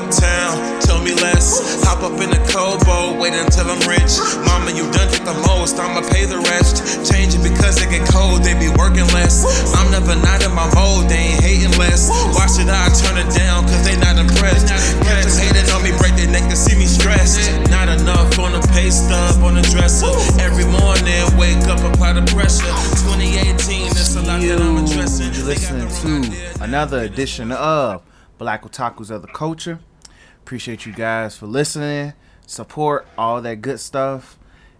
uptown, tell me less. Hop up in the Kobo, wait until I'm rich. Mama, you done did the most, I'ma pay the rest. Change it because they get cold, they be working less. I'm never not in my mode, they ain't hating less. Why should I turn it down? Cause they not impressed. Cause hating on me, break their neck to see me stressed. Not enough on the pay stub, on the dresser. Every morning, wake up, apply the pressure. 2018, that's a lot that I'm addressing. Listening to another edition of Black Otakus of the Culture. Appreciate you guys for listening, support, all that good stuff.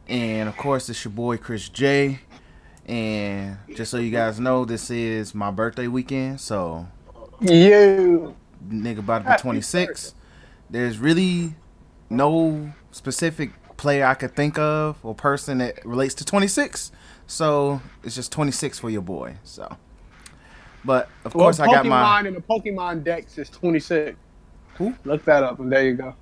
And of course, it's your boy Chris J. And just so you guys know, this is my birthday weekend. So, You. nigga about to be 26. There's really no specific player I could think of or person that relates to 26. So, it's just 26 for your boy. So, but of Well, course, I got Pokemon my and the Pokemon Dex is 26. Who? Look that up, and there you go.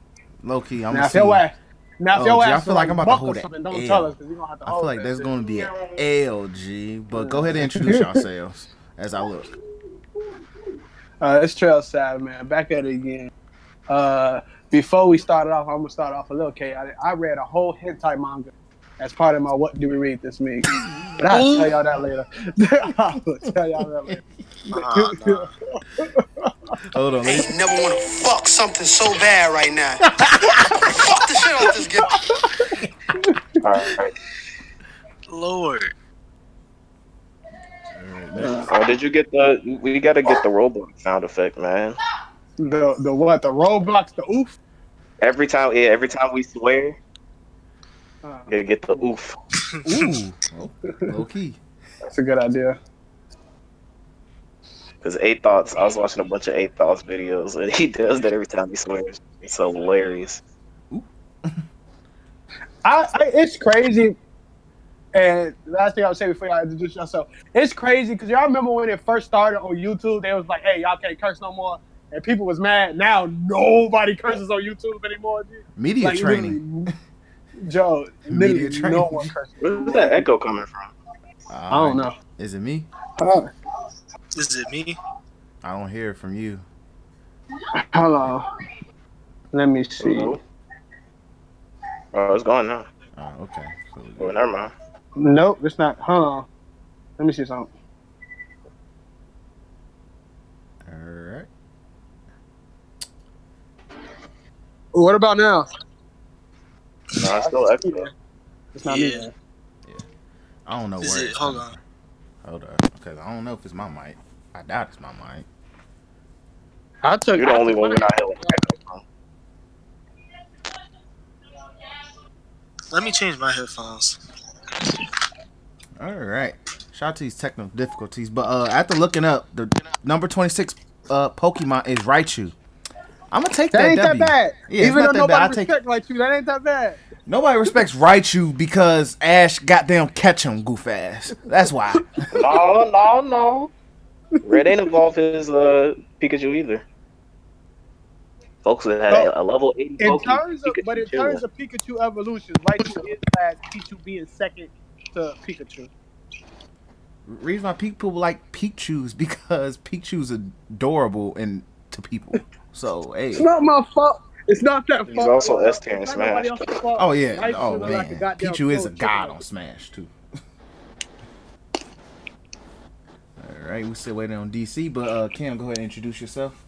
low key. I'm now, gonna if your ass, now if Oh, your gee, I feel like is I'm about to hold or that something, don't L. tell us because we gonna have to I feel like there's shit. going to be an LG, but go ahead and introduce yourselves as I look. Uh, it's Trail Sad, man. Back at it again. Uh, before we started off, I'm gonna start off a little chaotic. I read a whole hentai manga as part of my "What Do We Read This Week," but I'll tell y'all that later. I'll tell y'all that later. Hold on. I let ain't never want to fuck something so bad right now. fuck the shit out this game. All right. Lord. Oh, did you get the? We got to get the Roblox sound effect, man. The the what? The Roblox? The oof? Every time, yeah, every time we swear, Uh, you gotta get the oof. Ooh, oh, low key. that's a good idea. Cause Eight Thoughts, I was watching a bunch of Eight Thoughts videos, and he does that every time he swears. It's hilarious. I, I it's crazy. And last thing I would say before y'all introduce yourself, it's crazy because y'all remember when it first started on YouTube, they was like, "Hey, y'all can't curse no more," and people was mad. Now nobody curses on YouTube anymore. Dude. Media Like, training. literally, Joe, Media literally, no training. one curses. Where's that echo coming from? I don't know. Is it me? Uh, Is it me? I don't hear it from you. Hello. Let me see. Hello? Oh, it's gone now. Oh, okay. So, Well, never mind. Nope, it's not. Hold on. Let me see something. all right. What about now? No, it's still echo. It's not Yeah. me. I don't know Is where. it? it's Hold coming on. Hold on, because I don't know if it's my mic. I doubt it's my mic. I took. You're the I only one we're mine. not hearing. Let me change my headphones. All right. Shout out to these technical difficulties, but uh, after looking up, the number twenty six uh Pokemon is Raichu. I'm gonna take That that. ain't that bad. Yeah, Even though that bad. I nobody take respect like you, that ain't that bad. nobody respects Raichu because Ash goddamn catch him goof ass. That's why. No, no, no. Red ain't evolved his uh, Pikachu either. Folks that had a, a level 80 In Poke- terms of, Pikachu but in chilling. terms of Pikachu evolutions, Raichu is last. Pikachu being second to Pikachu. reason why people like Pikachu's because Pikachu's adorable and to people. So hey. It's not my fault. It's not that He's fault. also S tier in Smash. Oh yeah. Raichu Oh look like man. goddamn Pichu is a god on Smash too. All right, we still waiting on DC, but uh, Cam, go ahead and introduce yourself.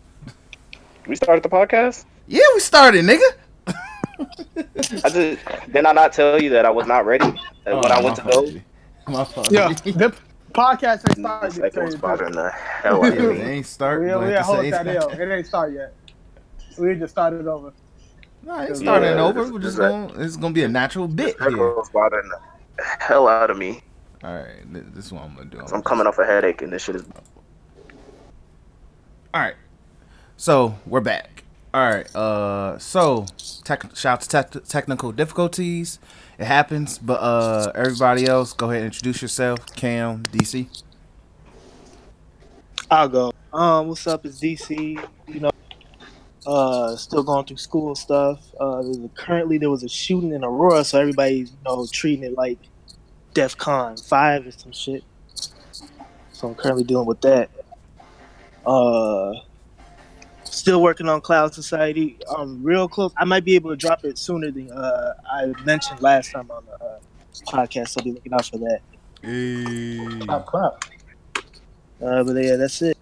We started the podcast. Yeah, we started, nigga. I just did I not tell you that I was not ready uh, when Oh, I went to go. My fault. Yeah, the podcast ain't This started yet. echo tell is you the truth. bothering the hell Yeah, it ain't start. We, but we at hold that L. It ain't started yet. We just started over. No, it's starting Yeah, over. this- We're just this- going. It's gonna be a natural bit This here. bothering the hell out of me. All right, this is what I'm gonna do. I'm coming off a headache, and this shit is. All right, so we're back. All right, uh, so tech, shout out to tech, technical difficulties. It happens, but uh, everybody else, go ahead and introduce yourself. Cam, DC. I'll go. Um, what's up? It's DC. You know, uh, still going through school and stuff. Uh, currently there was a shooting in Aurora, so everybody's you know treating it like DEF CON five or some shit. So I'm currently dealing with that. Uh, still working on Cloud Society. Um, real close. I might be able to drop it sooner than uh, I mentioned last time on the uh, podcast. So be looking out for that. Hey. Clap, clap. Uh, but yeah, that's it.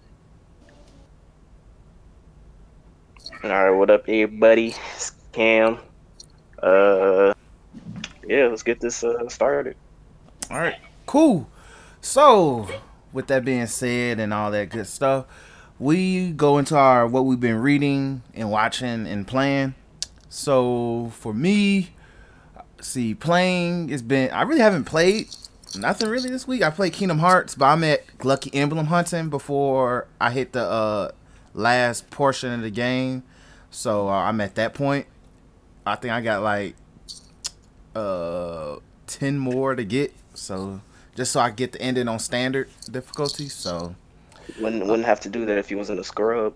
All right, what up, everybody? It's Cam. Uh, yeah, let's get this uh, started. All right, cool. So, with that being said and all that good stuff, we go into our what we've been reading and watching and playing. So, for me, see, playing has been I really haven't played nothing really this week. I played Kingdom Hearts, but I'm at Lucky Emblem hunting before I hit the uh, last portion of the game. So uh, I'm at that point. I think I got like uh 10 more to get. So just so I get the ending on standard difficulty. So Wouldn't wouldn't have to do that if he wasn't a scrub.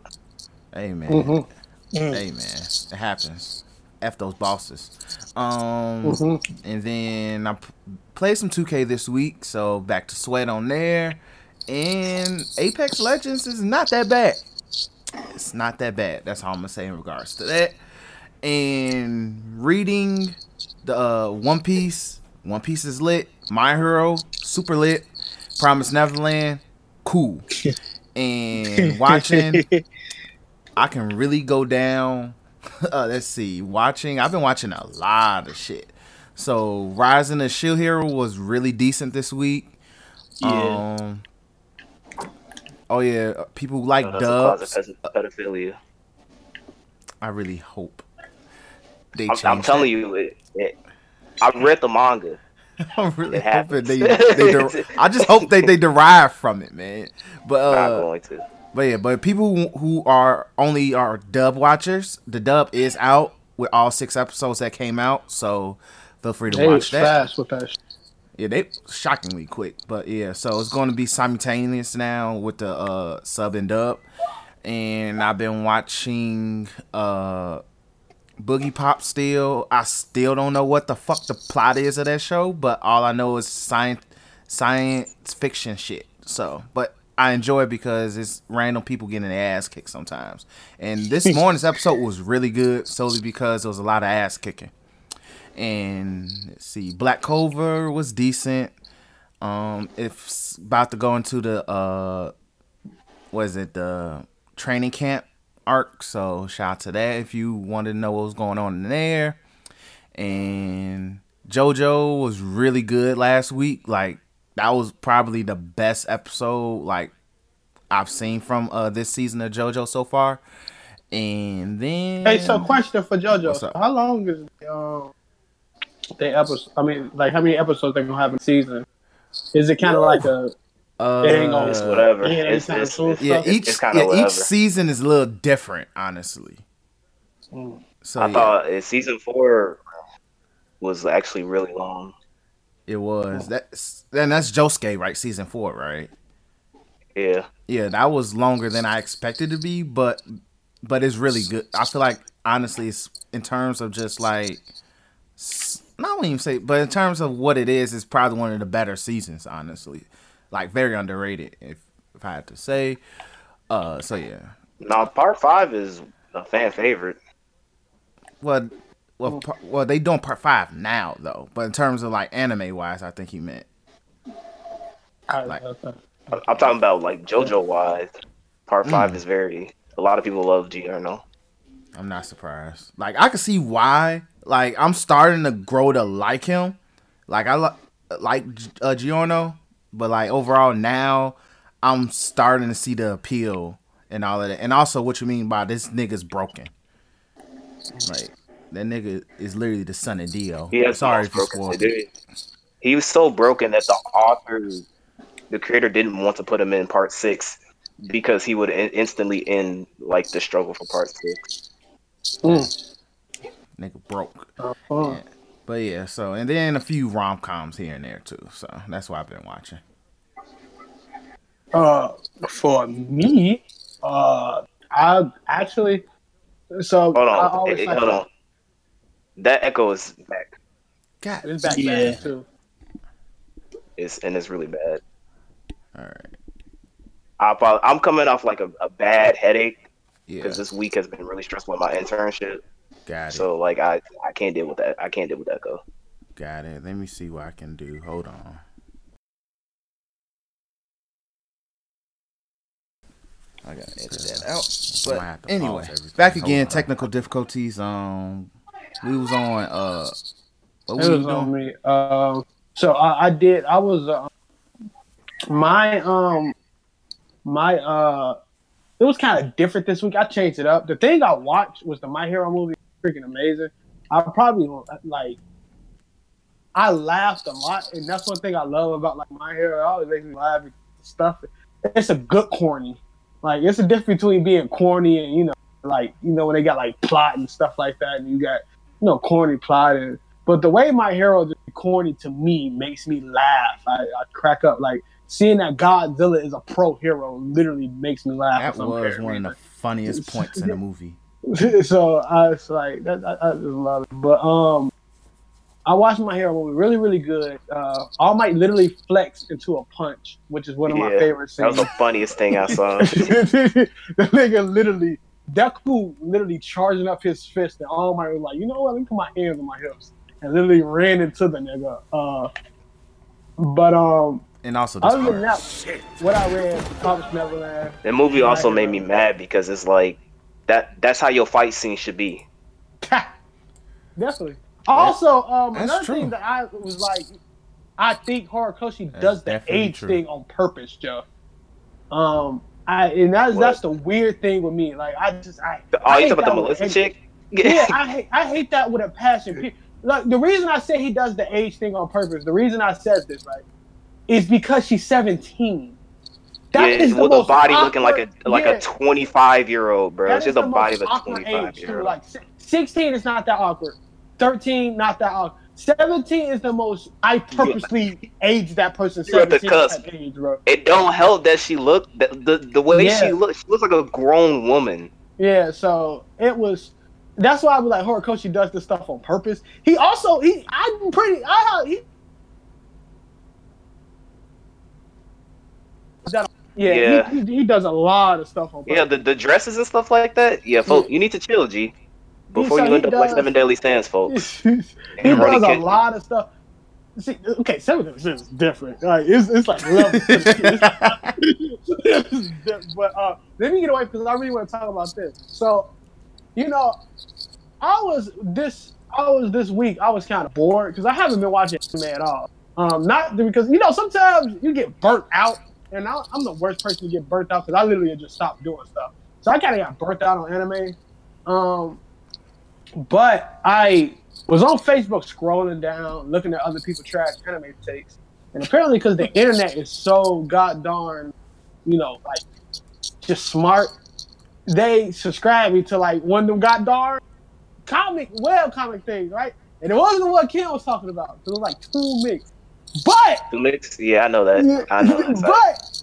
hey man. Mhm. Mm. Hey man. It happens. F those bosses. Um Mhm. and then I p- played some 2K this week, so back to sweat on there. And Apex Legends is not that bad. It's not that bad. That's all I'm gonna say in regards to that. And reading the uh, One Piece. One Piece is lit. My Hero, super lit. Promise Neverland, cool. And watching, I can really go down. Uh, let's see, watching. I've been watching a lot of shit. So Rising of Shield Hero was really decent this week. Yeah. Um, oh yeah, people who like Uh, that's dubs. pedophilia. I really hope they I'm, change. I'm telling you, it, it, I read the manga. I'm really it hoping they. they der- I just hope they they derive from it, man. But Not uh, going to. but yeah, but people who- who are only are dub watchers, the dub is out with all six episodes that came out. So feel free to They watch was that. fast with that. Yeah, they shockingly quick. But yeah, so it's going to be simultaneous now with the uh, sub and dub. And I've been watching uh, Boogiepop still. I still don't know what the fuck the plot is of that show, but all I know is science science fiction shit. So, but I enjoy it because it's random people getting their ass kicked sometimes. And this morning's episode was really good solely because there was a lot of ass kicking and let's see black clover was decent. Um it's about to go into the uh was it the training camp arc so shout out to that if you wanted to know what was going on in there. And jojo was really good last week. Like that was probably the best episode like i've seen from uh this season of jojo so far. And then Hey, so question for JoJo: How long is um the episode? I mean, like how many episodes they gonna have in season? Is it kind of like a uh, It ain't gonna- It's whatever. Yeah, It's, anytime it's, it's, Yeah, each it's yeah, whatever. each season is a little different, honestly. Mm. So I yeah, thought uh, season four was actually really long. it was that's then that's Josuke, right? Season four, right? Yeah. Yeah, that was longer than I expected to be, but but it's really good. I feel like honestly, it's in terms of just like s- I won't even say, but in terms of what it is, it's probably one of the better seasons. Honestly, like very underrated, if if I had to say. Uh, so yeah. Now part five is a fan favorite. Well, well, par- well, they doing part five now though. But in terms of like anime wise, I think he meant. I, Like- okay. I- I'm talking about like JoJo wise. Part five Mm. is very. A lot of people love Giorno. I'm not surprised. Like I can see why. Like I'm starting to grow to like him. Like I li- like uh, Giorno, but like overall now, I'm starting to see the appeal and all of that. And also, what you mean by this nigga's broken? Like that nigga is literally the son of Dio. He has Sorry the if you spoiled to it. do. He was so broken that the author, the creator, didn't want to put him in part six because he would in- instantly end like the struggle for part six. Mm. Nigga broke. Uh, uh, But yeah, so and then a few rom coms here and there too. So that's why I've been watching. Uh, for me, uh, I actually, so Hold on, always eh, hold on. That echo is back. God, It's back Yeah. bad too. It's and it's really bad. all right. I apo- I'm coming off like a, a bad headache, Yeah, because this week has been really stressful with my internship. Got it. So like I I can't deal with that. I can't deal with that though. Got it. Let me see what I can do. Hold on. I gotta edit that out. But Might have to anyway, back again. Technical difficulties. Um, we was on. Uh, what It we was on doing? me. Um, so I, I did. I was uh, my um my uh. It was kind of different this week. I changed it up. The thing I watched was the My Hero movie. Freaking amazing. I probably like. I laughed a lot, and that's one thing I love about like My Hero. It always makes me laugh. and Stuff. It's a good corny. Like it's a difference between being corny and you know, like you know when they got like plot and stuff like that, and you got you know corny plot and but the way my hero is corny to me makes me laugh. I, I crack up. Like seeing that Godzilla is a pro hero literally makes me laugh. That was one of the funniest points in the movie. Reason. so I was like, that, I, I just love it. But um, I watched my hero movie really, really good. Uh, All Might literally flexed into a punch, which is one of my Yeah, favorite That was the funniest thing I saw. the nigga literally, Deku literally charging up his fist, and All Might was like, you know what? Let me put my hands on my hips, and literally ran into the nigga. Uh, but um, And also this other than part. that, what I read, Promise Neverland. The movie also made me mad because it's like that. That's how your fight scene should be. Definitely. Also, um, another true. thing that I was like, I think Horikoshi That's does the age true. thing on purpose, Joe. Um, I and that's What? that's the weird thing with me. Like, I just I. Oh, I you hate talking about the that with Melissa chick? yeah, I hate I hate that with a passion. Like the reason I say he does the age thing on purpose, the reason I says this right, is because she's seventeen. That yeah, is the with a most body looking like a like yeah, a 25 year old, bro. that It's just a the body most of a awkward 25 year old. Like sixteen is not that awkward. Thirteen not that awkward. Seventeen is the most. I purposely aged that person You're at the seventeen cusp. type age, bro. It don't help that she looked the the, the way Yeah. she looks. She looks like a grown woman. Yeah, so it was. That's why I was like, Horikoshi does this stuff on purpose. He also he I'm pretty I he. That, yeah, Yeah. He, he, he does a lot of stuff on purpose. Yeah, the, the dresses and stuff like that. Yeah, folk, you need to chill, G. Before so you end up like Seven Deadly Sins, folks. he does a Kid. lot of stuff. See, okay, seven is different. Like it's, it's like level. but uh, let me get away because I really want to talk about this. So, you know, I was this I was this week I was kind of bored because I haven't been watching anime at all. Um, not because you know sometimes you get burnt out, and I, I'm the worst person to get burnt out because I literally just stopped doing stuff. So I kind of got burnt out on anime. Um, but I was on Facebook scrolling down, looking at other people's trash anime takes, and apparently because the internet is so god darn, you know, like just smart, they subscribed me to like one of them god darn comic web comic things, right? And it wasn't what Ken was talking about. It was like Toomics, but Toomics? Yeah, I know that. I know that. but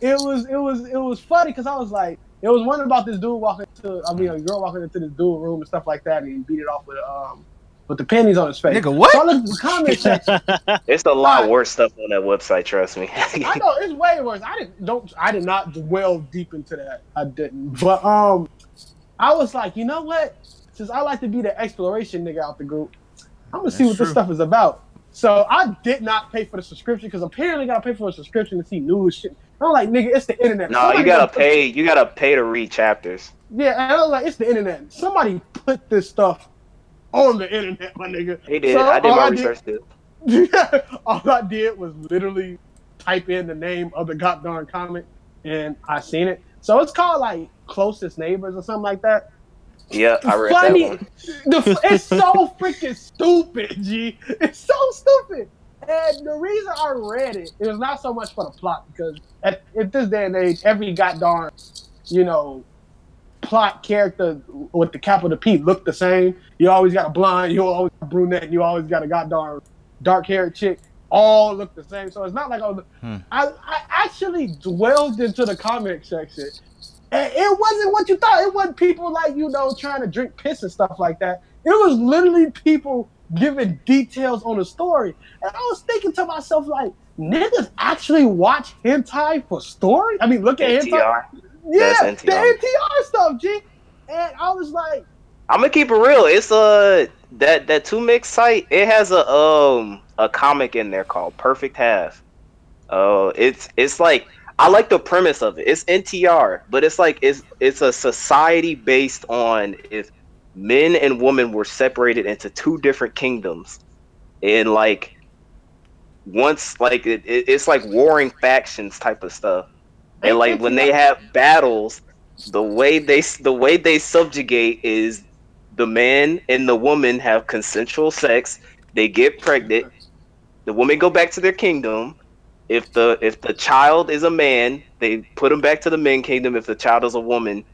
it was it was it was funny because I was like, it was one about this dude walking to, I mean, a girl walking into this dude room and stuff like that, and he beat it off with um with the pennies on his face. Nigga, what? So I looked at the comment section. It's a lot Alright. worse stuff on that website. Trust me. I know it's way worse. I didn't don't I did not dwell deep into that. I didn't. But um, I was like, you know what? Since I like to be the exploration nigga out the group, I'm gonna see That's what this stuff is about. So I did not pay for the subscription because apparently I gotta pay for a subscription to see news shit. I'm like, nigga, it's the internet. no, Somebody you gotta put- pay. You gotta pay to read chapters. Yeah, and I was like, it's the internet. Somebody put this stuff on the internet, my nigga. He did. So I did my did- research too. all I did was literally type in the name of the goddamn comic, and I seen it. So it's called like closest neighbors or something like that. Yeah, I read Funny, that one. the, it's so freaking stupid, G. It's so stupid. And the reason I read it, it was not so much for the plot because at, at this day and age, every goddamn, you know, plot character with the capital P look the same. You always got a blonde, you always got a brunette, and you always got a goddamn dark haired chick. All look the same. So it's not like oh, Hmm. I, I actually dwelled into the comic section. And it wasn't what you thought. It wasn't people like, you know, trying to drink piss and stuff like that. It was literally people giving details on the story. And I was thinking to myself, like, niggas actually watch hentai for story? I mean, look at hentai. NTR. Yeah, That's the NTR. NTR stuff, G. And I was like, I'm gonna keep it real. It's a that that Toomics site. It has a um a comic in there called Perfect Half. Oh, it's it's like I like the premise of it. It's NTR, but it's like it's it's a society based on if men and women were separated into two different kingdoms, and like once like it, it, it's like warring factions type of stuff, and like when they have battles, the way they the way they subjugate is the man and the woman have consensual sex. They get pregnant. The women go back to their kingdom. If the if the child is a man, they put him back to the men kingdom. If the child is a woman,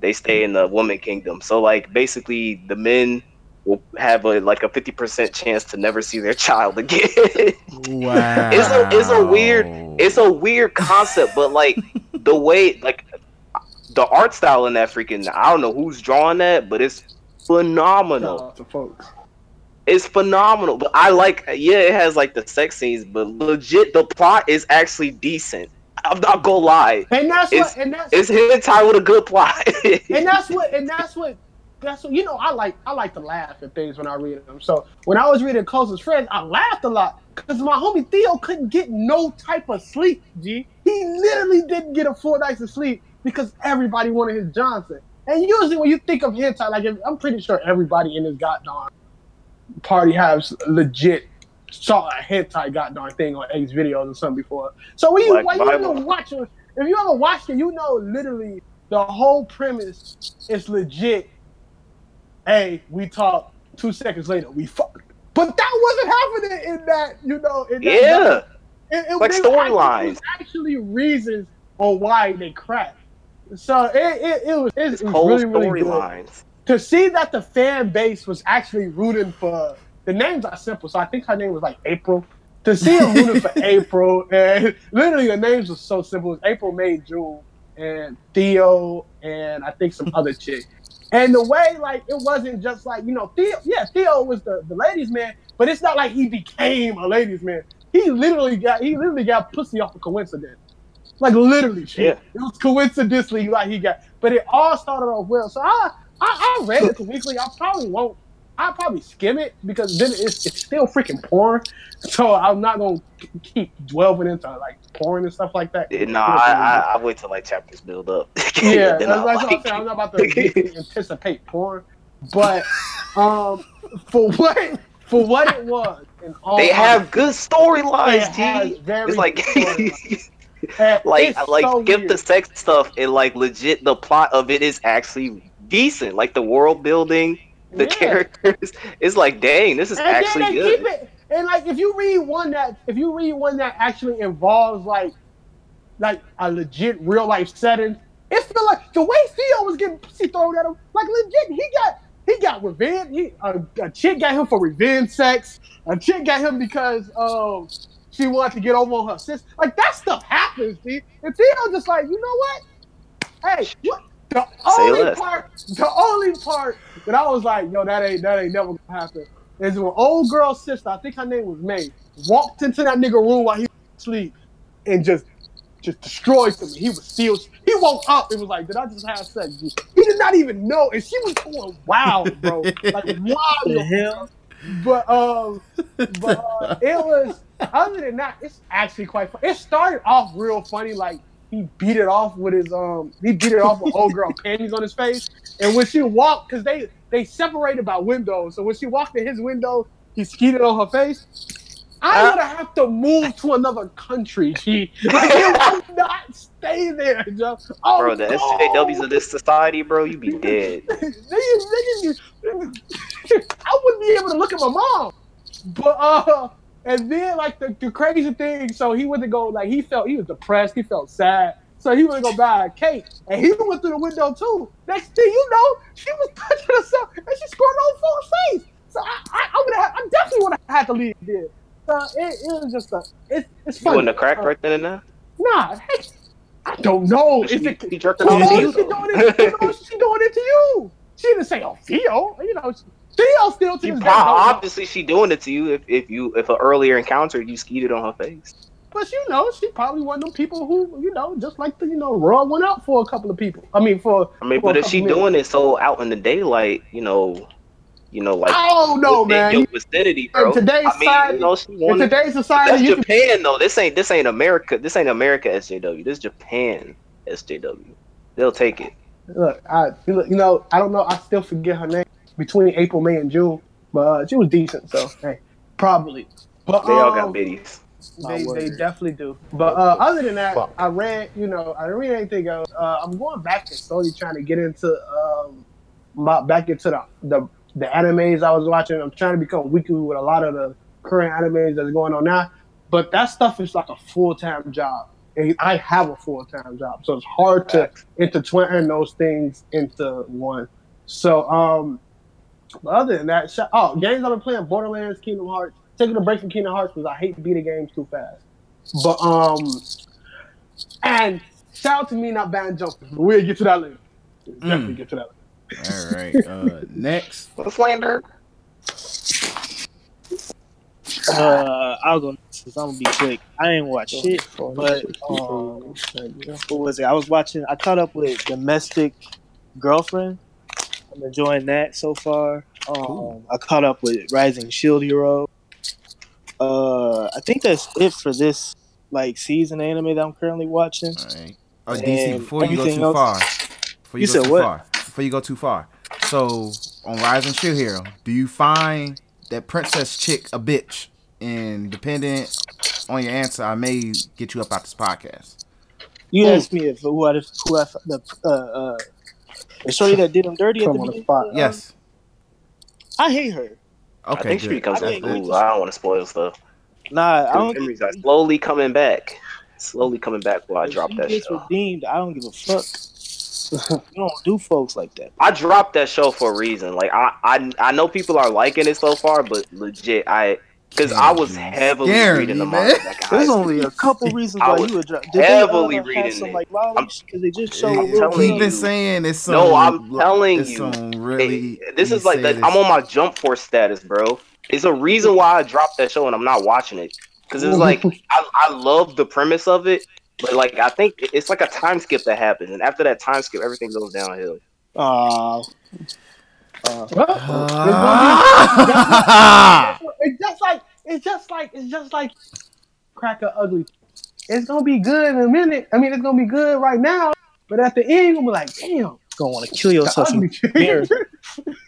they stay in the woman kingdom. So like basically, the men will have a like a fifty percent chance to never see their child again. Wow. it's a it's a weird it's a weird concept, but like the way like the art style in that freaking I don't know who's drawing that, but it's phenomenal. shout out. It's phenomenal. But I like yeah, it has like the sex scenes, but legit the plot is actually decent. I'm not gonna lie. And that's It's- what, and that's, It's hentai with a good plot. and that's what, and that's what, that's what. You know, I like, I like to laugh at things when I read them. So when I was reading Closest Friends, I laughed a lot because my homie Theo couldn't get no type of sleep. G, he literally didn't get a full nights of sleep because everybody wanted his Johnson. And usually when you think of hentai, like I'm pretty sure everybody in this goddamn party has legit saw a hentai goddamn thing on X videos or something before. So when you, when you ever watch it, if you ever watched it, you know literally the whole premise is legit. Hey, we talk. Two seconds later, we fuck. But that wasn't happening in that, you know. In that yeah. it, it, Like actually- storylines. was Actually, reasons on why they cracked. So it, it, it was it, It's it was whole really really storylines. To see that the fan base was actually rooting for the names are simple. So I think her name was like April. To see her rooting for April and literally the names were so simple. It was April, May, June, and Theo, and I think some other chick. And the way like it wasn't just like you know Theo. Yeah, Theo was the the ladies man, but it's not like he became a ladies man. He literally got he literally got pussy off a coincidence. Like literally, shit. Yeah. It was coincidentally like he got, but it all started off well. So I I, I read it the weekly. I probably won't. I'll probably skim it because then it's, it's still freaking porn. So I'm not gonna keep delving into like porn and stuff like that. Yeah, Nah, I, I I wait till like chapters build up. yeah, that's I'll like what I'm like. I'm not about to anticipate porn, but um, for what for what it was, and all They have good storylines, very It's like good storylines. And like it's like so skip weird. the sex stuff and like legit the plot of it is actually decent. Like the world building, the Yeah. characters. It's like dang, this is and actually good. keep it. And like, if you read one that, if you read one that actually involves like, like a legit real life setting, it feel like the way Theo was getting pussy thrown at him, like legit, he got he got revenge. He, a, a chick got him for revenge sex. A chick got him because um she wanted to get over on her sister. Like that stuff happens, dude. And Theo just like, you know what? Hey, what? The Say only less. part, the only part that I was like, yo, that ain't that ain't never gonna happen is when old girl sister, I think her name was May, walked into that nigga room while he was asleep and just just destroyed him. He was still he woke up and was like, Did I just have sex? He did not even know, and she was going wild, bro. Like The wild. hell? But um but uh, it was other than that, it's actually quite fun. It started off real funny, like he beat it off with his um he beat it off with old girl panties on his face. And when she walked, because they they separated by windows, so when she walked in his window, he skeeted on her face. I Uh. would have to move to another country. She like it would not stay there, Joe. Oh, Bro, the. SJWs of this society, bro, you be dead. Niggas- I wouldn't be able to look at my mom. But uh and then like the, the crazy thing, so he went to go like he felt he was depressed, he felt sad. So he went to go buy a cake. And he went through the window too. Next thing you know, she was touching herself and she scored on four face. So I I, I would have I definitely would have had to leave there. So it, it was just a it's it's You funny. in the crack Uh, right then and there? Nah, heck, I don't know. Is She, it she jerking who off you? she doing it? Who knows she doing it to you? She didn't say, "Oh, Theo." You know, Theo still to She pro- obviously she doing it to you if, if you if an earlier encounter you skeeted on her face. But you know, she probably one of them people who, you know, just like the, you know, Raw went out for a couple of people. I mean, for I mean, for but if she minutes. doing it so out in the daylight, you know, you know, like I don't know, man. your vicinity, bro. In today's I mean, society, you know, she in today's society, that's you can Japan though. This ain't this ain't America. This ain't America SJW. This Japan SJW. They'll take it. look. I look, you know, I don't know. I still forget her name between April, May, and June, but uh, she was decent. So hey, probably. But They all um, got biddies. They, they definitely do. But uh, other than that, Fuck. I read, you know, I didn't read anything else. Uh, I'm going back and slowly trying to get into um, my, back into the, the the animes I was watching. I'm trying to become weekly with a lot of the current animes that's going on now. But that stuff is like a full time job. And I have a full time job, so it's hard to intertwine those things into one. So, um, but other than that, sh- oh, games I've been playing: Borderlands, Kingdom Hearts. Taking a break from Kingdom Hearts because I hate beating games too fast. But um, and shout out to me not banning jumpers. But we'll get to that later. We'll Definitely get to that. Later. All right. Uh, next. Slander. Uh, I'll go next 'cause I'm gonna be quick. I ain't watch shit, but um, what was it? I was watching. I caught up with Domestic Girlfriend. I'm enjoying that so far. Um, I caught up with Rising Shield Hero. Uh, I think that's it for this like season anime that I'm currently watching. All right. Oh, DC, And before you go too else- far, before you, You go said too what? far, before you go too far. So on Rising Shield Hero, do you find that princess chick a bitch? And dependent on your answer, I may get you up out this podcast. You Hmm. asked me if who I who I the uh uh the shorty that did him dirty at the on the spot. uh, Yes. I hate her. I Okay. think she good. becomes I a think- fool. I don't want to spoil stuff. Nah, I don't. Memories are slowly coming back. Slowly coming back while I if drop she that gets show. redeemed. I don't give a fuck. you don't do folks like that. I dropped that show for a reason. Like I, I, I know people are liking it so far, but legit, I, because I was heavily scaring reading the man. manga. back in high There's only a couple reasons why was you would drop. heavily they, uh, reading some like lollies because they just show a I'm little telling Keep you. bit it saying it's some. No, I'm telling it's you. Some really. Hey, this is like say that. I'm on my Jump Force status, bro. It's a reason why I dropped that show and I'm not watching it because it's like I, I love the premise of it, but like I think it's like a time skip that happens, and after that time skip, everything goes downhill. Uh, Ah! It's just like it's just like it's just like cracker ugly. It's gonna be good in a minute. I mean, it's gonna be good right now, but at the end, gonna be like, damn, gonna want to kill yourself. in.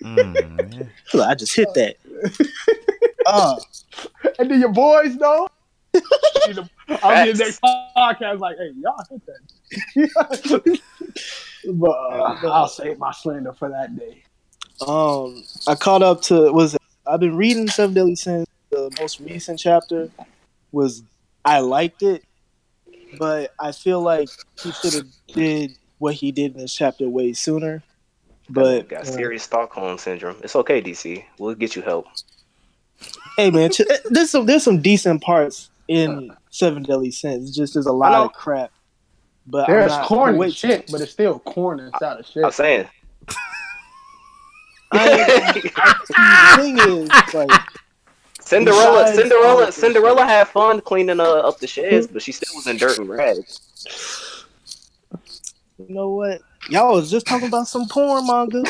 Mm, I just hit that. Uh, and then your boys know. I'll be Facts. next podcast like, hey, y'all hit that. but uh, I'll save my slander for that day. Um, I caught up to was I've been reading Seven Deadly Sins. The most recent chapter was I liked it, but I feel like he should have did what he did in this chapter way sooner. But got uh, serious Stockholm syndrome. It's okay, DC. We'll get you help. hey man, there's some there's some decent parts in Seven Deadly Sins. It's just there's a lot of crap. But There's not- corny wait, shit, but it's still corn inside of shit. I'm saying. The thing is, like, Cinderella, Besides Cinderella, all Cinderella had fun cleaning uh, up the sheds, but she still was in dirt and rags. you know what? Y'all was just talking about some porn manga.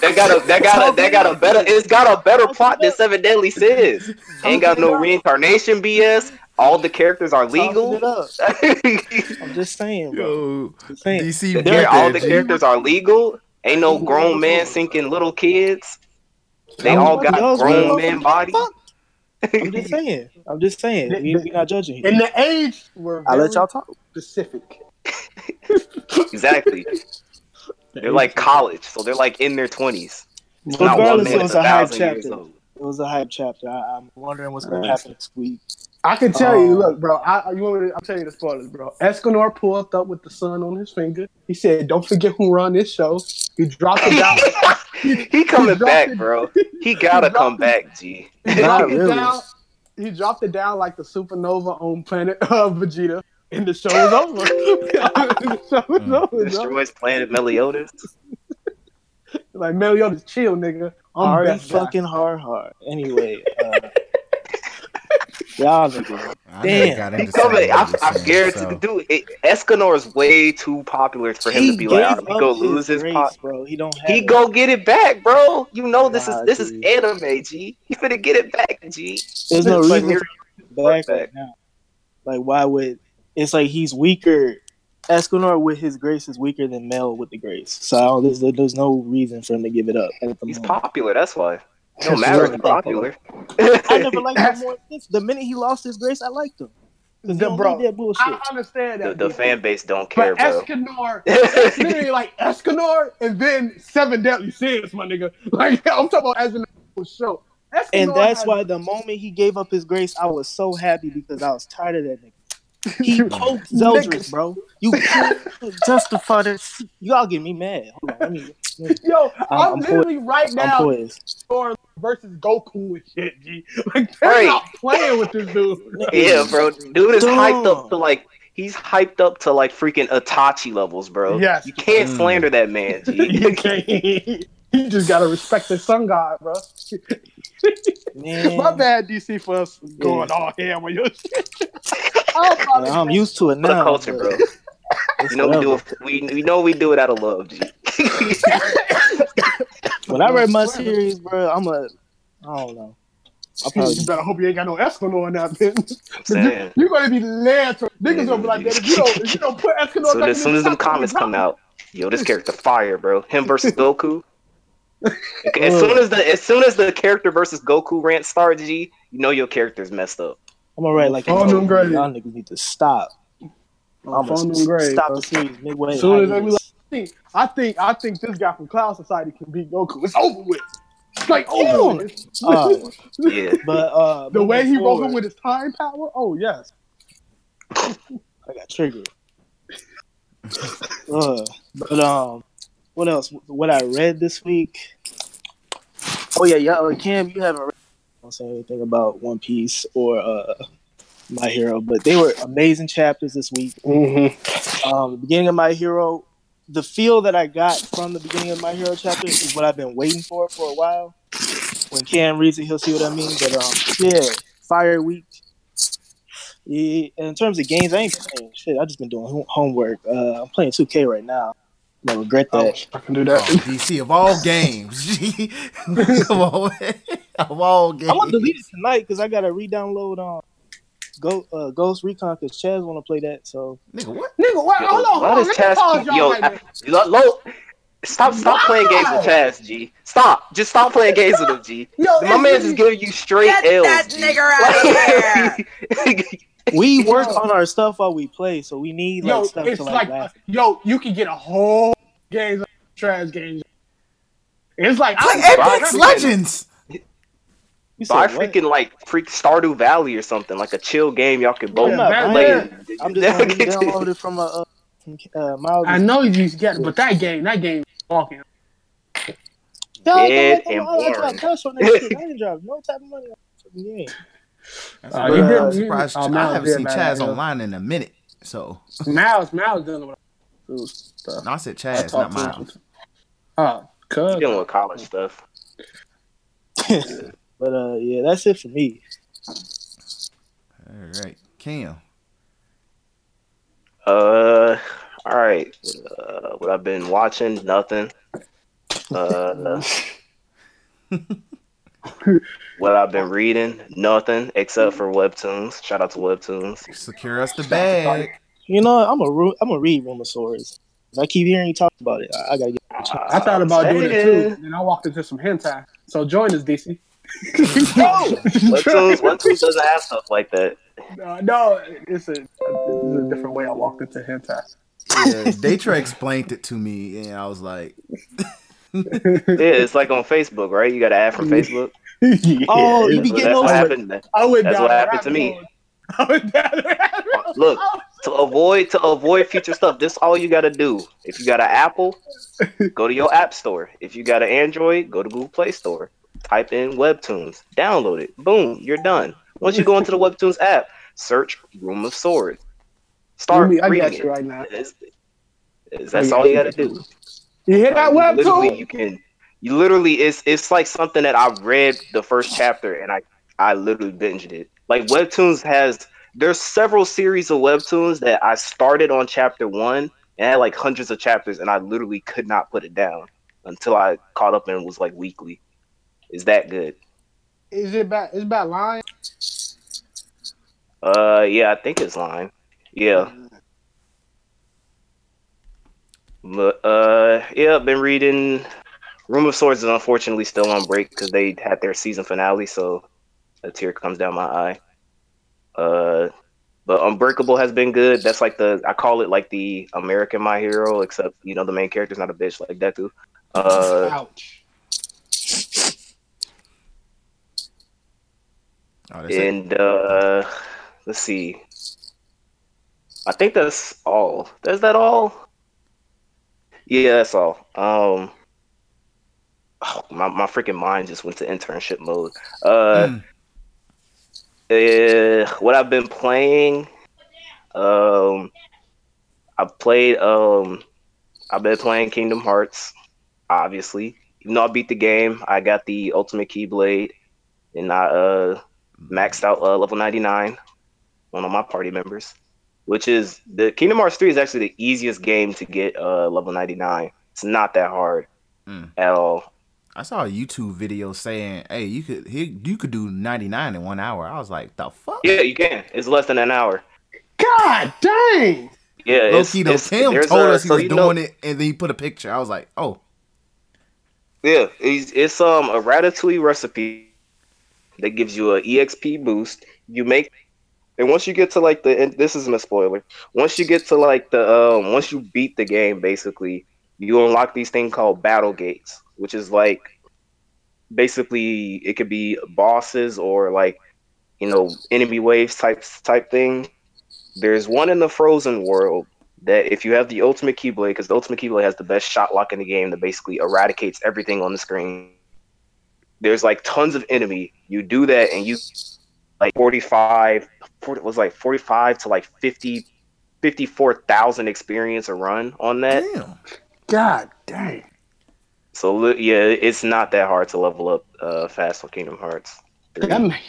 That got a that got a that got a better it's got a better plot than Seven Deadly Sins. Ain't got no reincarnation BS. All the characters are legal. I'm just saying, bro. Yo, Just saying. DC, all the characters are legal. Ain't no grown man sinking little kids. They all got Y'all's grown man fucking body. I'm just saying. I'm just saying. We, we not judging here. In the age, we're I'll let y'all talk. specific. Exactly. They're like college, so they're like in their twenties. Not one Regardless, man it was a a hype thousand years chapter. old. It was a hype chapter. I, I'm wondering what's going to happen next week. I can tell you, Um, look, bro. I, you want me to, I'm telling you the spoilers, bro. Escanor pulled up with the sun on his finger. He said, "Don't forget who run this show." He dropped it down. he coming dropped back, it- bro. He gotta dropped come it- back, G. He Not dropped it really. down. He dropped it down like the supernova on planet uh, Vegeta, and the show is over. the show is Mm. over. bro. Destroys planet Meliodas. Like Meliodas, chill, nigga. I'm Hard best fucking hard, hard. Anyway, uh, Y'all niggas. I Damn. never got He coming. I, Samuel I Jackson, guarantee so- the dude. It, Escanor is way too popular for him He to be like, gave "Oh, he go lose his grace, pot. bro. He don't have He it. go get it back, bro. You know this Nah, is this is anime, G. He finna get it back, G. There's no It's like reason you're- back right now. Like, why would it's like he's weaker? Escanor with his grace is weaker than Mel with the grace. So there's, there's no reason for him to give it up. At the He's moment. popular. That's why. It don't matter if really popular. I never liked him more. Since the minute he lost his grace, I liked him. 'Cause he The- don't bro, need that bullshit. I understand that. the dude. fan base don't care, But bro. Escanor, it's literally like Escanor and then Seven Deadly Sins, my nigga. Like I'm talking about as an actual show. Escanor and that's why the moment he gave up his grace, I was so happy because I was tired of that nigga. He poked Zeldris, Niggas. bro. You can't justify this. Y'all get me mad. Hold on, let me. Yo, I'm, I'm literally right I'm now poised. Thor versus Goku and shit, G. Like they're Right. not playing with this dude. Yeah, bro. Dude is hyped up to like he's hyped up to like freaking Itachi levels, bro. Yes. You can't Mm. slander that man, G. You can't. You just gotta respect the sun god, bro. Man, My bad, DC, for us going all ham on your shit. I'm, about to- I'm used to it For the now. culture, bro. You know we do it. We, we know we do it out of love, G. When I read my series, bro, I'm a. I don't know. I probably you better hope you ain't got no Escanor in that bitch. You're gonna be led to niggas gonna be like that if you don't if you don't put Escanor So back as soon as them comments come out, yo, this character fire, bro. Him versus Goku. As soon as the as soon as the character versus Goku rant starts, G, you know your character's messed up. I'm gonna write like Phone them grave. y'all niggas need to stop. Oh, I'm gonna them stop bro. the series midway. Soon as they be like, I think I think this guy from Cloud Society can beat Goku. It's over with. It's like over Hell with. Uh, Yeah. but uh, the way he moving rolling forward, with his time power. Oh yes. I got triggered. uh, but um, what else? What I read this week? Oh yeah, yeah. uh, Cam, you haven't read don't say anything about One Piece or uh, My Hero, but they were amazing chapters this week. Mm-hmm. Um, the beginning of My Hero, the feel that I got from the beginning of My Hero chapter is what I've been waiting for for a while. When Cam reads it, he'll see what I mean. But um, yeah, Fire Week. Yeah, in terms of games, I ain't playing shit. I just been doing homework. Uh, I'm playing 2K right now. I regret that. I can do Oh, that. DC of all games, G. of, all, of all games. I'm gonna delete it tonight because I gotta re-download um, Go uh, Ghost Recon because Chaz want to play that. So Nigga, what? Nigga, wait, hold on, Why hold on. does Let me pause keep y'all yo? right I- there. lo- lo- Stop! Stop playing games with Chaz, G. Stop! Just stop playing games with him, G. Yo, My it's man's really- is giving you straight Get L's. that G. nigger out of here! we work on our stuff while we play. So we need like Yo, stuff it's to like, like, last. yo, you can get a whole games, trash games. It's like Play I, Apex Bro, Legends. You said Buy what? freaking like freak Stardew Valley or something like a chill game y'all can both I'm not bad, play. yeah. I'm just gonna re-download from a uh, from, uh, Miles. I know you get it, but that game, that game, is walking. Y'all Dead don't and like- I boring. dropped cash on that shit. I ain't dropped no type of money on that fucking game. Uh, you I'm surprised. oh, I haven't seen Chaz yeah. online in a minute. So Miles, Miles dealing with food stuff. no, I said Chaz, talked not. Miles. Oh, cuz. Dealing with college stuff. But uh, yeah, that's it for me. All right, Cam. Uh, all right. Uh, what I've been watching? Nothing. Uh, what I've been reading? Nothing except for webtoons. Shout out to webtoons. Secure us the bag. You know. I'm a ru- I'm gonna read Rumor Swords. If I keep hearing you talk about it, I, I gotta get a chance. I thought about doing it too, and I walked into some hentai. So join us, DC. Webtoons, webtoons doesn't have stuff like that. no, no, it's a, it's a different way I walked into hentai. Yeah, Daytra explained it to me, and I was like, Yeah, it's like on Facebook, right? You got to add from Facebook. yeah, Oh, you be So getting that's those- what happened. I went That's what happened to me. hole. I went down the rabbit hole. Look, to avoid to avoid future stuff, this all you gotta do. If you got an Apple, go to your App Store. If you got an Android, go to Google Play Store. Type in Webtoons, download it. Boom, you're done. Once you go into the Webtoons app, search Room of Swords. Start I reading got it. you right now. It's- it's- that's all you gotta do. You hear that web literally, you can. You literally, it's it's like something that I read the first chapter and I I literally binged it. Like Webtoons has there's several series of webtoons that I started on chapter one and had like hundreds of chapters, and I literally could not put it down until I caught up and was like weekly. Is that good? Is it bad? Is bad line? Uh, yeah, I think it's line. Yeah. But uh, yeah, I've been reading. Room of Swords is unfortunately still on break because they had their season finale, so a tear comes down my eye. Uh, but Unbreakable has been good. That's like the I call it like the American My Hero, except you know the main character's not a bitch like Deku. Uh, Ouch. Oh, and uh, let's see. I think that's all. Is that all? Yeah, that's all. Um, oh, my my freaking mind just went to internship mode. Uh, Mm. uh, what I've been playing, um, I played. Um, I've been playing Kingdom Hearts, obviously. Even though I beat the game, I got the Ultimate Keyblade, and I uh maxed out uh, level 99 one of my party members which is the kingdom hearts 3 is actually the easiest game to get uh, level 99 it's not that hard Mm. at all I saw a YouTube video saying, "Hey, you could he, you could do 99 in one hour." I was like, "The fuck?" yeah you can it's less than an hour God dang. yeah Low it's, key though, it's- Tim told a- us he so was doing know- it, and then he put a picture. I was like, "Oh, yeah it's, it's um a ratatouille recipe that gives you a exp boost. You make and once you get to like the and this isn't a spoiler. Once you get to like the um once you beat the game basically you unlock these things called battle gates which is like basically it could be bosses or like you know enemy waves type type thing. There's one in the frozen world that if you have the ultimate keyblade because the ultimate keyblade has the best shot lock in the game that basically eradicates everything on the screen there's like tons of enemy you do that and you like 45 40, was like 45 to like 50 54,000 experience a run on that damn." God dang. so yeah it's not that hard to level up uh fast on kingdom hearts That made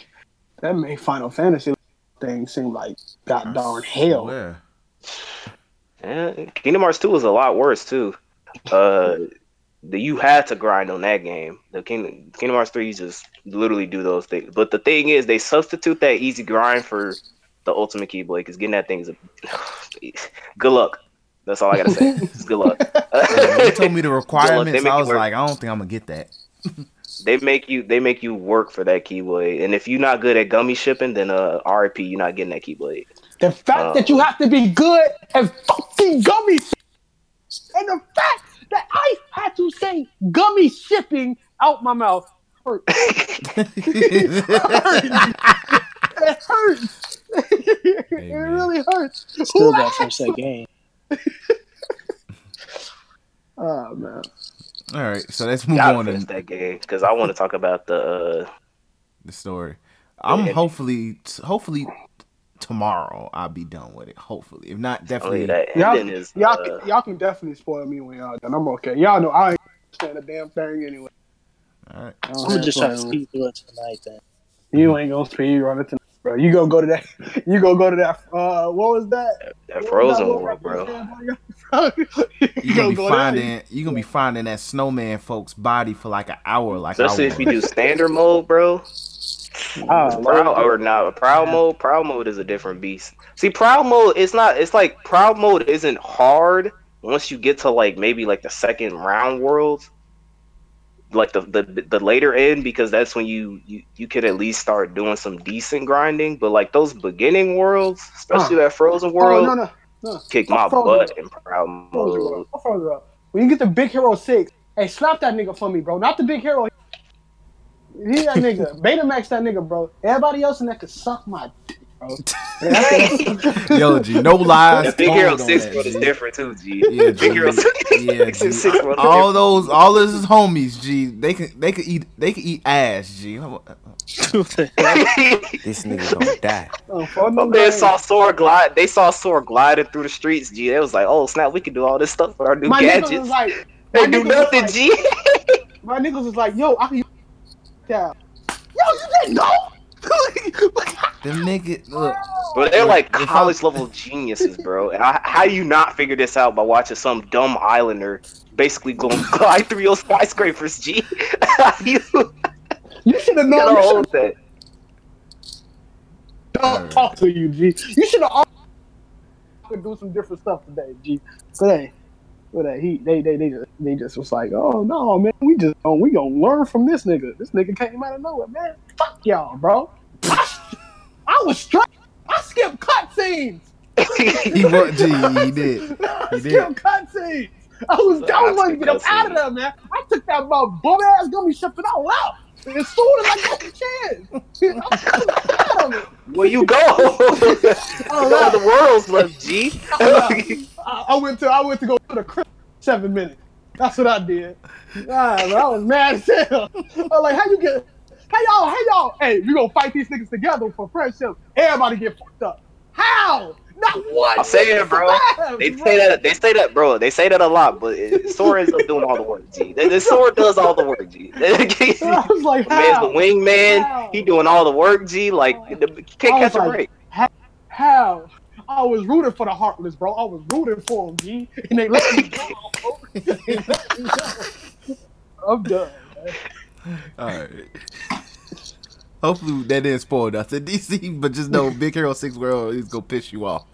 that made Final Fantasy thing seem like god darn hell. Yeah. Yeah, Kingdom Hearts 2 is a lot worse too. Uh, the you had to grind on that game. The Kingdom Kingdom Hearts 3 you just literally do those things. But the thing is, they substitute that easy grind for the Ultimate Keyblade because getting that thing is a good luck. That's all I gotta say. Just good luck. When you told me the requirements, I was like, "I don't think I'm gonna get that." they make you they make you work for that Keyblade, and if you're not good at gummy shipping, then uh, RIP, you're not getting that Keyblade. The fact Oh. that you have to be good at fucking gummy shit, and the fact that I had to say gummy shipping out my mouth hurt. it hurts. it man. really hurts. Still got some say game. Oh man. All right, so let's move Gotta on finish to that game because I want to talk about the. Uh, the story. I'm Yeah. hopefully, hopefully tomorrow I'll be done with it. Hopefully, if not, definitely. mean, that Y'all, is. y'all, uh, can, y'all can definitely spoil me when y'all done. I'm okay. Y'all know I ain't understand a damn thing anyway. All right. I don't I'm gonna just try to fun. speed through it tonight then. You ain't gonna speed run it tonight, bro. You gonna go to that. You gonna go to that. Uh, what was that? that What was Frozen that World, bro. right there? You you gonna be go there. finding you gonna be finding that snowman folks body for like an hour, like I Especially if you do standard mode, bro. Ah, Proud or not, proud mode. Proud mode is a different beast. See, proud mode, it's not. It's like proud mode isn't hard once you get to like maybe like the second round worlds, like the the, the later end, because that's when you you you could at least start doing some decent grinding. But like those beginning worlds, especially that frozen Oh world, no no no. kick my butt in proud mode. When you get the Big Hero Six, hey, slap that nigga for me, bro. Not the Big Hero. He that nigga. Baymax that nigga, bro. Everybody else in that could suck my dick, bro. Yo, G, no lies. That Big Hero told on Six that, world is G. different too, G. Yeah, Big Hero Six, Yeah, Six G. is six world all those, all this is homies. G, they can, they can eat, they can eat ass. G. This nigga gonna die. Oh, no man games. saw Sora glide. They saw Sora gliding through the streets. G, they was like, "Oh snap, we can do all this stuff with our new My niggas gadgets." was like, they do nothing, like- G. My niggas was like, yo, I can use that. Yo, you didn't know? Like, Them niggas, look. Bro, they're like college level geniuses, bro. And I, how do you not figure this out by watching some dumb islander basically go glide through your skyscrapers, G? you You should have known. gotta You hold should that. don't talk to you, G. You should have could do some different stuff today, G. Today, today, uh, he they they they just they just was like, oh no, man, we just oh, we gonna learn from this nigga. This nigga came out of nowhere, man. Fuck y'all, bro. I, I was straight. I skipped cutscenes. He was, he did. I He did. skipped cutscenes. I was I was going to get him out of there, man. I took that bum bum ass gummy shit and I left. As soon as I got the chance, I was of it. Where you go? Oh, Go to the world's left, G. I, I went to I went to go to the crib seven minutes. That's what I did. Ah, man, I was mad as hell. I was like, how you get? Hey y'all, hey y'all, hey, we gonna fight these niggas together for friendship. Everybody get fucked up. How? Not one. I'm saying, nigga bro. survived, They bro. say that. They say that, bro. They say that a lot, but it, Sora ends up doing all the work, G. The, the Sora does all the work, G. I was like, Man's how? the wingman. How? He doing all the work, G. Like the, can't I was catch a break. How? I was rooting for the Heartless, bro. I was rooting for him, G. And they let me go. They let me go. I'm done. man. All right. Hopefully that didn't spoil nothing, DC. But just know, Big Hero Six World is gonna piss you off.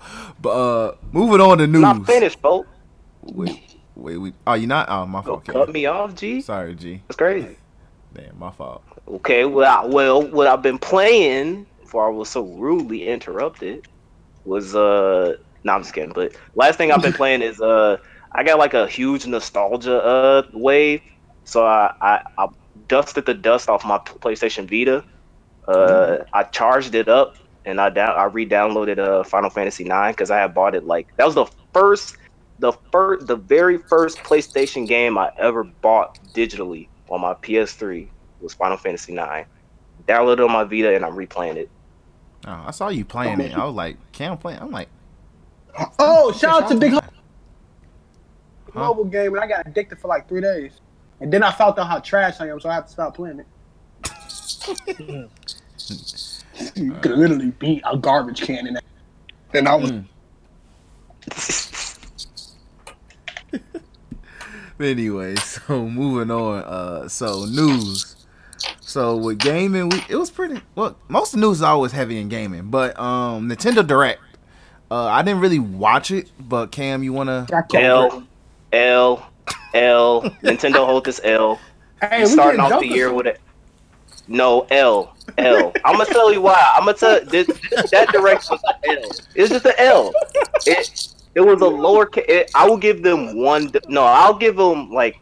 But uh, moving on to news. Not finished, folks. Wait, wait, we. Oh, you not? Oh, my fault. cut me off, G. Sorry, G. That's crazy. Damn, my fault. Okay, well, I- well, what I've been playing before I was so rudely interrupted was uh, no, I'm just kidding. But last thing I've been playing is uh, I got like a huge nostalgia uh wave, so I I, I dusted the dust off my PlayStation Vita. Uh, I charged it up and I down I re-downloaded uh Final Fantasy IX because I had bought it like that was the first the first the very first PlayStation game I ever bought digitally on my PS3 was Final Fantasy IX. Downloaded it on my Vita and I'm replaying it. Oh, I saw you playing it. I was like, Cam playing. I'm like, Oh, shout out to Big Ho- Huh? mobile game, and I got addicted for like three days. And then I found out how trash I am, so I have to stop playing it. You could literally beat a garbage can in that. And I was Anyway, so moving on. Uh, so news. So with gaming, we it was pretty. Well, most of the news is always heavy in gaming, but um, Nintendo Direct. Uh, I didn't really watch it, but Cam, you wanna? I L L L Nintendo hold this L. Hey, You we starting off the year with it. No L L. I'm gonna tell you why. I'm gonna tell this, this that direction was an L. It's just an L. It it was a lower. It, I will give them one. No, I'll give them like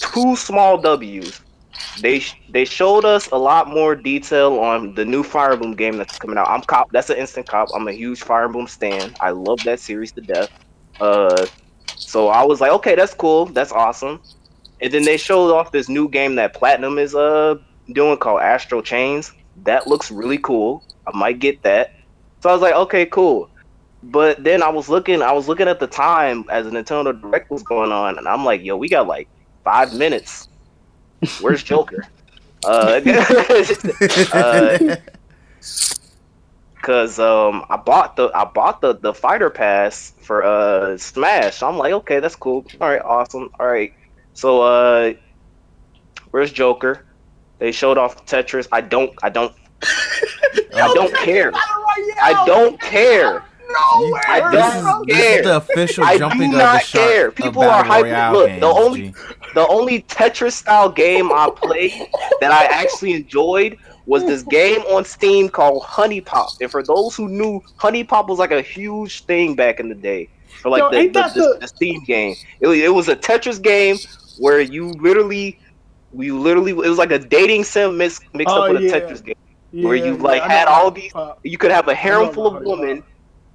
two small W's. They they showed us a lot more detail on the new Fire Emblem game that's coming out. I'm cop. That's an instant cop. I'm a huge Fire Emblem stan. I love that series to death. Uh, so I was like, okay, that's cool. That's awesome. And then they showed off this new game that Platinum is uh doing called Astral Chains. That looks really cool. I might get that. So I was like, okay, cool. But then I was looking, I was looking at the time as the Nintendo Direct was going on, and I'm like, yo, we got like five minutes. Where's Joker? uh, uh, Cause um I bought the I bought the the fighter pass for uh Smash. So I'm like, okay, that's cool. All right, awesome. All right. So uh where's Joker? They showed off Tetris. I don't I don't I don't care. I don't care. No way. I This don't is, this care. is the official I jumping do of the not shark care. People are Battle hyping. Look, games, the only G. the only Tetris style game I played that I actually enjoyed was this game on Steam called HuniePop. And for those who knew, HuniePop was like a huge thing back in the day for like Yo, the, the, the, the- the Steam game. It, it was a Tetris game where you literally, we literally, it was like a dating sim mix, mixed Oh, up with yeah. a Tetris game. where you Yeah, like yeah, had all these. pop. You could have a harem full of women,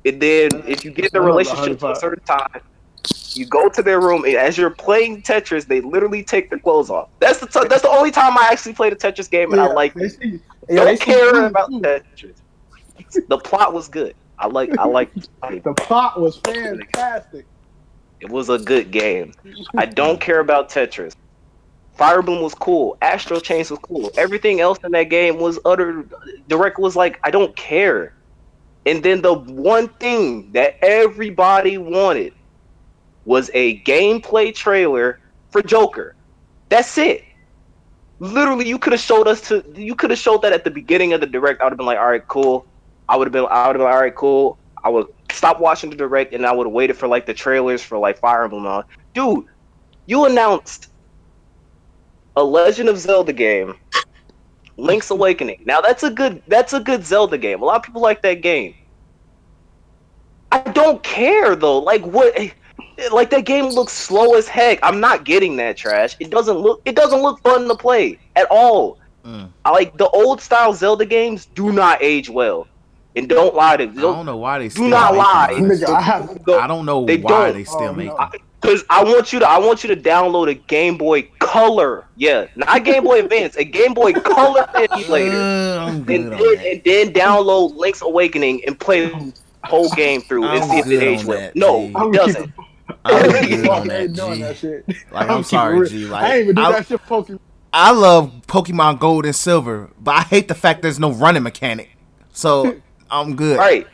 and then if you get the relationship to a certain time, you go to their room, and as you're playing Tetris, they literally take their clothes off. That's the t- that's the only time I actually played a Tetris game, and I like it. see- yeah, Don't care about. Tetris. The plot was good. I like I like The plot was fantastic. It was a good game. I don't care about Tetris. Fire Emblem was cool. Astral Chains was cool. Everything else in that game was utter. Direct was like, I don't care. And then the one thing that everybody wanted was a gameplay trailer for Joker. That's it. Literally, you could have showed us to. You could have showed that at the beginning of the direct. I would have been like, all right, cool. I would have been. I would have been like, all right, cool. I would stop watching the direct and I would have waited for like the trailers for like Fire Emblem. all. Dude, you announced a Legend of Zelda game, Link's Awakening. Now that's a good that's a good Zelda game. A lot of people like that game. I don't care though. Like what like that game looks slow as heck. I'm not getting that trash. It doesn't look it doesn't look fun to play at all. Mm. I like the old style Zelda games do not age well. And don't lie to I don't know why they still do not making lie. those. Nigga, I have I don't know They why don't. they still Oh, make no. them. Cause I want you to, I want you to download a Game Boy Color, yeah, not Game Boy Advance, a Game Boy Color emulator, Uh, I'm and good then, on that. and then download Link's Awakening and play the whole game through I'm see if it aged on well. that, No, G. it I'm doesn't. I'm Fuck, good on I ain't that, doing G. that shit. Like, I'm I'm sorry, real. G. Like, I ain't even do I- that shit, Pokemon. I love Pokemon Gold and Silver, but I hate the fact there's no running mechanic. So I'm good. Right,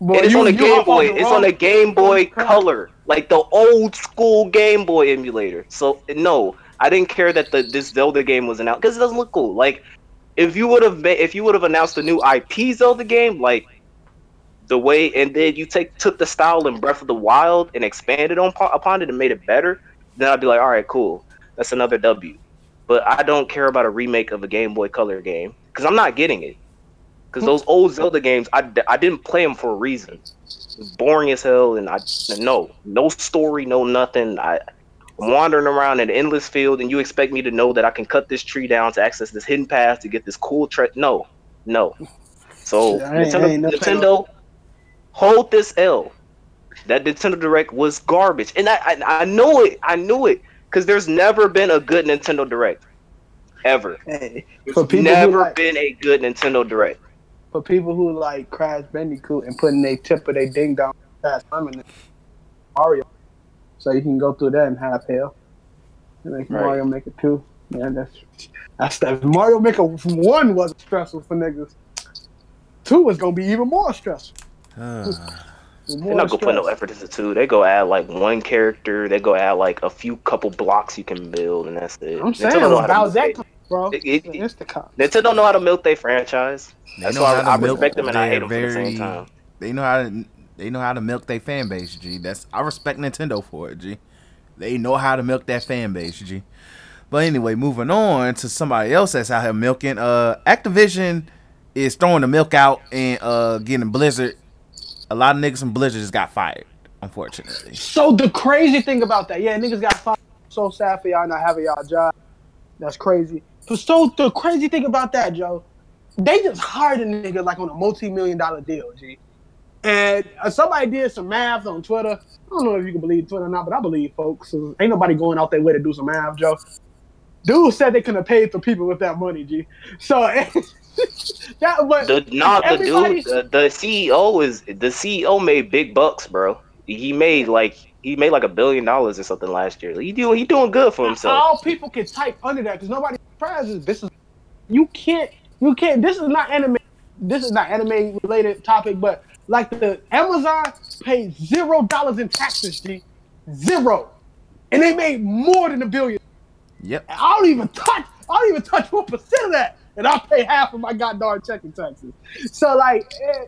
Boy, and it's you- on a Game Boy. the It's wrong- on a Game Boy. Color, like the old school Game Boy emulator. So no, I didn't care that the this Zelda game was announced because it doesn't look cool. Like if you would have if you would have announced a new IP Zelda game, like the way, and then you take took the style in Breath of the Wild and expanded on upon it and made it better, then I'd be like, all right, cool, that's another W. But I don't care about a remake of a Game Boy Color game because I'm not getting it. Because those old Zelda games, I, I didn't play them for a reason. It was boring as hell, and I no no story, no nothing. I I'm wandering around an endless field, and you expect me to know that I can cut this tree down to access this hidden path to get this cool tre No, no. So Shit, I ain't- Nintendo, ain't never Nintendo, hold this L. That Nintendo Direct was garbage, and I I, I knew it. I knew it because there's never been a good Nintendo Direct, ever. Hey, There's For people who never like- been a good Nintendo Direct. For people who like Crash Bandicoot and putting their tip of their ding dong fast time Mario, so you can go through that and have hell. And make Right. Mario Maker two. Yeah, that's that's that. Mario Maker one was stressful for niggas. Two was gonna be even more stressful. Uh, They're not gonna put no effort into two. They go add like one character. They go add like a few couple blocks you can build, and that's it. I'm saying, Nintendo know how to how's milk that, they- bro? It- it- it- It's the cop. Nintendo know how to milk their franchise. they That's know why how to I milk respect them and I their hate them for the same time. They know how to they know how to milk their fan base, G. That's I respect Nintendo for it, G. They know how to milk that fan base, G. But anyway, moving on to somebody else that's out here milking. Uh, Activision is throwing the milk out and uh getting Blizzard. A lot of niggas from Blizzard just got fired, unfortunately. So the crazy thing about that, yeah, niggas got fired. So sad for y'all not having y'all job. That's crazy. But so the crazy thing about that, Joe, they just hired a nigga like on a multi-million dollar deal, G. And uh, somebody did some math on Twitter. I don't know if you can believe Twitter or not, but I believe folks. So ain't nobody going out their way to do some math, Joe. Dude said they couldn't have paid for people with that money, G. So that, was The not the dude. The, the CEO is the CEO made big bucks, bro. He made like he made like a billion dollars or something last year. He doing he doing good for himself. all people can type under that because nobody This is you can't you can't. This is not anime. This is not anime related topic, but like the Amazon paid zero dollars in taxes, G, zero, and they made more than a billion. Yep. And I don't even touch. I don't even touch one percent of that, and I pay half of my goddamn checking taxes. So like. eh,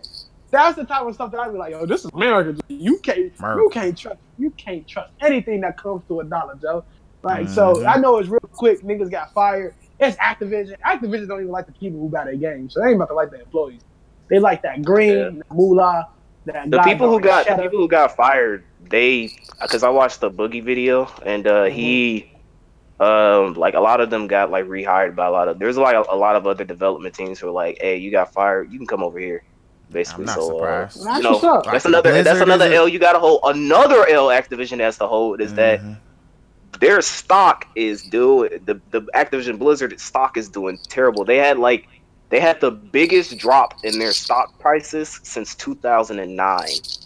that's the type of stuff that I'd be like, yo, this is America. You can't, America. you can't trust, you can't trust anything that comes to a dollar, Joe. Like, so Mhm. I know it's real quick. Niggas got fired. It's Activision. Activision don't even like the people who buy their games, so they ain't about to like their employees. They like that green, that moolah, that the people who goddamn got the people who got fired, they because I watched the Boogie video and uh, Mm-hmm. he, um, like a lot of them got like rehired by a lot of. There's like a, a lot of other development teams who are like, hey, you got fired, you can come over here. Basically, I'm not so uh, surprised. That's you know, what's that's another that's another is a- L you got to hold. Another L Activision has to hold is that Mhm. Their stock is doing the the Activision Blizzard stock is doing terrible. They had like they had the biggest drop in their stock prices since 2009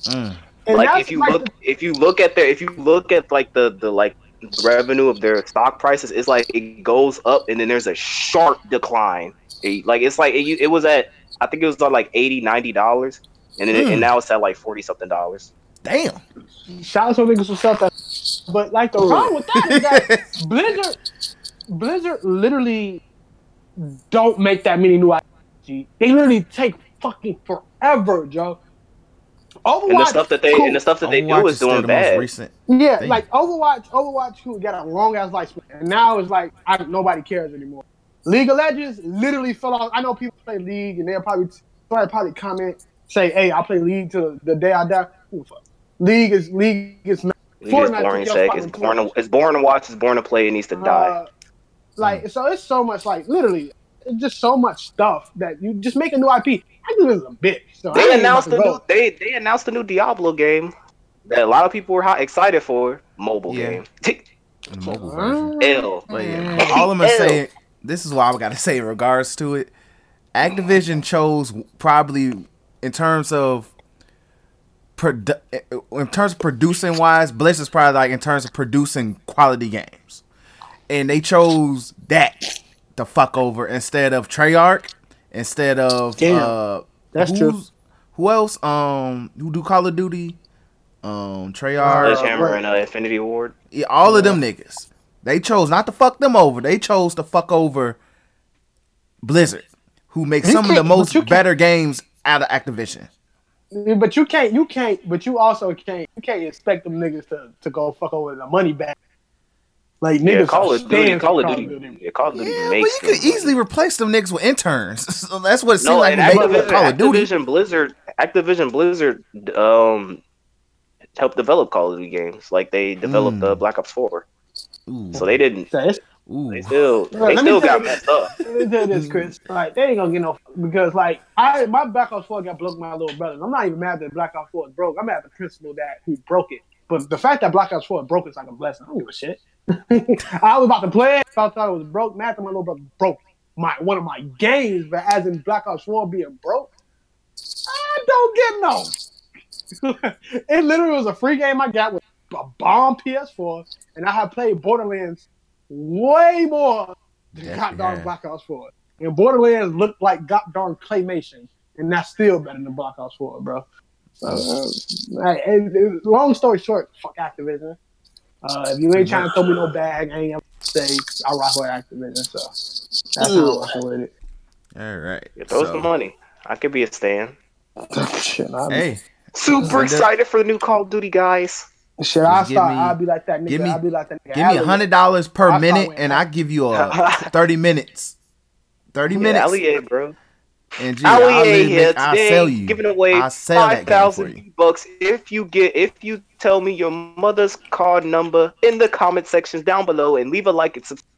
Mm. Like if you like look if you look at their if you look at like the the like revenue of their stock prices, it's like it goes up and then there's a sharp decline. It- like it's like it, it was at I think it was at like 80 90 dollars, and then Hmm. and now it's at like forty something dollars. Damn. Shout out to niggas who sell that. But like the problem with that is that Blizzard, Blizzard literally don't make that many new IPs. They literally take fucking forever, Joe. Overwatch, And the stuff that they cool. and the stuff that they Overwatch do is still doing the bad. most recent. Yeah, Damn. like Overwatch, Overwatch who got a long ass lifespan, and now it's like I, nobody cares anymore. League of Legends literally fell off. I know people play League, and they'll probably somebody probably comment say, "Hey, I play League till the day I die." Who the fuck? League is League is not. League is boring took as heck. It's fucking born to, it's born to watch. It's born to play. It needs to die. Uh, like so, it's so much like literally, it's just so much stuff that you just make a new IP. Activision is a bitch. So They ain't announced the new they they announced the new Diablo game that a lot of people were hot, excited for. Mobile Yeah. game. The mobile version. L. But yeah, all I'm gonna say, this is what I gotta say in regards to it. Activision chose probably in terms of produ- in terms of producing wise, Blizzard's probably like in terms of producing quality games, and they chose that to fuck over instead of Treyarch, instead of Damn. uh, That's true. Who else? Um, who do Call of Duty? Um, Treyarch. Sledgehammer right. and uh, Infinity Ward. Yeah, all of them niggas. They chose not to fuck them over. They chose to fuck over Blizzard, who makes some of the most better games out of Activision. But you can't, you can't, but you also can't, you can't expect them niggas to, to go fuck over the money back. Like niggas, Yeah, Call are of Duty. stands Call for of Duty. Yeah, Call of Duty Yeah, but you could money. easily replace them niggas with interns. so that's what it seems No, like and we make with Activision, Call of Duty. Activision Blizzard, Activision Blizzard, um, helped develop Call of Duty games. Like they developed Mm. uh, Black Ops Four, Ooh, so they didn't. So it's, ooh. They still, Right, they let still tell got messed up. let me tell you this, Chris. Like they ain't gonna get no because like I my Black Ops Four got broke by my little brothers. I'm not even mad that Black Ops Four is broke. I'm mad at the principal that who broke it. But the fact that Black Ops Four broke is like a blessing. I don't give a shit. I was about to play it. I thought it was broke. Mad that my little brother broke my one of my games, but as in Black Ops Four being broke, I don't get no. it literally was a free game I got with a bomb PS4, and I have played Borderlands way more than Yes, God you darn have. Black Ops 4. And Borderlands looked like God darn claymation, and that's still better than Black Ops 4, bro. So, uh, hey, it- it- long story short, fuck Activision. Uh, if you ain't trying to throw me no bag, I ain't gonna say I rock with Activision. So that's how I'm rocking with it. All right. Yeah, throw so- some money. I could be a stan. shit, I, Hey, Super excited for the new Call of Duty, guys. Shit, I Just give start. me- I'll be like that nigga. give me- I'll be like that nigga. give me a hundred dollars per I'll minute, and. I give you a thirty minutes. Thirty minutes. Allier, bro. And G, I'll, Allier literally here make- I'll today, sell you. giving away I'll sell that five game for you. thousand bucks if you get if you tell me your mother's card number in the comment sections down below and leave a like and subscribe.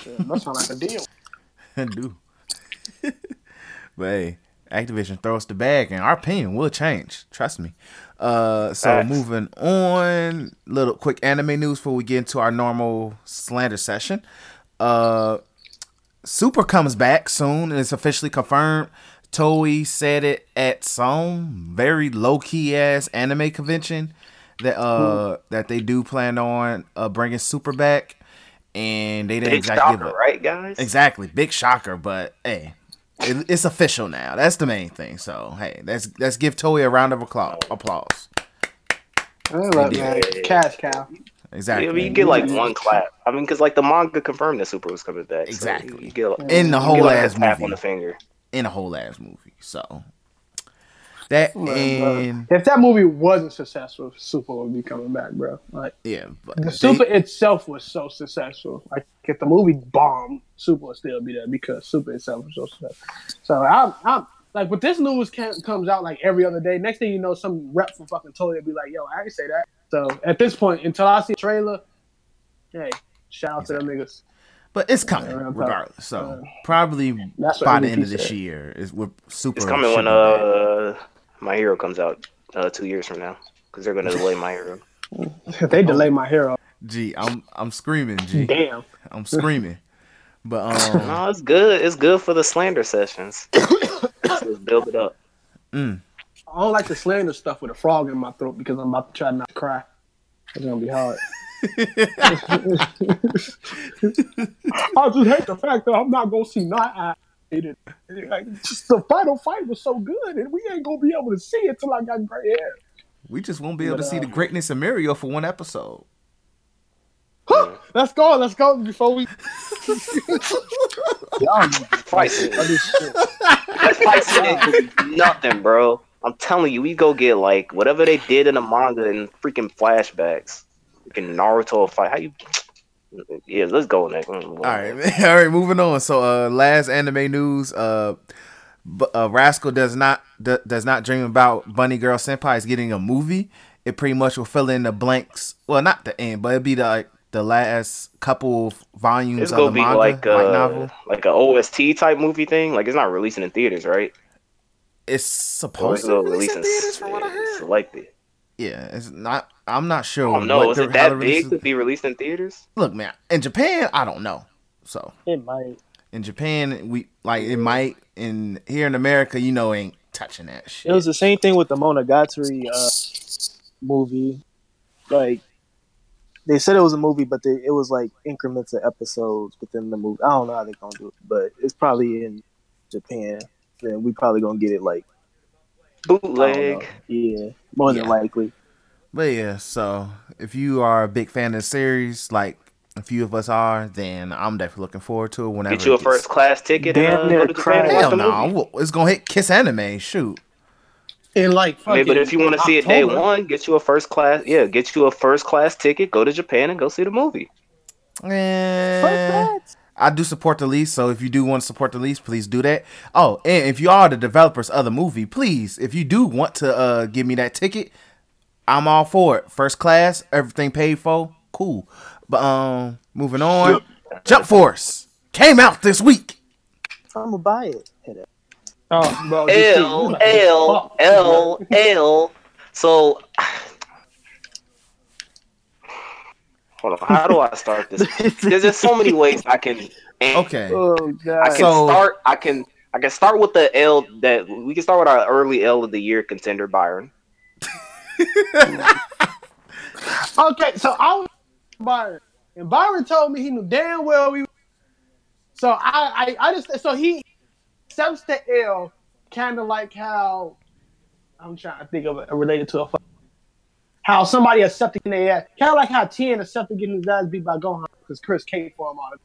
Shit, that sound like a deal. I do. but hey, Activision throw us the bag, and our opinion will change. Trust me. Uh, so moving on, little quick anime news before we get into our normal slander session. Uh, Super comes back soon, and it's officially confirmed. Toei said it at some very low key ass anime convention that uh that they do plan on uh bringing Super back, and they didn't Big exactly give shocker, right, guys? Exactly, big shocker, but hey, it, it's official now. That's the main thing. So hey, let's let's give Toei a round of applause. applause. Hey, look, did. cash cow. Exactly. I mean, you get like one clap. I mean, because like the manga confirmed that Super was coming back. so Exactly. you get, like- in the you whole get, like, a ass tap on movie. the finger. In a whole ass movie. So that and If that movie wasn't successful, Super would be coming back, bro. Like yeah, but the they- Super itself was so successful. Like if the movie bombed, Super would still be there because Super itself was so successful. So I'm, I'm like, but this news can, comes out like every other day. Next thing you know, some rep from fucking Toei will be like, "Yo, I didn't say that." So at this point, until I see a trailer, hey, shout out to them niggas. but it's coming Yeah, real talk. regardless. So probably by the end of this said. year is with Super. It's coming when uh my hero comes out uh two years from now because they're gonna delay my hero. They delay my hero, G, I'm I'm screaming. G, damn. I'm screaming. But um, No, it's good. It's good for the slander sessions. Let's build it up. mm, I don't like the slander stuff with a frog in my throat because I'm about to try not to cry. It's gonna be hard. I just hate the fact that I'm not gonna see my I hated. Like, just the final fight was so good, and we ain't gonna be able to see it till I got gray hair. We just won't be able to But, see the uh, greatness of Mario for one episode. Let's go, let's go before we. Y'all Fight scene. other shit. That fight scene could be nothing, bro. I'm telling you, we go get like whatever they did in the manga and freaking flashbacks. Freaking Naruto fight. How you? Yeah, let's go next. All right, all right. Moving on. So, uh, last anime news. Uh, uh, Rascal does not d- does not dream about Bunny Girl Senpai is getting a movie. It pretty much will fill in the blanks. Well, not the end, but it'll be the like, the last couple of volumes It's gonna the be manga, like a novel. like a OST type movie thing. Like it's not releasing in theaters, right? It's supposed it's to release in theaters, from what I heard. Selected. Yeah, it's not. I'm not sure. Oh no, what is the- it how that big release to be released in theaters? Look, man, in Japan, I don't know. So It might. in Japan, we like it might. In here in America, you know, ain't touching that shit. It was the same thing with the Monogatari uh, movie. Like they said it was a movie, but they, it was like increments of episodes within the movie. I don't know how they're gonna do it, but it's probably in Japan. Then we probably gonna get it like I don't know. Bootleg. Yeah, more than Yeah. likely. But yeah, so if you are a big fan of the series, like a few of us are, then I'm definitely looking forward to it. Whenever Get you a first class ticket Damn and uh, near go to Japan and watch Hell no, movie. it's gonna hit Kiss Anime. Shoot, And like, I mean, but if you want to see it day one, get you a first class. Yeah, get you a first class ticket. Go to Japan and go see the movie. Eh, I do support the lease, so if you do want to support the lease, please do that. Oh, and if you are the developers of the movie, please, if you do want to uh give me that ticket, I'm all for it. First class, everything paid for, cool. But um, moving on, Jump Force came out this week. I'm gonna buy it. Oh, bro, L L. L L. So, hold on. How do I start this? There's just so many ways I can. Okay, Oh I god. can So- start. I can. I can start with the L that we can start with our early L of the year contender Byron. Okay, so I was Byron, and Byron told me he knew damn well we. So I, I, I just so he accepts the L, kind of like how I'm trying to think of it related to a how somebody accepted their kind of like how Tien accepted getting his ass beat by Gohan because Chris came for him on it.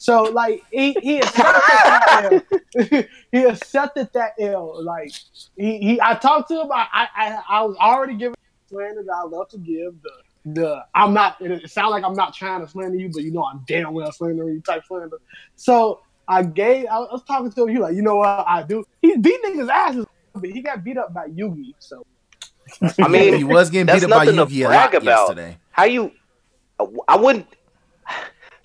So like he he accepted that L. he accepted that L. Like he, he I talked to him. I I I, I was already giving slander that I love to give the the I'm not it, it sounds like I'm not trying to slander you, but you know I'm damn well slandering you type slander. So I gave I was talking to him, he like, you know what I do? He beat niggas asses, but he got beat up by Yugi. So I mean, he was getting beat up by nothing to Yugi a lot about. yesterday. How you? I wouldn't.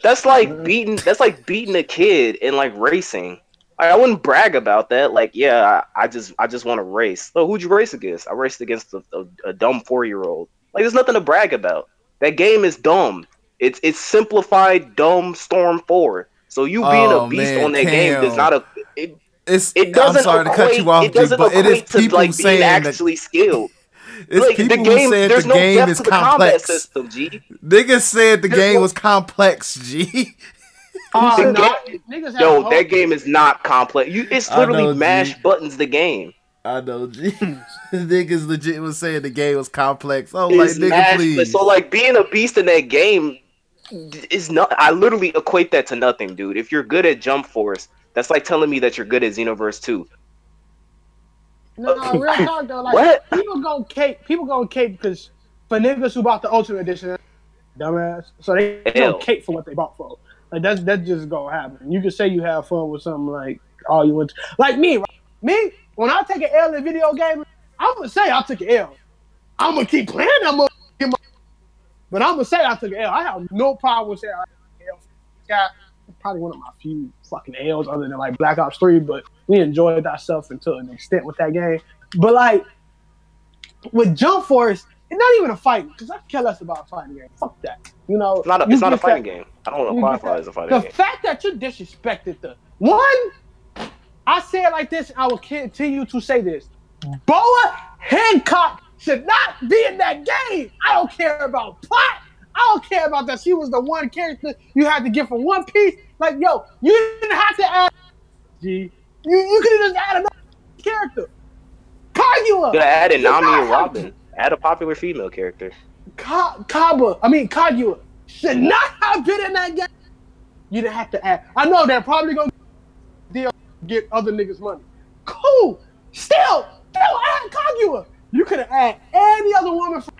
That's like Mm-hmm. beating. That's like beating a kid in like racing. Like, I wouldn't brag about that. Like, yeah, I, I just, I just want to race. So, who'd you race against? I raced against a, a, a dumb four year old. Like, there's nothing to brag about. That game is dumb. It's, it's simplified, dumb Storm Four. So you being Oh, a beast man, on that game does not a. It, It's it doesn't I'm sorry to cut you off, It G, doesn't but it equate is to people like saying being that actually skilled. It's Like, people the game, who said there's the no game depth is to the combat complex. system, G. Niggas said the There's game no- was complex, G. uh, no, game- niggas Yo, that game is not complex. You, it's literally know, G. mash buttons. The game. I know, G. niggas legit was saying the game was complex. Oh, like nigga, mash, please. So like being a beast in that game is not. I literally equate that to nothing, dude. If you're good at Jump Force, that's like telling me that you're good at Xenoverse 2. No, no, real talk though. Like What? people go cape, people go cape because for niggas who bought the Ultimate Edition, dumbass. So they Hell. go cape for what they bought for. Like that's that's just gonna happen. You can say you have fun with something like all you want. to. like me, right? Me when I take an L in video game, I'm gonna say I took an L. I'm gonna keep playing that motherfucking mo- but I'm gonna say I took an L. I have no problem with saying I took an L. Probably one of my few fucking L's other than like Black Ops 3, but we enjoyed stuff until an extent with that game. But like with Jump Force, it's not even a fight because I care less about a fighting game. Fuck that. You know, It's not. A, it's not a fighting that- game. I don't want to qualify as a fighting The game. The fact that you disrespected the one, I say it like this, and I will continue to say this: Boa Hancock should not be in that game. I don't care about plot. I don't care about that. She was the one character you had to get from One Piece. Like, yo, you didn't have to add. G, you you could have just added another character. Kaguya. Could have added Nami and Robin. Add a popular female character. Ka- Kaba, I mean Kaguya, should mm-hmm. not have been in that game. You didn't have to add. I know they're probably gonna deal get other niggas money. Cool. Still, still add Kaguya. You could have added any other woman. From,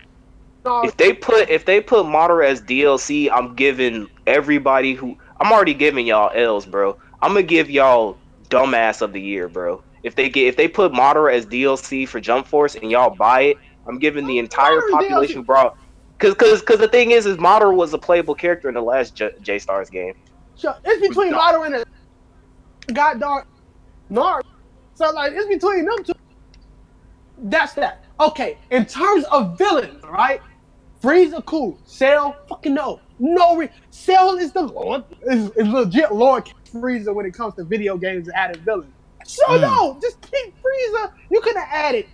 If they put if they put Madara as DLC, I'm giving everybody who I'm already giving y'all L's, bro. I'm gonna give y'all dumbass of the year, bro. If they get if they put Madara as DLC for Jump Force and y'all buy it, I'm giving the entire Madara population DLC. who. Cause, cause, cause the thing is, is Madara was a playable character in the last J, J Stars game. so it's between Madara and a goddamn Naruto. So like it's between them two. That's that. Okay, in terms of villains, right? Frieza cool. Cell, fucking no. No re- Cell is the Lord is, is legit Lord Frieza when it comes to video games and adding villains. So Mm. no, just keep Frieza. You could have added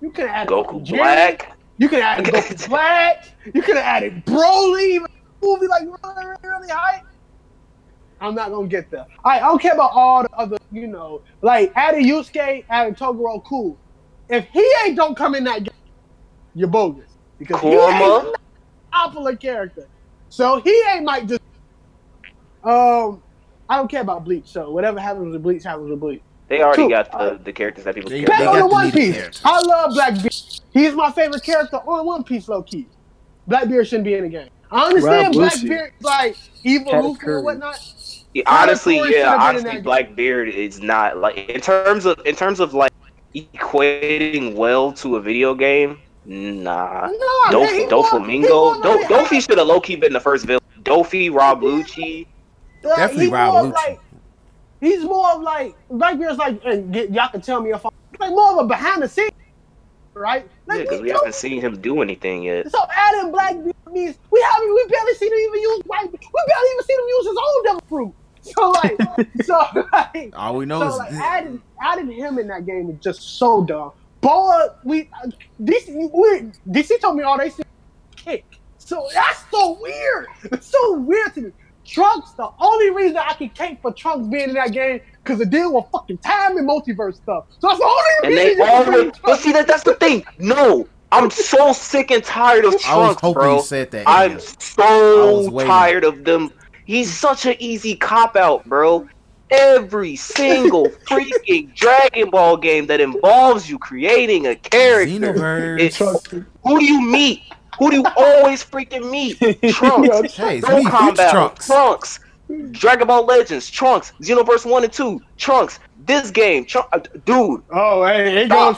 you could have added Goku Jiren. Black. You could have added Goku Black. You could have added Broly. Movie like really, really, really high. I'm not gonna get there. I, I don't care about all the other, you know, like adding Yusuke, adding Toguro, cool. If he ain't don't come in that game, you're bogus because he Kurama? ain't a popular character. So he ain't might just. Um, I don't care about Bleach. So whatever happens with Bleach happens with Bleach. They already Two. got the, the characters that people They- care Back they about. on the the One Piece. characters. I love Blackbeard. He's my favorite character on One Piece, low key. Blackbeard shouldn't be in the game. I understand Rob Lucci. Blackbeard's like evil Luffy Curry. and whatnot. Yeah, honestly, yeah, have been in honestly, that Blackbeard is not like in terms of in terms of like equating well to a video game. Nah, No, Dof- man, he Doflamingo, Do- like- Dofi should have low key been the first villain. Dofi, Rob Lucci. Uh, Definitely Rob Lucci. Like, he's more of like Blackbeard's like, and get, y'all can tell me if I'm like more of a behind the scenes, right? Yeah, because we we haven't seen him do anything yet. So adding Blackbeard means we haven't we barely seen him even use like we barely even seen him use his own devil fruit. So like, so like, All we know so is like adding adding him in that game is just so dumb. Boa, we uh, DC we, DC told me all they see kick. So that's so weird. It's so weird to me. Trunks, the only reason I can cape for Trunks being in that game because it deal with fucking time and multiverse stuff. So that's the only reason. And reason. they you can always, but see that that's the thing. No, I'm so sick and tired of I was Trunks, hoping bro. you said that. I'm so tired of them. He's such an easy cop out, bro. Every single freaking Dragon Ball game that involves you creating a character, Xenoverse. it- who do you meet? Who do you always freaking meet? Trunks. Hey, it's No me, combat. Trunks. Trunks. Dragon Ball Legends. Trunks. Xenoverse 1 and 2. Trunks. This game. Trunks. uh, dude, Oh, hey, it goes.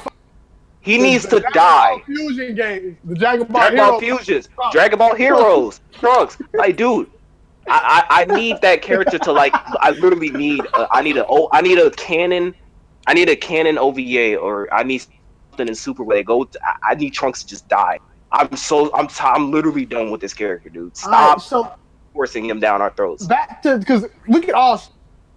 he The- needs to Dragon die. Ball Fusion games, the Dragon Ball, Dragon Ball Fusions, Dragon Ball Heroes, Trunks. Like, dude, I, I, I need that character to like. I literally need. A, I need a. Oh, I need a canon. I need a canon OVA, or I need something in Super where they go. I, I need Trunks to just die. I'm so. I'm. T- I'm literally done with this character, dude. All right, Stop so forcing him down our throats. back to because we can all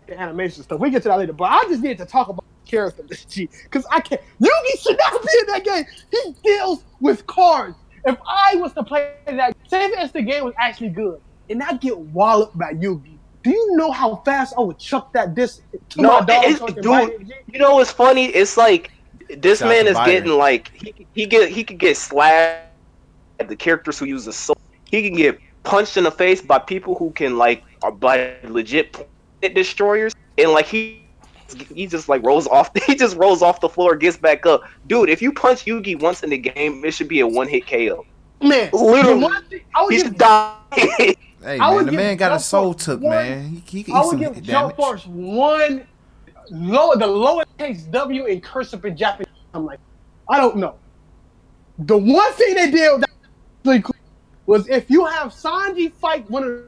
the animation stuff. We get to that later, but I just need to talk about the character because I can't. Yugi should not be in that game. He deals with cards. If I was to play that, say if the game was actually good, and I get walloped by Yugi, do you know how fast I would chuck that disc to No, my dog? it's- so dude, bite it, G? You know what's funny? It's like this Shout man is Byron. getting like he he get he could get slapped at the characters who use the sword. He can get punched in the face by people who can like are by legit planet destroyers, and like he he just like rolls off. He just rolls off the floor, gets back up. Dude, if you punch Yugi once in the game, it should be a one hit KO. Man, Literally. the one thing- I would He give should die. Hey I man, would the give man got Jump his soul Force took, one- man. He, he can I eat would some give damage. Jump Force one low, the lowercase W in cursive in Japanese. I'm like, I don't know. The one thing they did that was cool was if you have Sanji fight one of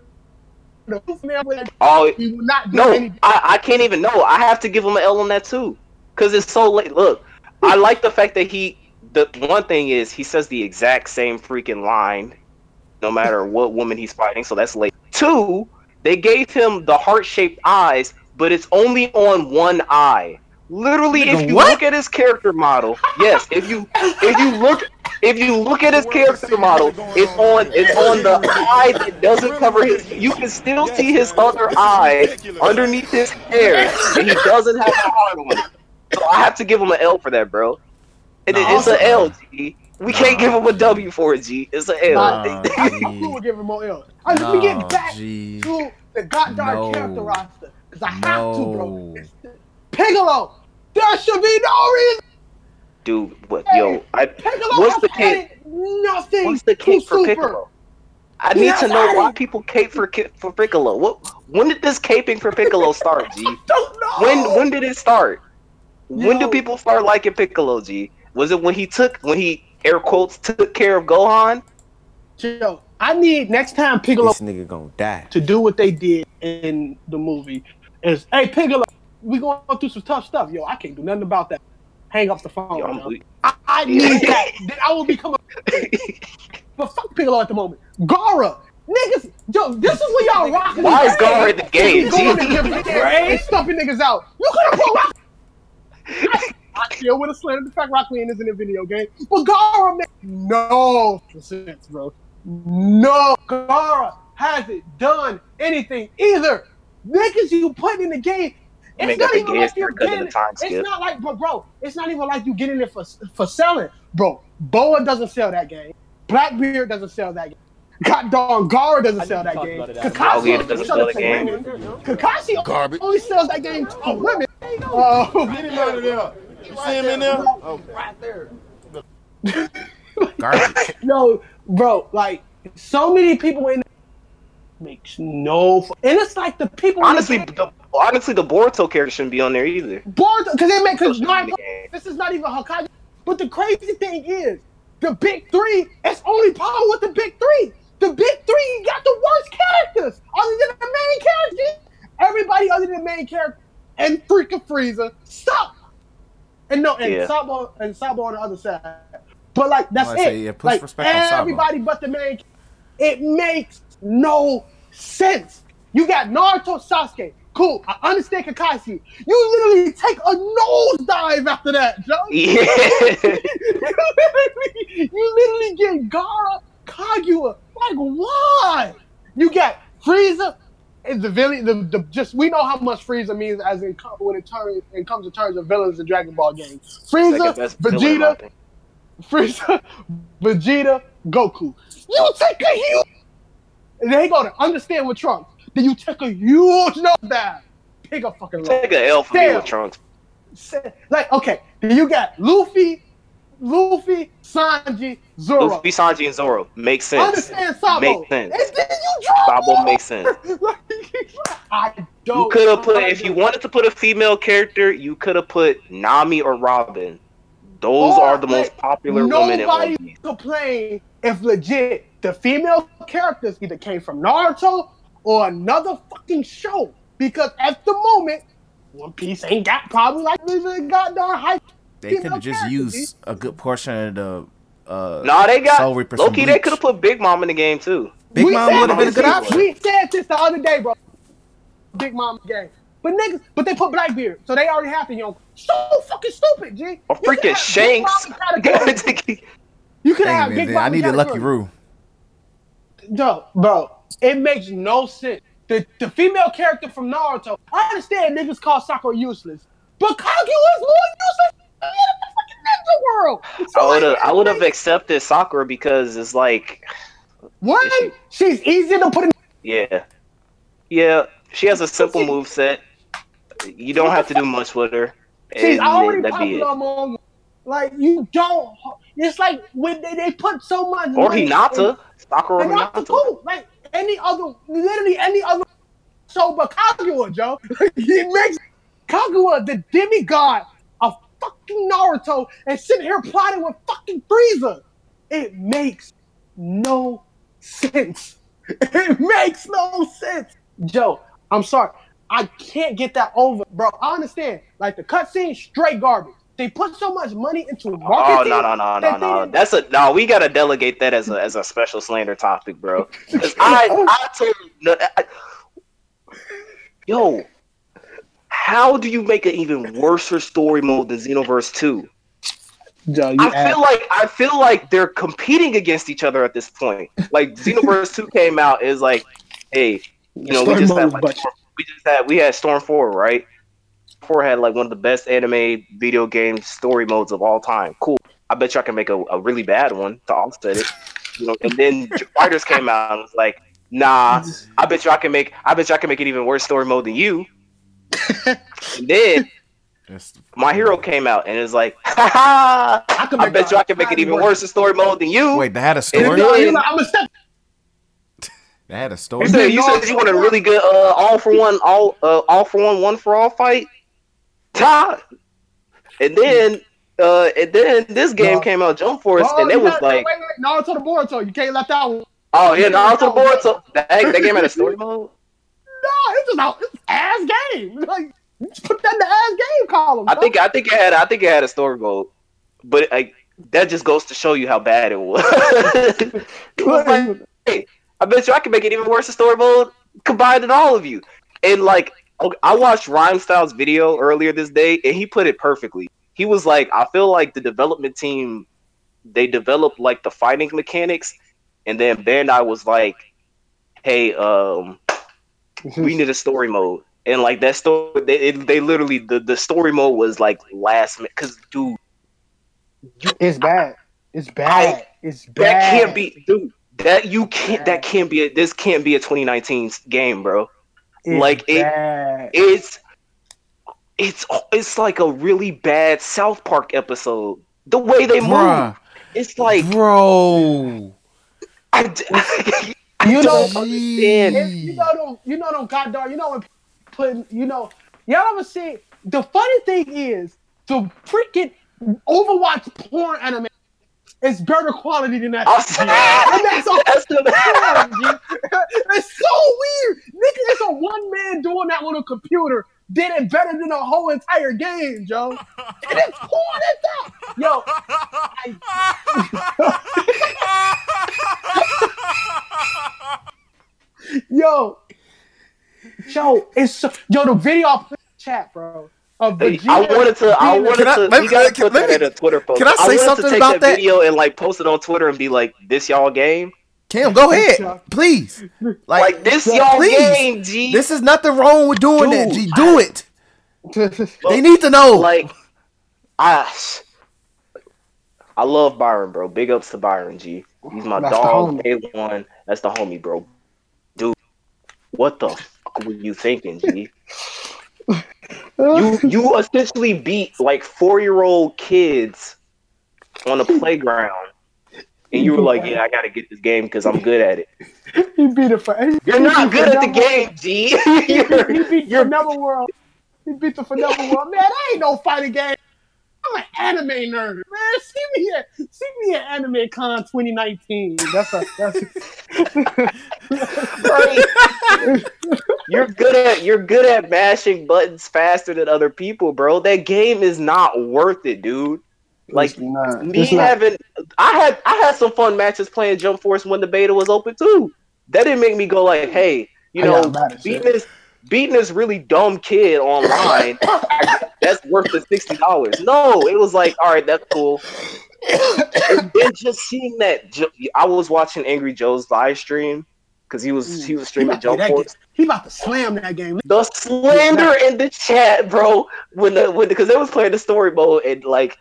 the Superman with Oh, he will not do No, any I, I can't even know. I have to give him an L on that too, because it's so late. Look, I like the fact that he. The one thing is he says the exact same freaking line, no matter what woman he's fighting. So that's late. Two, they gave him the heart shaped eyes, but it's only on one eye. Literally, if you what? look at his character model, yes, if you if you look if you look at his character model, it's on it's on the eye that doesn't cover his. You can still see his other eye underneath his hair, and he doesn't have a heart on it. So I have to give him an L for that, bro. And it, it's an L, G. We can't give him a W for it, G. It's an L. Nah, I G. we will give him more L. I just we get back G. to the goddamn No. character roster because I have to, bro. It's Piccolo. There should be no reason. Dude, what? Yo, I Piccolo what's the cape? Nothing. What's the to cape for Super. Piccolo? I He need has to know why added- people cape for for Piccolo. What? When did this caping for Piccolo start, G? Don't know. When when did it start? When do people start liking Piccolo, G? Was it when he took when he air quotes took care of Gohan? Yo, I need next time Piccolo This nigga gonna die. to do what they did in the movie is, hey Piccolo, we going through some tough stuff. Yo, I can't do nothing about that. Hang up the phone. Yo, yo. I'm- I, I need that. then I will become a. but fuck Piccolo at the moment. Gaara, niggas, yo, this is what y'all rocking. Why is Gaara in the game, You going G? to give and stuffing niggas out. You could have put Rock. I still would have slandered the fact Rock Lee isn't a video game, but Gaara makes no sense, bro. No, Gaara hasn't done anything either. Niggas you put in the game. You It's ain't not even like you're getting. the time It's skip. not like, but bro, it's not even like you getting it for for selling, bro. Boa doesn't sell that game. Blackbeard doesn't sell that game. God darn, Gaara doesn't sell that game. Yeah, Kakashi doesn't sells sell it the to game. women. Kakashi Garbage. only sells that game to women. Oh, Uh, Get him out of there. You see him in there? Oh, right there. Garbage. No, bro, like so many people in makes no, fu- and it's like the people in the Honestly, the, honestly, the Boruto character shouldn't be on there either. bored because they make because Shouldn't be in the game. this is not even Hokage. But the crazy thing is, the big three it's only problem with the big three. The big three got the worst characters other than the main character. Everybody other than the main character and freaking Frieza stop. And no, and Yeah. Sabo and Sabo on the other side. But like that's Well, it. Say, yeah, like respect on Sabo. everybody but the main. It makes no sense. You got Naruto, Sasuke. Cool. I understand Kakashi. You literally take a nosedive after that, Joe. Yeah. you, literally, you literally get Gaara, Kaguya. Like, why? You got Frieza. The villain? The, the just we know how much Frieza means as in when it turns it comes to terms of villains in Dragon Ball games. Frieza, best villain, in my Vegeta. Frieza, Vegeta, Goku. You take a huge. And then he go to understand with Trunks. Then you take a huge nosedive. Pick a fucking. Take an L for me with Trunks. Like, okay, then you got Luffy, Luffy, Sanji, Zoro. Luffy, Sanji, and Zoro makes sense. Understand Sabo. Makes sense. And then you drop Sabo makes sense. Like, I don't. You could have put if you wanted to put a female character, you could have put Nami or Robin. Those Or, are the most popular women in One Piece. complain if legit the female characters either came from Naruto or another fucking show. Because at the moment, One Piece ain't got probably like goddamn hype. They could have just characters, used a good portion of the. Uh, Nah, they got Soul Reapers from Loki. They could have put Big Mom in the game too. Big We Mom would have been a good option. We said this the other day, bro. Big Mom game. But niggas, but they put Blackbeard, so they already have to, young. So fucking stupid, G. Or freaking have Big Shanks. Mom. You could have Big Mom I needed Lucky category. Roo. No, bro, it makes no sense. The, the female character from Naruto, I understand niggas call Sakura useless, but Kaguya is more useless than the world. So, I would have like, I would have accepted Sakura because it's like One, she's easy to put in. yeah. Yeah, she has a simple move set. You don't have to do much with her. She's already that'd popular among. Like you don't. It's like when they, they put so much. Or money Hinata. Sakura or Hinata Hinata. cool. Like any other, literally any other show but Kaguya, Joe. he makes Kaguya the demigod of fucking Naruto and sitting here plotting with fucking Frieza. It makes no sense. It makes no sense. Joe, I'm sorry. I can't get that over, bro. I understand. Like the cutscene, straight garbage. They put so much money into marketing. Oh marketing. no no no no no! That's a no. We gotta delegate that as a as a special slander topic, bro. I I told no, I, yo, how do you make an even worse story mode than Xenoverse Two? Joe, I feel like I feel like they're competing against each other at this point. Like Xenoverse Two came out is like, hey, you know, we just had like, Storm- we just had we had Storm Four, right? Four had like one of the best anime video game story modes of all time. Cool. I bet you I can make a, a really bad one to offset it. You know, and then Fighters came out and was like, nah, I bet you I can make I bet you I can make it even worse story mode than you. And then the- my hero came out and is like, ha ha! I, I bet you I can make it even worse in story mode than you. Wait, they had a story. Then- you know, I'm a step. They had a story. You said you said you want a really good uh, all for one, all uh, all for one, one for all fight. Ta! And then uh, and then this game No. came out, Jump Force, Oh, and it was got- like, wait, wait, Naruto the Boruto. You can't let that one. oh yeah, Naruto the board. So that, that game had a story mode. No, it's just out. It's ass game. Like, you just put that in the ass game column. I bro. think I think it had I think it had a story mode, but like that just goes to show you how bad it was. it was like, hey, I bet you I can make it even worse in story mode combining all of you. And like, okay, I watched Rhyme Styles' video earlier this day, and he put it perfectly. He was like, I feel like the development team they developed like the fighting mechanics, and then Bandai was like, hey, um, we need a story mode. And like that story, they, it, they literally the, the story mode was like last minute because dude, It's bad. It's bad. it's bad. that can't be dude. That you can't. That can't be. A, this can't be a 2019 game, bro. It's like it, bad. it's it's it's like a really bad South Park episode. The way they move, it's like bro. I, d- I You know, don't understand. You know them, you know them god dog, you know when putting, you know, y'all ever see the funny thing is the freaking Overwatch porn anime is better quality than that. And that's That's the- It's so weird. Nigga, it's a one man doing that on a computer. Did it better than the whole entire game, Joe. And it's porn at that. Yo, yo, Joe, it's so, yo the video I put in the chat, bro. Hey, I wanted to. I wanted Can to. let me- we gotta can- put let that me- in a Twitter post. can I say wanted something to take about that? video and like post it on Twitter and be like, "This y'all game." Cam, go ahead, please. Like, Like this y'all please. game, G. This is nothing wrong with doing that. G, do it. They need to know. like I I love Byron, bro. Big ups to Byron, G. He's my That's dog. homie. Day one. That's the homie, bro. Dude, what the fuck were you thinking, G? you you essentially beat like four year old kids on a playground, and you were like, "Yeah, I gotta get this game because I'm good at it." he beat it for. You're not good at the game, G. He You're- beat, he beat the Never World. He beat the Forever World. Man, that ain't no fighting game. I'm an anime nerd, man. See me at see me at Anime Con 2019. That's a that's. you're good at you're good at mashing buttons faster than other people, bro. That game is not worth it, dude. Like me having I had I had some fun matches playing Jump Force when the beta was open too. That didn't make me go like, hey, you I know, got mad at beating shit. this beating this really dumb kid online, that's worth the sixty dollars. No, it was like, all right, that's cool. and then just seeing that, I was watching Angry Joe's live stream because he was he was streaming Jump Force. he about to slam that game. The slander in the chat, bro. When the when because they was playing the story mode and like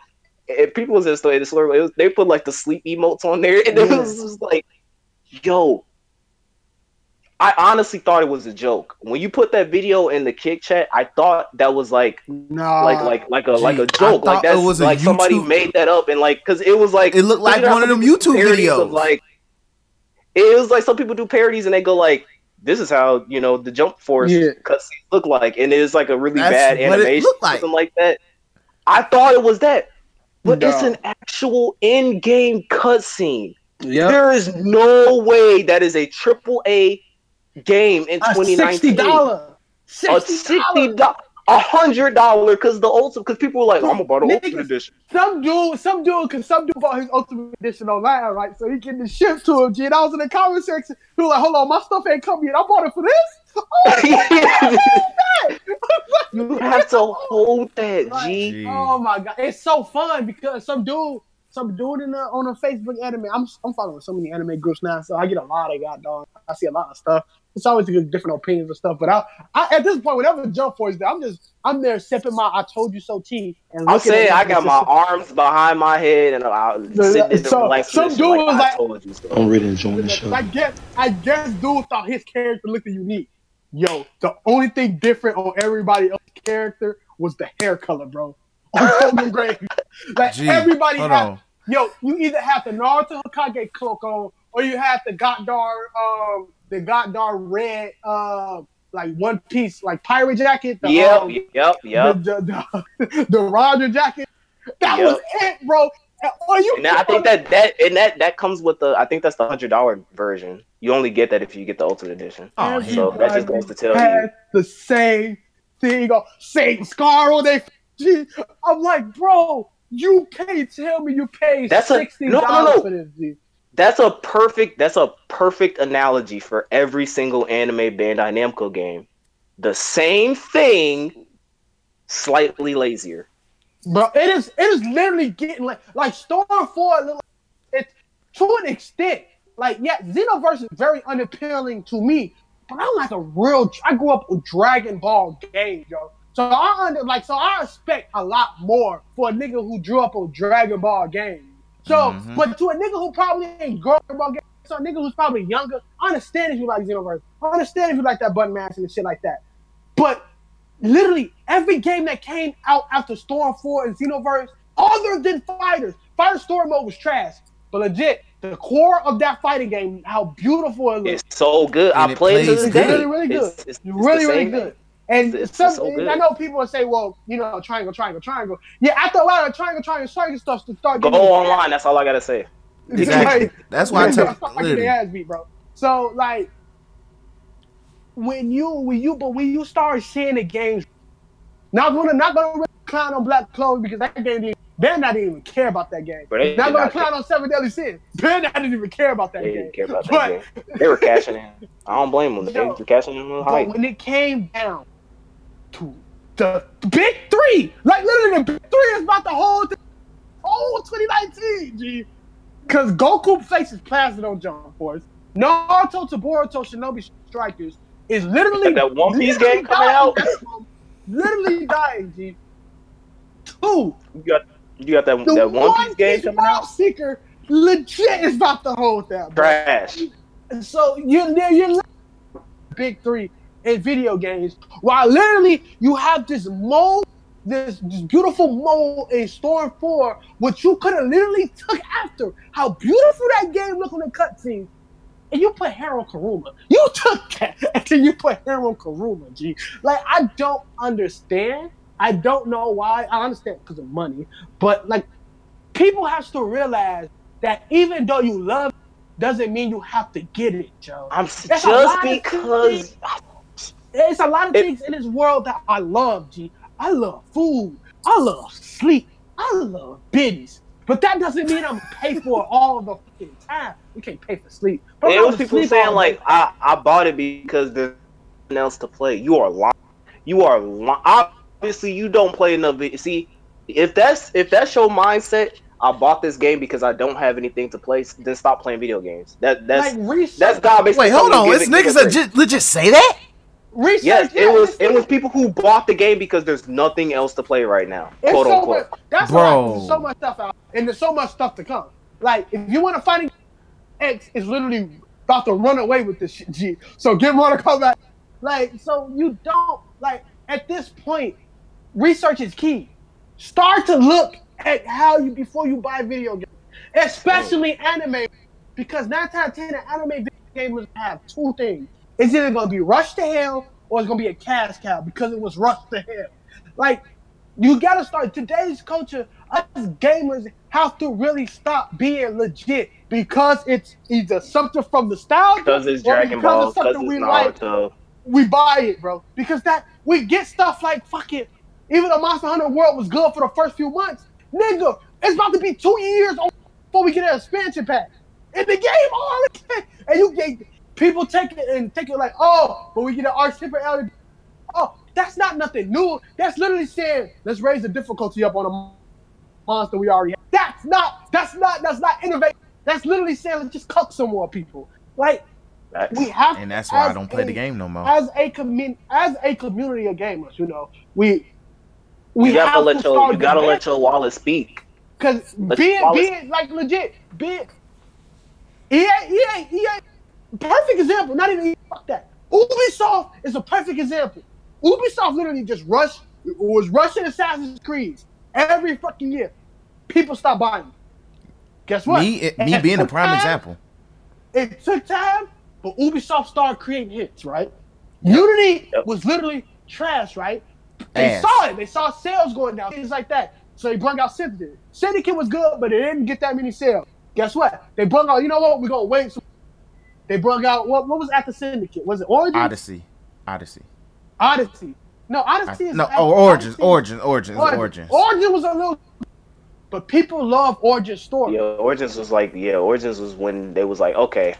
and people was in the story, the it was, they put like the sleep emotes on there and it was just like, yo. I honestly thought it was a joke. When you put that video in the kick chat, I thought that was like Nah, like like like a like a joke. Like that's like somebody YouTube- made that up and like because it was like It looked like you know how one of them YouTube videos. Of, like it was like some people do parodies and they go like, "This is how you know the Jump Force Yeah. cutscenes look like," and it is like a really That's bad animation, like. something like that. I thought it was that, but it's an actual in-game cutscene. yeah. There is no way that is a triple A game in A sixty dollar. a Sixty sixty dollars. dollars, a hundred dollar, because the ultimate, because people were like, oh, I'm about the Niggas- ultimate edition. Some dude, some dude, cause some dude bought his Ultimate Edition online, right? So he getting the ship to him. G, and I was in the comment section. He was like, "Hold on, my stuff ain't come yet. I bought it for this." you have to hold that, G. Oh my god, it's so fun because some dude, some dude in the on a Facebook anime. I'm I'm following so many anime groups now, so I get a lot of goddamn. I see a lot of stuff. It's always good different opinions and stuff. But I, I at this point, whenever Jump Force, there, I'm just I'm there sipping my "I told you so" tea. And I'm saying at I got my arms behind my head and I'm sitting in the So- relaxed some dude like, was I like- told you so. I'm really enjoying the show. I guess I guess dude thought his character looked unique. Yo, the only thing different on everybody else's character was the hair color, bro. On Golden Grave. Like Gee, everybody had on. yo, you either have the Naruto Hokage cloak on, or you have the Goddar um the Goddar red uh like one piece like pirate jacket. The, Yep, um, yep, yep. The, the, the, the Roger jacket. That Yep. was it, bro. And- Or you And I think that that and that that comes with the I think that's the hundred dollar version. You only get that if you get the ultimate edition. Oh, so that just goes to tell you. the same thing on same scar on their G. I'm like, bro, you can't tell me you paid That's a- sixty no, dollars no, no. for this, G. That's a perfect that's a perfect analogy for every single anime Bandai Namco game. The same thing, slightly lazier. Bro, it is it is literally getting like like Storm Four. It's to an extent. Like yeah, Xenoverse is very unappealing to me, but I'm like a real. I grew up with Dragon Ball games, yo. So I under like so I expect a lot more for a nigga who grew up on Dragon Ball game. So, Mhm. but to a nigga who probably ain't grown up on games, so a nigga who's probably younger, I understand if you like Xenoverse. I understand if you like that button mash and shit like that. But literally every game that came out after Storm 4 and Xenoverse, other than Fighters, Fighter Story Mode was trash. But legit, the core of that fighting game, how beautiful it looks. It's so good. And I it play it to this It's day. really, really good. It's, it's, it's really, really good. And It's- it's some, so good. I know people will say, well, you know, triangle, triangle, triangle. Yeah, after a while, triangle, triangle, triangle stuff to start Go getting online. That's all I gotta say. Exactly. That's why I tell Start getting literally. beat, bro. So like, when you when you but when you start seeing the games, not gonna not gonna clown on Black Clover because that game didn't. Ben not even care about that game. But they not gonna clown care. on Seven Deadly Sins. Ben I didn't even care about that game They game. didn't care about that But- game. They were cashing in. I don't blame them. They Yo, were cashing in on the But hype. when it came down to the big three, like literally the big three is about the whole thing, whole 2019, G. Because Goku faces Plasma on Jump Force. Naruto to Boruto Shinobi Strikers is literally That One Piece game coming out? literally dying, G. Two, You got you got that the that One Piece game coming out. Seeker legit is about to hold that. bro. Trash. And so you're you're, you're big three in video games, while literally you have this mode, this, this beautiful mode in Storm Four, which you could have literally took after how beautiful that game looked on the cutscenes. And you put Harold Karuma. You took that and then you put Harold Karuma, G. Like, I don't understand. I don't know why. I understand because of money. But, like, people have to realize that even though you love doesn't mean you have to get it, Joe. I'm It's just because There's a lot of It- things in this world that I love, G. I love food. I love sleep. I love biddies. But that doesn't mean I'm pay for it all the fucking time. You can't pay for sleep. But it I'm was people saying like. I, I bought it because there's nothing else to play. You are lying. You are lying. Obviously, you don't play enough. vi- See, if that's if that's your mindset, I bought this game because I don't have anything to play. Then stop playing video games. That that's like that's God basically. Wait, hold on. you It's niggas give that just legit say that? Research. Yes, yeah, it was it was people who bought the game because there's nothing else to play right now. It's Quote so unquote. much, that's Bro. why there's so much stuff out, and there's so much stuff to come. Like if you want to find X is literally about to run away with this shit, G. So get Mortal Kombat. Like so you don't like at this point, research is key. Start to look at how you before you buy video games, especially anime, because nine times out of ten, the anime video gamers have two things. It's either gonna be rushed to hell or it's gonna be a cash cow because it was rushed to hell. Like you gotta start today's culture. Us gamers have to really stop being legit because it's either something from the style Because it's Dragon because Ball. it's Because something it's we like. We buy it, bro. Because that we get stuff like fucking. Even the Monster Hunter World was good for the first few months, nigga, it's about to be two years before we get an expansion pack. And the game already, and you get People take it and take it like, oh, but we get an arch tipper LED. Oh, that's not nothing new. That's literally saying let's raise the difficulty up on a monster we already have. That's not. That's not. That's not innovative. That's literally saying let's just cuck some more people. Like we have, And that's why I don't play the game no more. As a commun, as a community of gamers, you know, we we you gotta let to your you gotta let your wallet speak. because Let being Wallace- being like legit, being EA, EA, EA, perfect example. Not even fuck that. Ubisoft is a perfect example. Ubisoft literally just rushed was rushing Assassin's Creed every fucking year. People stop buying. Guess what? Me, it, me It being a prime time. example. It took time, but Ubisoft started creating hits, right? Unity was literally trash, right? They Ass. saw it. They saw sales going down, things like that. So they brought out Syndicate. Syndicate was good, but it didn't get that many sales. Guess what? They brought out, you know what? We're going to wait. some- They brought out, what, what was after Syndicate? Was it Origins? Odyssey, Odyssey. Odyssey. No, Odyssey is No, after oh, Origins, Odyssey. Origins, Origins, Origins. Origins was a little, but people love Origins story. Yeah, Origins was like yeah, Origins was when they was like okay,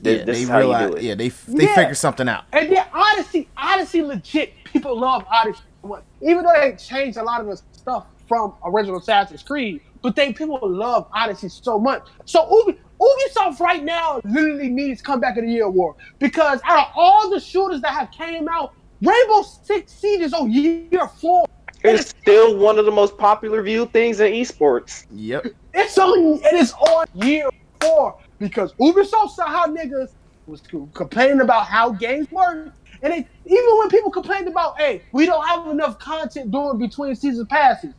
this, Yeah, this they is how you do it. Yeah, they they Yeah. figured something out. And then Odyssey, Odyssey legit, people love Odyssey. What- Even though they changed a lot of the stuff from original Assassin's Creed, but they people love Odyssey so much. So Ubi, Ubisoft right now literally needs comeback of the year award because out of all the shooters that have came out, Rainbow Six Siege is on year four. It's still one of the most popular viewed things in esports. Yep. It's on. It is on year four because Ubisoft saw how niggas was complaining about how games work, and they, even when people complained about, hey, we don't have enough content doing between season passes,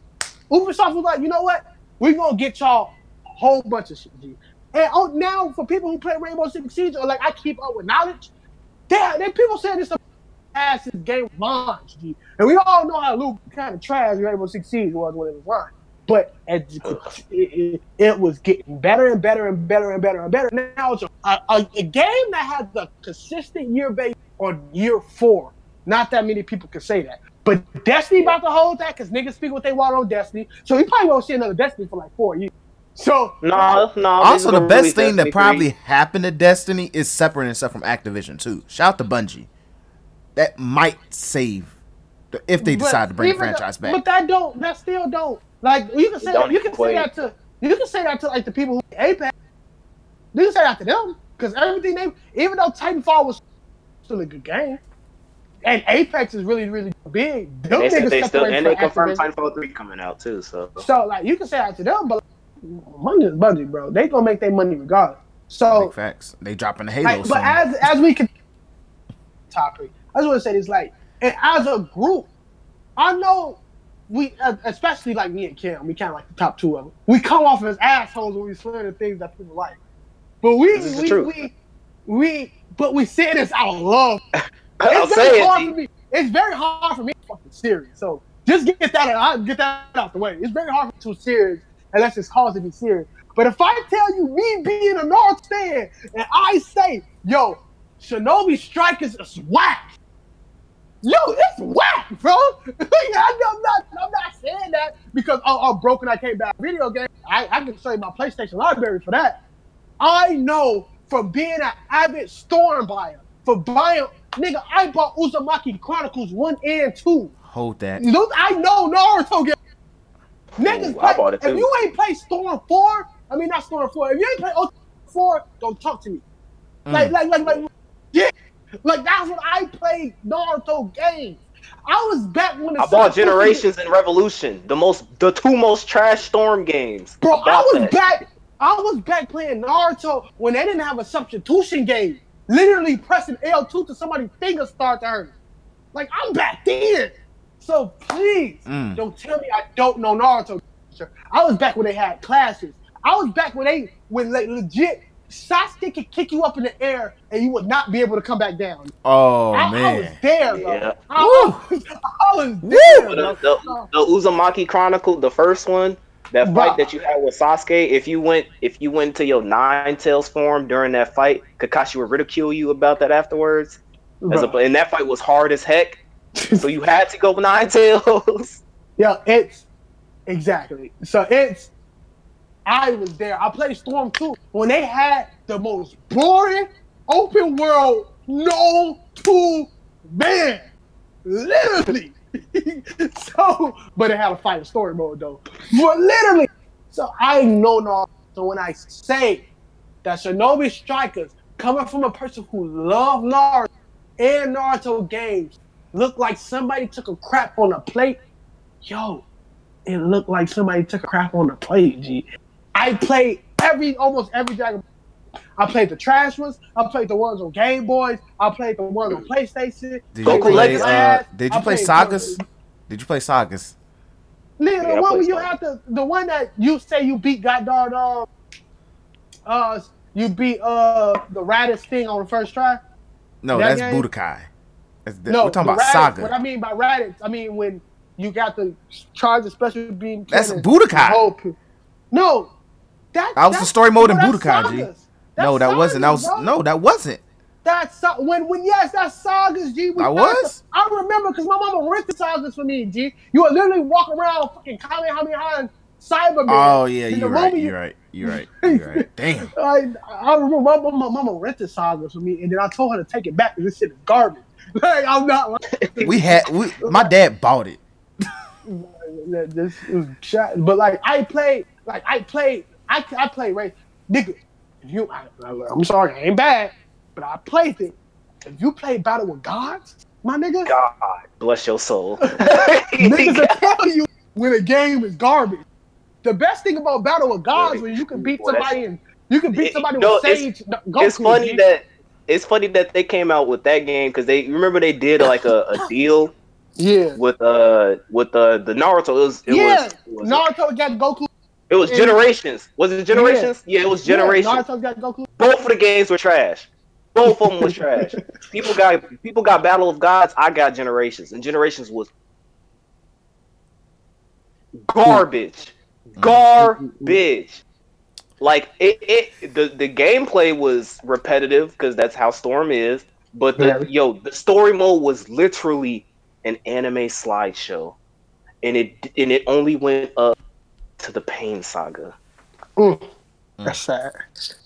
Ubisoft was like, you know what? We're gonna get y'all a whole bunch of shit. And oh, now for people who play Rainbow Six Siege or like I keep up with knowledge, they, they people saying this ass this game launched, G. and we all know how Luke kind of trash Rainbow Six Siege was when it was launched. But it, it, it was getting better and better and better and better and better. Now it's a, a, a game that has a consistent year base on year four. Not that many people can say that. But Destiny about to hold that because niggas speak what they want on Destiny. So we probably won't see another Destiny for like four years. So No, no. Also, the best thing that probably 3. happened to Destiny is separating itself from Activision too. Shout out to Bungie. That might save the, if they But decide to bring the franchise back. But that don't. That still don't. Like you can say Don't you can say that to you can say that to like the people who Apex. You can say that to them because everything they even though Titanfall was still a good game, and Apex is really really big. Them They said they still and they confirmed Titanfall three coming out too. So So like you can say that to them, but money is budget, bro. They gonna make their money regardless. So Big facts. They dropping the Halo. like, but as as we can topic, I just want to say this like, and as a group, I know we, uh, especially like me and Kim, we kind of like the top two of them. We come off as assholes when we swear the things that people like, but we This is the we, truth. we we but we say this out of love. I'll It's say very it. hard for me. It's very hard for me to fucking serious. So just get that out, get that out the way. It's very hard for me to serious unless it's cause to be serious. But if I tell you me being a North fan and I say, yo, Shinobi Strikers is whack. Yo, it's whack, bro. I'm not, I'm not saying that because oh, I'm broken. I can't buy a video game. I, I can show you my PlayStation library for that. I know from being an avid storm buyer, for buying, nigga, I bought Uzumaki Chronicles 1 and 2. Hold that. Those, I know Naruto. Niggas, Ooh, play, if you ain't play Storm 4, I mean, not Storm 4, if you ain't play Ultimate 4, don't talk to me. Mm. Like, like, like, like, yeah. Like, that's what I played Naruto games. I was back when I bought Generations and Revolution, the most, the two most trash Storm games. Bro, I was that. back. I was back playing Naruto when they didn't have a substitution game. Literally pressing L2 to somebody's finger start to hurt. Like I'm back then. So please Mm. don't tell me I don't know Naruto. I was back when they had classes. I was back when they when like legit Sasuke could kick you up in the air and you would not be able to come back down. Oh I, I was man. there, bro. Yeah. I, was, I was there, The, bro. the, the Uzumaki Chronicle, the first one, that Bruh. fight that you had with Sasuke, if you went if you went to your Nine Tails form during that fight, Kakashi would ridicule you about that afterwards. As a, and that fight was hard as heck, so you had to go Nine Tails. Yeah, it's exactly. So it's I was there. I played Storm 2 when they had the most boring open world, no two man, literally. so, but it had a fighting story mode though. But literally, so I know Naruto. So when I say that Shinobi Strikers, coming from a person who loved Naruto and Naruto games, look like somebody took a crap on a plate. Yo, it looked like somebody took a crap on a plate. G. I played every almost every Dragon. Ball. I played the trash ones. I played the ones on Game Boys. I played the ones on PlayStation. Did I you play? Uh, did you play played- Sagas? Did you play Sagas? Nigga, Yeah, the one where you have to, the one that you say you beat goddamn, uh, uh, you beat uh the Raditz thing on the first try. No, That that's game? Budokai. That's, No, we're talking about Raditz- Saga. What I mean by Raditz, I mean when you got the charge of special beam. That's Budokai. the whole No, that That was the story mode in Budokai, G. No, that wasn't. That was bro. no, that wasn't. That's so- when when yes, that's sagas, G. We I was? the- I remember because my mama rented sagas for me, G. You would literally walk around fucking Kamehameha and Saibaman. Oh yeah, you're right. you- You're right. You're right. You're right. Damn. I, I remember my, my, my mama rented sagas for me, and then I told her to take it back because this shit is garbage. Like I'm not like We had. We, my dad bought it. this is shot. But like I played, like I played, I I played right, nigga. You, I, I'm sorry, I ain't bad, but I played it. If you play Battle with Gods, my nigga, God bless your soul. niggas will tell you when a game is garbage. The best thing about Battle with Gods Really? when you can beat Boy, somebody and you can beat It- somebody no, with it's- Sage. Goku, it's funny G. that it's funny that they came out with that game because they remember they did like a, a deal yeah, with uh with uh, the Naruto. It was it yeah. was, it was Naruto got Goku. it was and- generations. Was it generations? Yeah, it was generations. Yeah, Naruto got Goku. Both of the games were trash. Both of them was trash. People got people got Battle of Gods. I got Generations, and Generations was garbage, garbage. Like it, it the the gameplay was repetitive because that's how Storm is. But the Very. yo, the story mode was literally an anime slideshow, and it and it only went up to the Pain Saga. Mm. That's sad. That's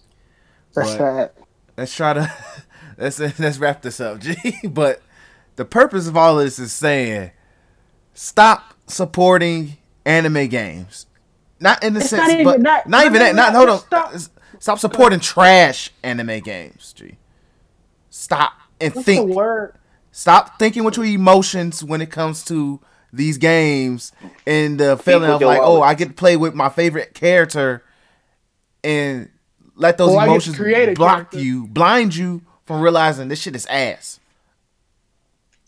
But- sad. let's try to let's let's wrap this up, G. But the purpose of all this is saying stop supporting anime games. Not in the It's sense, not even but that- not no, even no, that. no, Not hold on. stop. Stop. Stop supporting trash anime games, G. Stop and What's the think. word? Stop thinking with your emotions when it comes to these games and the feeling with of like, oh. I get to play with my favorite character, and let those Or I get to emotions create a block character. you, blind you from realizing this shit is ass.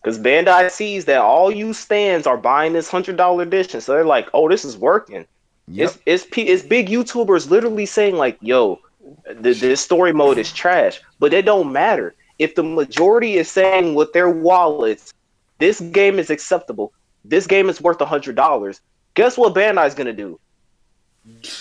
Because Bandai sees that all you stands are buying this hundred dollar edition, so they're like, "Oh, this is working." Yep. It's it's it's big YouTubers literally saying like, "Yo, th- this story mode is trash," but it don't matter if the majority is saying with their wallets, "This game is acceptable. This game is worth a hundred dollars." Guess what Bandai's gonna do?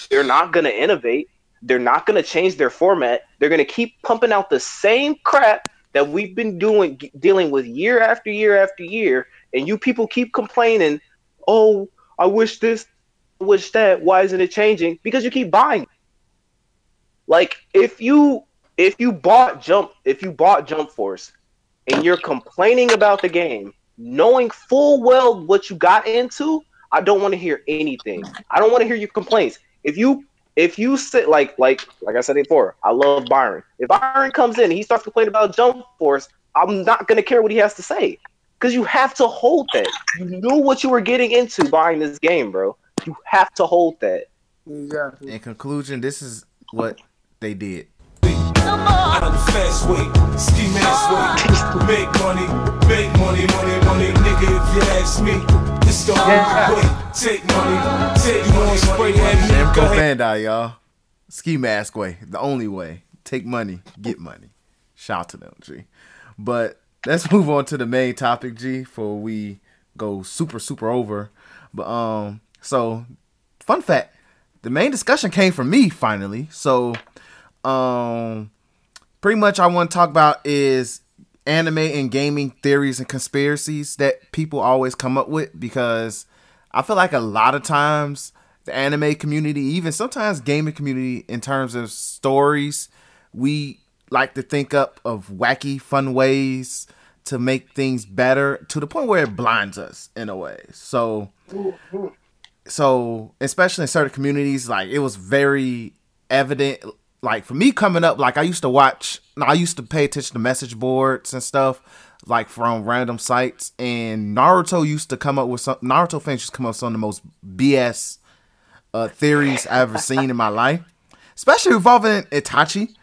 They're not gonna innovate. They're not gonna change their format. They're gonna keep pumping out the same crap that we've been doing dealing with year after year after year and you people keep complaining oh i wish this Wish that why isn't it changing because you keep buying like if you if you bought jump if you bought jump force and you're complaining about the game knowing full well what you got into i don't want to hear anything i don't want to hear your complaints if you if you sit like like like I said before, I love Byron. If Byron comes in and he starts complaining about Jump Force, I'm not gonna care what he has to say. Because you have to hold that. You knew what you were getting into buying this game, bro. You have to hold that. Exactly. In conclusion, this is what they did. Out of the fast way, ski mask way. Make money, make money, money, money, nigga. If you ask me, it's the only Yeah. way. Take money, take money, spray at me. Go. Bandai, y'all. Ski mask way, the only way. Take money, get money. Shout out to them, G. But let's move on to the main topic, G, before we go super super over. But um, so fun fact, the main discussion came from me finally. So um, pretty much I want to talk about is anime and gaming theories and conspiracies that people always come up with because I feel like a lot of times the anime community, even sometimes gaming community, in terms of stories, we like to think up of wacky, fun ways to make things better to the point where it blinds us in a way. So, so especially in certain communities, like it was very evident. Like for me coming up, like I used to watch, I used to pay attention to message boards and stuff, like from random sites. And Naruto used to come up with some. Naruto fans used to come up with some of the most BS uh, theories I've ever seen in my life, especially involving Itachi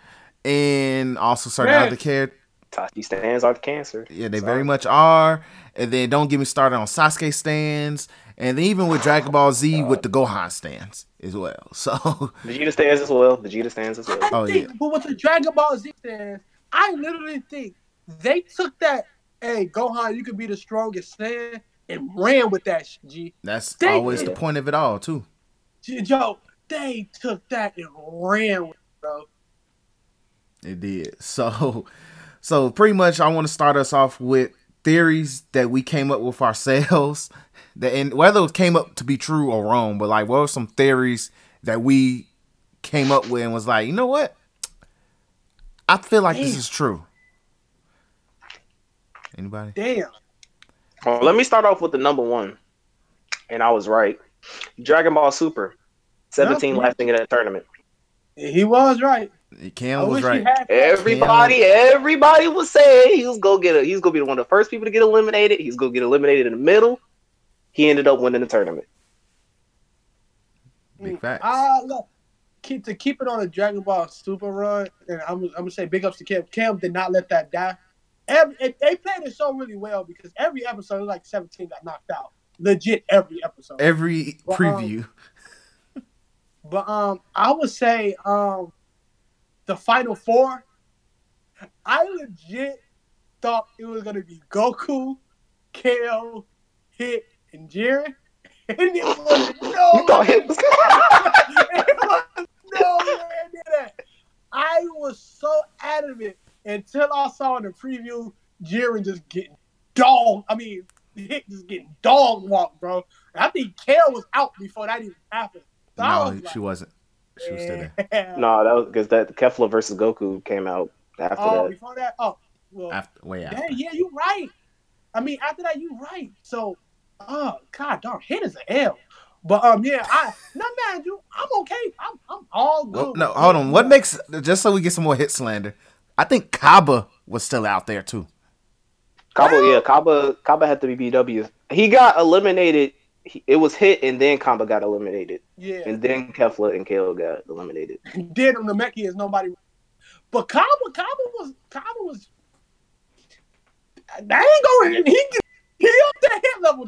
and also certain Man. other characters. Itachi stands are cancer. Yeah, they very much are. And then don't get me started on Sasuke stands, and even with Dragon Ball Z with the Gohan stands as well. So Vegeta stands as well. Vegeta stands as well. I Oh, think, but with the Dragon Ball Z stands, I literally think they took that. Hey, Gohan, you could be the strongest stand and ran with that. G. that's They always the point of it all, too. G- Joe, they took that and ran with, it, bro. It did. So, so pretty much, I want to start us off with theories that we came up with ourselves, that and whether it came up to be true or wrong, but like, what were some theories that we came up with and was like, you know what? I feel like this is true. Anybody? Damn. Well, let me start off with the number one, and I was right. Dragon Ball Super, seventeen Yeah. lasting in that tournament. He was right. Cam I was right. had- Everybody, everybody was saying he was gonna get a, he was gonna be one of the first people to get eliminated. He's gonna get eliminated in the middle. He ended up winning the tournament. Big facts. Ah, look. Keep to keep it on a Dragon Ball Super run, and I'm, I'm gonna say big ups to Cam. Cam did not let that die. Every, and they played the show really well because every episode, like 17 got knocked out. Legit, every episode. Every Well, um, preview. But um, I would say um, the final four. I legit thought it was gonna be Goku, Kale, Hit, and Jiren, and it was no. You thought Hit was it was nowhere near that. I was so adamant until I saw in the preview Jiren just getting dog. I mean, Hit just getting dog walked, bro. And I think Kale was out before that even happened. So No, was she wasn't. She was still there. No, that was because that Kefla versus Goku came out after Oh, that. before that? Oh, well, After, way after. yeah, yeah, you're right. I mean, after that, you're right. So, oh, God, darn, hit is an L. But um, yeah, I not mad you. I'm okay. I'm I'm all good. Well, no, hold on. What makes just so we get some more hit slander? I think Cabba was still out there too. Cabba, yeah, Cabba, Cabba had to be BW. He got eliminated. He, it was hit, and then Cabba got eliminated, Yeah, and then Kefla and Kale got eliminated. did him the Meki is nobody. But Cabba, Cabba was Cabba was. That ain't going. He he up that hit level.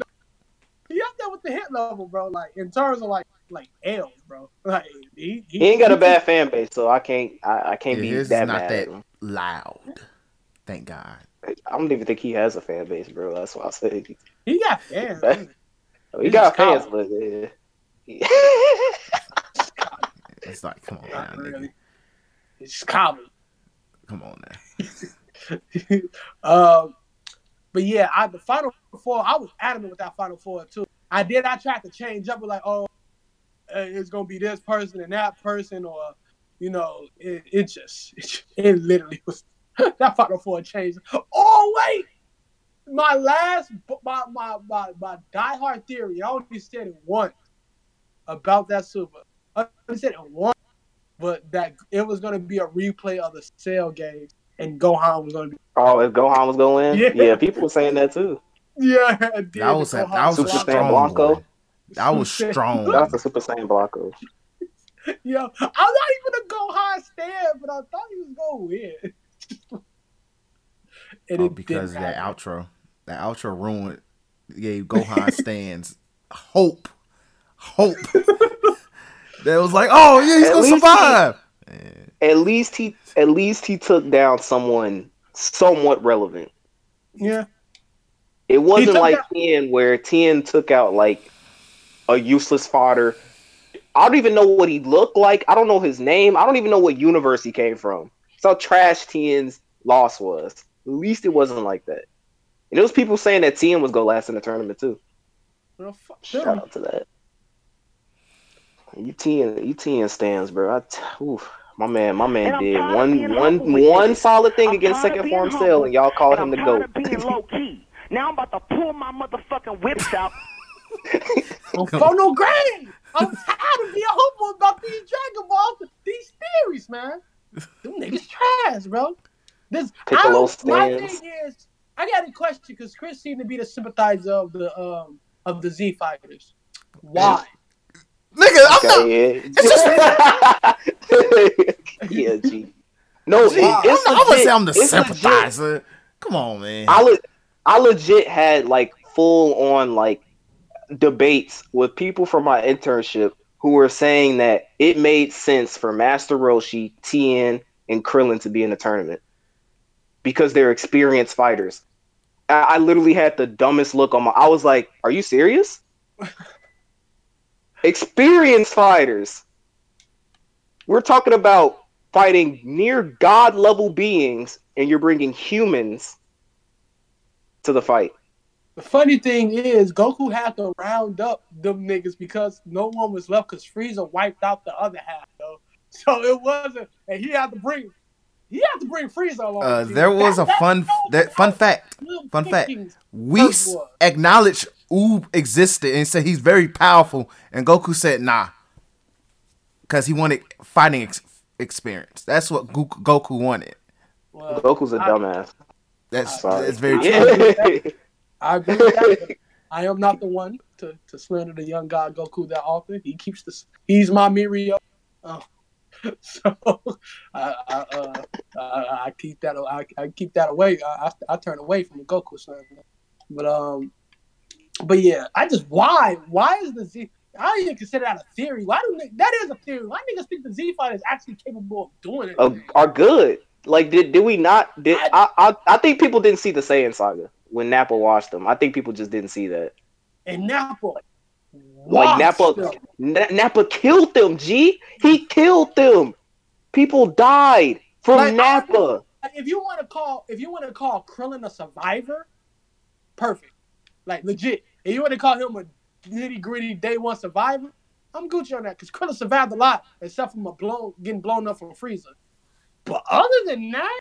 Though. He up there with the hit level, bro. Like in terms of like like L's, bro. Like he He ain't got a bad fan base, so I can't, I, I can't Yeah, be his is that not mad. that loud. Thank God. I don't even think he has a fan base, bro. That's why I said he, He got fans. he He's got fans, Cabba. but yeah. It's like, come on, Not now, really. It's Cabba. Come on now. um, but yeah, I the final four. I was adamant with that final four too. I did. I tried to change up with like, oh, uh, it's gonna be this person and that person, or you know, it, it just it, it literally was that final four changed. Oh wait, my last my my my, my diehard theory. I only said it once about that super. I only said it once, but that it was gonna be a replay of the Cell game, and Gohan was gonna be. Oh, if Gohan was going in, Yeah. yeah. people were saying that too. Yeah, That was a, that was Super a Saiyan strong Blanco. boy. That was strong. That was a Super Saiyan Blanco. Yo, I'm not even a Gohan stand, but I thought he was gonna win. and Oh, it because didn't that outro, that outro ruined, gave Gohan stands hope, hope. that was like, oh yeah, he's At gonna survive. he- At least he, at least he took down someone somewhat relevant. Yeah, It wasn't like out- Tien where Tien took out like a useless fodder. I don't even know what he looked like. I don't know his name. I don't even know what universe he came from. So trash Tien's loss was. At least it wasn't like that. And there was people saying that Tien was gonna last in the tournament too. well, fuck Shout out to that. You Tien, you Tien stands, bro. I t- oof. My man, my man did tired of one being one humble with one niggas. solid thing I'm against second form humble, sale, and y'all called and him the I'm tired goat. of being low key. Now I'm about to pull my motherfucking whips out. For no grain. I'm tired of being humble about these Dragon Balls, these theories, man. Them niggas trash, bro. This I Piccolo don't, my stands. thing is, I got a question because Chris seemed to be the sympathizer of the um of the Z fighters. Why? Nigga, I'm not. Yeah. yeah, G. No, I'm, it's I'm gonna legit. say I'm the It's legit. sympathizer. Come on, man. I le- I legit had like full on like debates with people from my internship who were saying that it made sense for Master Roshi, Tien, and Krillin to be in the tournament because they're experienced fighters. I, I literally had the dumbest look on my. I was like, "Are you serious?" experienced fighters. We're talking about fighting near god level beings, and you're bringing humans to the fight. The funny thing is, Goku had to round up them niggas because no one was left because Frieza wiped out the other half, though. So it wasn't, and he had to bring, he had to bring Frieza along. Uh, there was a fun that fun fact. little Fun fact. pickings. Whis First one. acknowledged Oob existed and said he's very powerful, and Goku said nah, because he wanted fighting ex- experience. That's what Gu- Goku wanted. Well, Goku's a I- dumbass. That's Sorry. that's very I true. agree that. I agree that. I am not the one to, to slander the young god Goku that often. He keeps this. He's my Mirio. Uh, so I, I, uh, I, I keep that. I, I keep that away. I, I, I turn away from the Goku slander. But um, but yeah, I just why why is the Z? I don't even consider that a theory. Why do that is a theory? Why niggas think the Z fight is actually capable of doing it? uh, are good. Like, did did we not? Did I, I? I think people didn't see the Saiyan saga when Nappa watched them. I think people just didn't see that. And Nappa Like Nappa, them. Na- Nappa killed them. G, he killed them. People died from Like, I- if you want to call if you want to call Krillin a survivor, perfect. Like legit. If you want to call him a nitty gritty day one survivor, I'm Gucci on that because Krillin survived a lot, except from a blown getting blown up from Frieza. But other than that,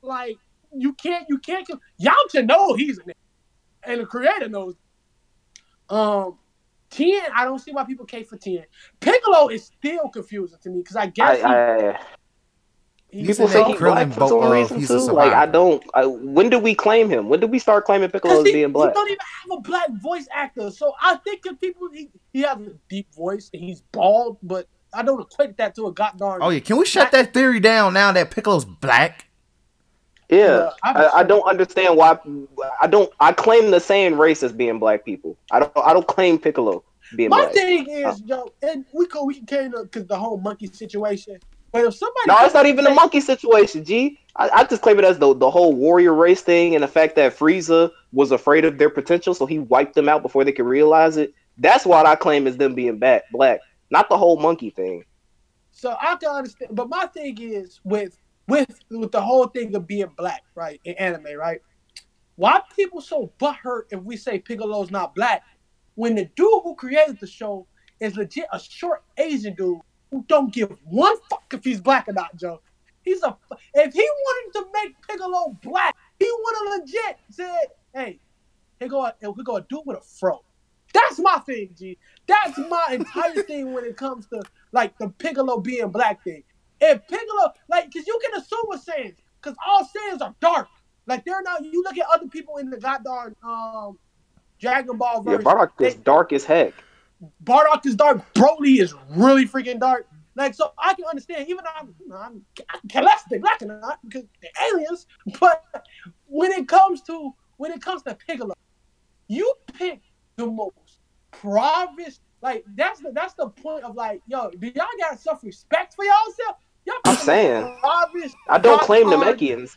like you can't you can't Yamcha know he's a nigga. And the creator knows. Um Tien, I don't see why people came for Tien. Piccolo is still confusing to me because I I, guess he- I, he's people a say he's Krillin black for some uh, reason he's too. Like I don't. I, when did we claim him? When did we start claiming Piccolo as Because he, being he black? don't even have a black voice actor. So I think if people he, he has a deep voice and he's bald, but I don't equate that to a goddamn. Oh yeah, can we shut that theory down now that Piccolo's black? Yeah, Yeah, I'm I, I don't understand why. I don't. I claim the same race as being black people. I don't. I don't claim Piccolo being My black. thing is, yo, and we go we can kind of because the whole monkey situation. But if somebody No, it's not even a monkey situation, G. I, I just claim it as the the whole warrior race thing and the fact that Frieza was afraid of their potential, so he wiped them out before they could realize it. That's what I claim is them being back black, not the whole monkey thing. So I can understand, but my thing is with with with the whole thing of being black, right, in anime, right? Why people so butthurt if we say Piccolo's not black when the dude who created the show is legit a short Asian dude who don't give one fuck if he's black or not, Joe. He's a if he wanted to make Piccolo black, he would have legit said, "Hey, here go a, here go a dude with a fro." That's my thing, G. That's my entire thing when it comes to like the Piccolo being black thing. If Piccolo, like, cause you can assume a Saiyans, cause all Saiyans are dark. Like they're not. You look at other people in the goddamn um Dragon Ball Yeah, version. Bardock is they- dark as heck. Bardock is dark. Broly is really freaking dark. Like, so I can understand, even though I'm, I'm less black or not because they're aliens. But when it comes to when it comes to Piccolo, you pick the most province. Like that's the that's the point of like, yo, do y'all got self respect for? Y'all self? I'm saying. most I don't claim dark-haired Namekians.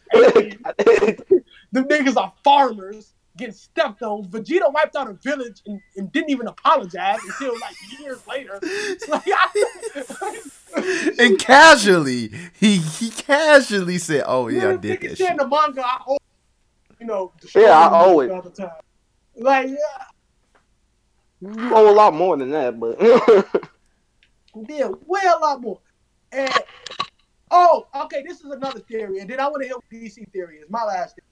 Them niggas are farmers getting stepped on. Vegeta wiped out a village and, and didn't even apologize until like years later. Like, I, And casually, he he casually said, "Oh yeah, I did nigga that said in the manga, I owe, you know, Yeah, I destroying owe it. all the time. Like, yeah, you owe a lot more than that, but yeah, way a lot more. And oh, okay, this is another theory, and then I want to hear DC theory is. My last theory.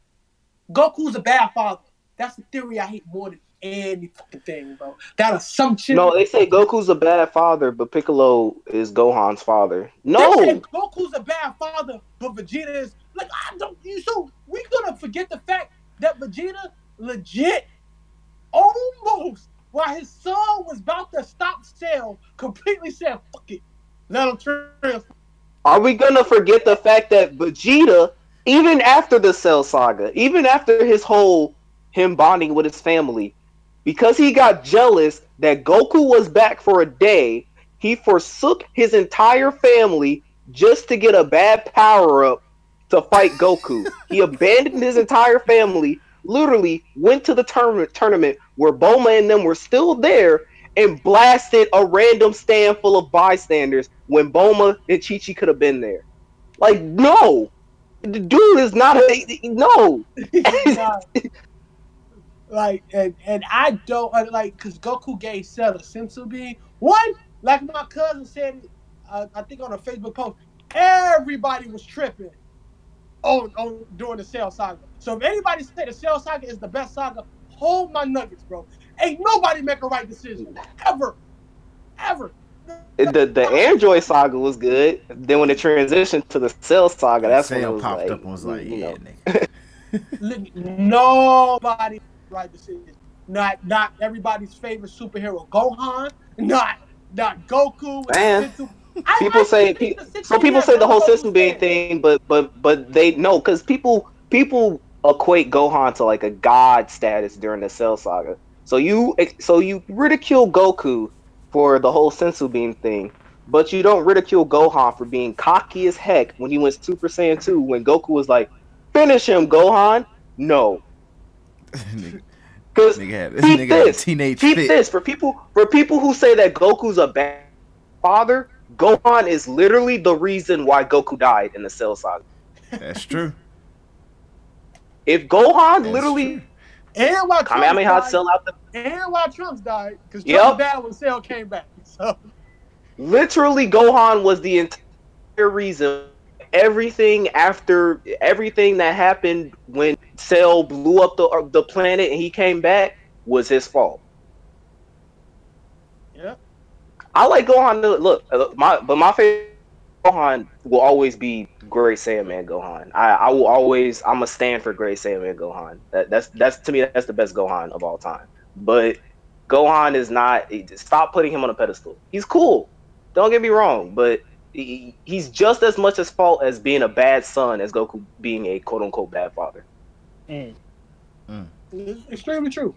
Goku's a bad father. That's the theory I hate more than any fucking thing, bro. That assumption. No, they say Goku's a bad father, but Piccolo is Gohan's father. No, They say Goku's a bad father, but Vegeta is like I don't. You so we gonna forget the fact that Vegeta legit almost while his son was about to stop Cell, completely said fuck it, let him transfer. are we gonna forget the fact that Vegeta, even after the Cell Saga, even after his whole him bonding with his family, because he got jealous that Goku was back for a day, he forsook his entire family just to get a bad power up to fight Goku. he abandoned his entire family, literally went to the tournament tournament where Bulma and them were still there and blasted a random stand full of bystanders when Bulma and Chi Chi could have been there. Like, no. The dude is not a no. like and and I don't like because Goku gave Cell a senzu bean. One, like my cousin said, uh, I think on a Facebook post, everybody was tripping on on during the Cell saga. So if anybody say the Cell saga is the best saga, hold my nuggets, bro. Ain't nobody make a right decision ever, ever. The the Android saga was good. Then when it transitioned to the Cell saga, that's when it was popped like, up and was like, you yeah, know. nigga. Nobody right decision. Not not everybody's favorite superhero, Gohan. Not not Goku. Man, I- people I say pe- so people say the whole system being thing, but but but they no because people people equate Gohan to like a god status during the Cell saga. So you eh, so you ridicule Goku for the whole senzu bean thing, but you don't ridicule Gohan for being cocky as heck when he went Super Saiyan 2 when Goku was like, "Finish him, Gohan." No, nigga, because nigga had this Keep nigga had a this. teenage keep fit. this for people for people who say that Goku's a bad father. Gohan is literally the reason why Goku died in the Cell Saga. That's true. If Gohan That's literally true. And why Trunks Kamehameha died, Cell out the and why Trunks died, because Trunks Yep. died when Cell came back. So literally Gohan was the entire reason everything after everything that happened when Cell blew up the uh, the planet and he came back was his fault. yeah, I like Gohan. To, look, uh, my but my favorite Gohan will always be Great Saiyaman Gohan. I, I will always I'm a stand for Great Saiyaman Gohan. That that's that's to me that's the best Gohan of all time. But Gohan is not. Stop putting him on a pedestal. He's cool. Don't get me wrong, but he, he's just as much as fault as being a bad son as Goku being a quote unquote bad father. It's extremely true.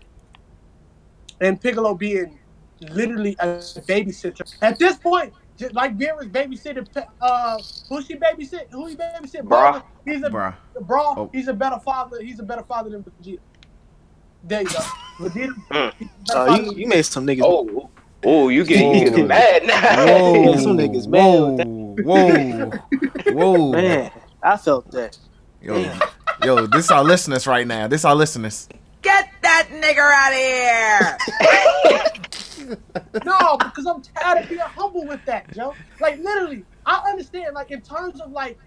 And Piccolo being literally a babysitter at this point, just like Vera's babysitter. Uh, who she babysit? Who he babysit? Bruh. He's a Bruh. bra. Oh. He's a better father. He's a better father than Vegeta. There you go. Vegeta. Mm. he's a better father you, you made some niggas. Oh, oh, you get you Whoa. getting mad now. Whoa, some niggas mad whoa, whoa, whoa. Man, I felt that. Yo, yo, this our listeners right now. This our listeners. Get that nigger out of here! No, because I'm tired of being humble with that, Joe. Like literally, I understand. Like in terms of like,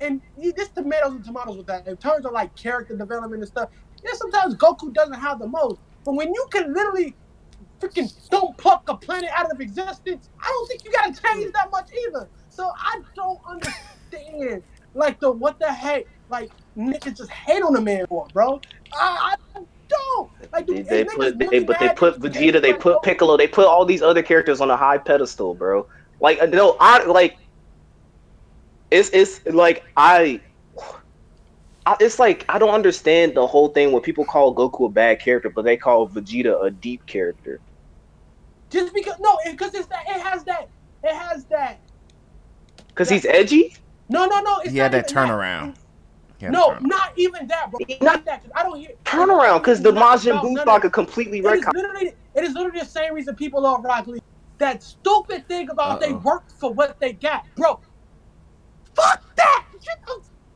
and you- this tomatoes and tomatoes with that. In terms of like character development and stuff, yeah, sometimes Goku doesn't have the most. But when you can literally freaking don't pluck a planet out of existence, I don't think you gotta change that much either. So I don't understand. Like the what the heck? Like niggas just hate on the man for, bro. I, I don't. Like They, they put, really they, but they put Vegeta, they put Piccolo, they put all these other characters on a high pedestal, bro. Like, no, I like. It's it's like I, I. It's like I don't understand the whole thing when people call Goku a bad character, but they call Vegeta a deep character. Just because no, because it's that it has that it has that Cause he's edgy. no no no. It's He had not that turnaround. He had a No, turnaround. not even that, bro. Not- that. that. 'cause I don't hear Turn around, cause the Majin about Buu none saga it. completely It is literally it is literally the same reason people love Rock Lee. That stupid thing about they Uh-oh. worked for what they got, bro. Fuck that.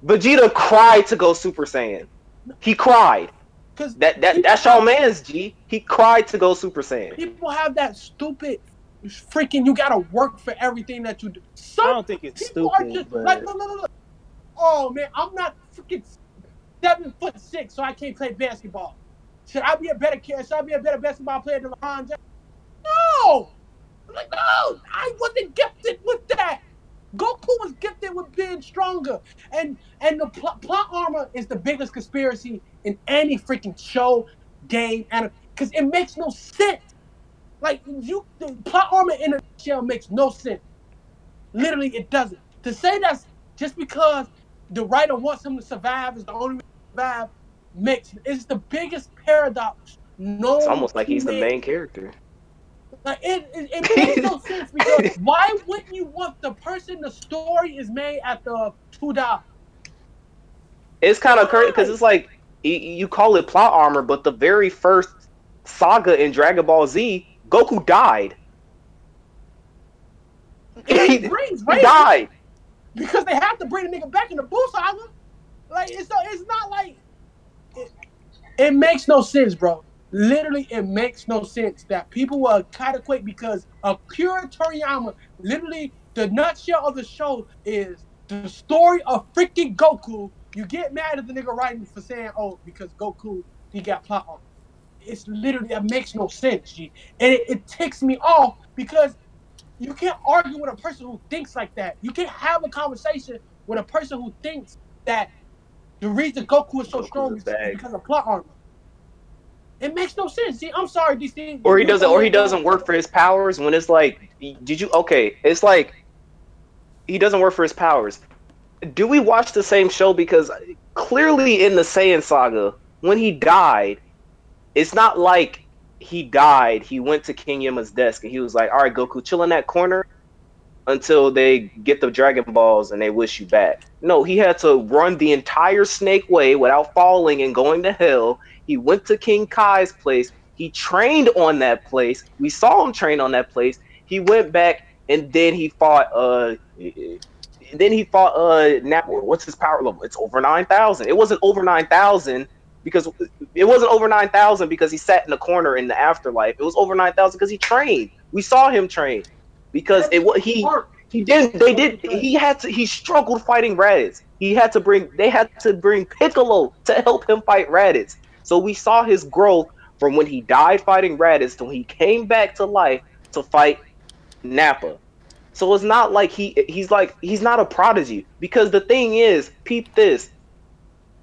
Vegeta cried to go Super Saiyan. He cried. Because That that that's Shawn Man's G. He cried to go Super Saiyan. people have that stupid freaking you gotta work for everything that you do. Some I don't think it's people are stupid, just but- like look, look, look, look. Oh man, I'm not freaking seven foot six, so I can't play basketball. Should I be a better kid? Should I be a better basketball player than LeBron James? No! Like, no! I wasn't gifted with that. Goku was gifted with being stronger. And and the pl- plot armor is the biggest conspiracy in any freaking show, game, and because it makes no sense. Like you the plot armor in a shell makes no sense. Literally, it doesn't. To say that's just because the writer wants him to survive is the only way to survive makes it's the biggest paradox. No, It's almost like he's the main character. Like it, it, it makes no sense because why wouldn't you want the person the story is made at the to die? It's kind of crazy because it's like you call it plot armor, but the very first saga in Dragon Ball Z, Goku died. He racism died. Because they have to bring the nigga back in the Buu saga. Like it's it's not like it, it makes no sense, bro. Literally, it makes no sense that people will kind of quit because Akira Toriyama. Literally, the nutshell of the show is the story of freaking Goku. You get mad at the nigga writing for saying, "Oh, because Goku he got plot armor." It's literally that makes no sense, G. And it, it ticks me off because you can't argue with a person who thinks like that. You can't have a conversation with a person who thinks that the reason Goku is so Goku's strong is bag. because of plot armor. It makes no sense. See, I'm sorry, DC. Or he doesn't, or he doesn't work for his powers when it's like, did you? Okay, it's like he doesn't work for his powers. Do we watch the same show? Because clearly in the Saiyan saga, when he died, it's not like he died. He went to King Yama's desk and he was like, "All right, Goku, chill in that corner until they get the Dragon Balls and they wish you back." No, he had to run the entire Snake Way without falling and going to hell. He went to King Kai's place. He trained on that place. We saw him train on that place. He went back and then he fought. Uh, then he fought. Uh, Nap. What's his power level? It's over nine thousand. It wasn't over nine thousand because it wasn't over nine thousand because he sat in the corner in the afterlife. It was over nine thousand because he trained. We saw him train because it was he. He didn't. They did. He had to. He struggled fighting Raditz. He had to bring. They had to bring Piccolo to help him fight Raditz. So we saw his growth from when he died fighting Raditz to when he came back to life to fight Nappa. So it's not like he. He's like he's not a prodigy because the thing is, peep this.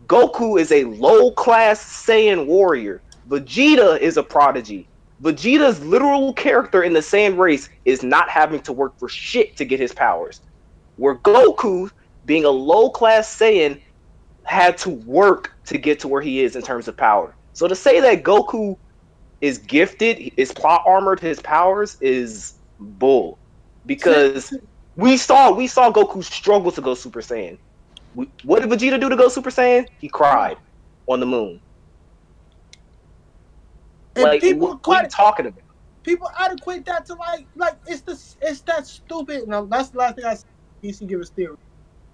Goku is a low class Saiyan warrior. Vegeta is a prodigy. Vegeta's literal character in the Saiyan race is not having to work for shit to get his powers. Where Goku, being a low class Saiyan, had to work to get to where he is in terms of power. So to say that Goku is gifted, is plot armored his powers is bull. Because we saw we saw Goku struggle to go Super Saiyan. What did Vegeta do to go Super Saiyan? He cried on the moon. And like people what, what are you talking about? people adequate that to like like it's the it's that stupid. Now that's the last thing I see. DC give his theory.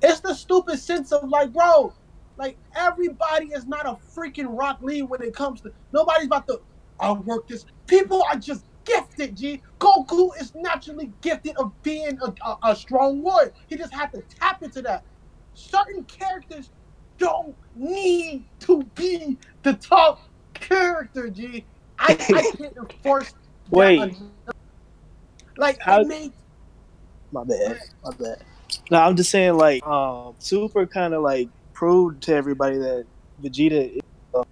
It's the stupid sense of like, bro, like everybody is not a freaking Rock Lee when it comes to nobody's about to. I'll work this. People are just gifted. G. Goku is naturally gifted of being a, a, a strong warrior. He just had to tap into that. Certain characters don't need to be the top character. G. I, I can't enforce. Wait. like How- it made My bad. My bad. No, I'm just saying, like, um, Super kind of like proved to everybody that Vegeta is uh,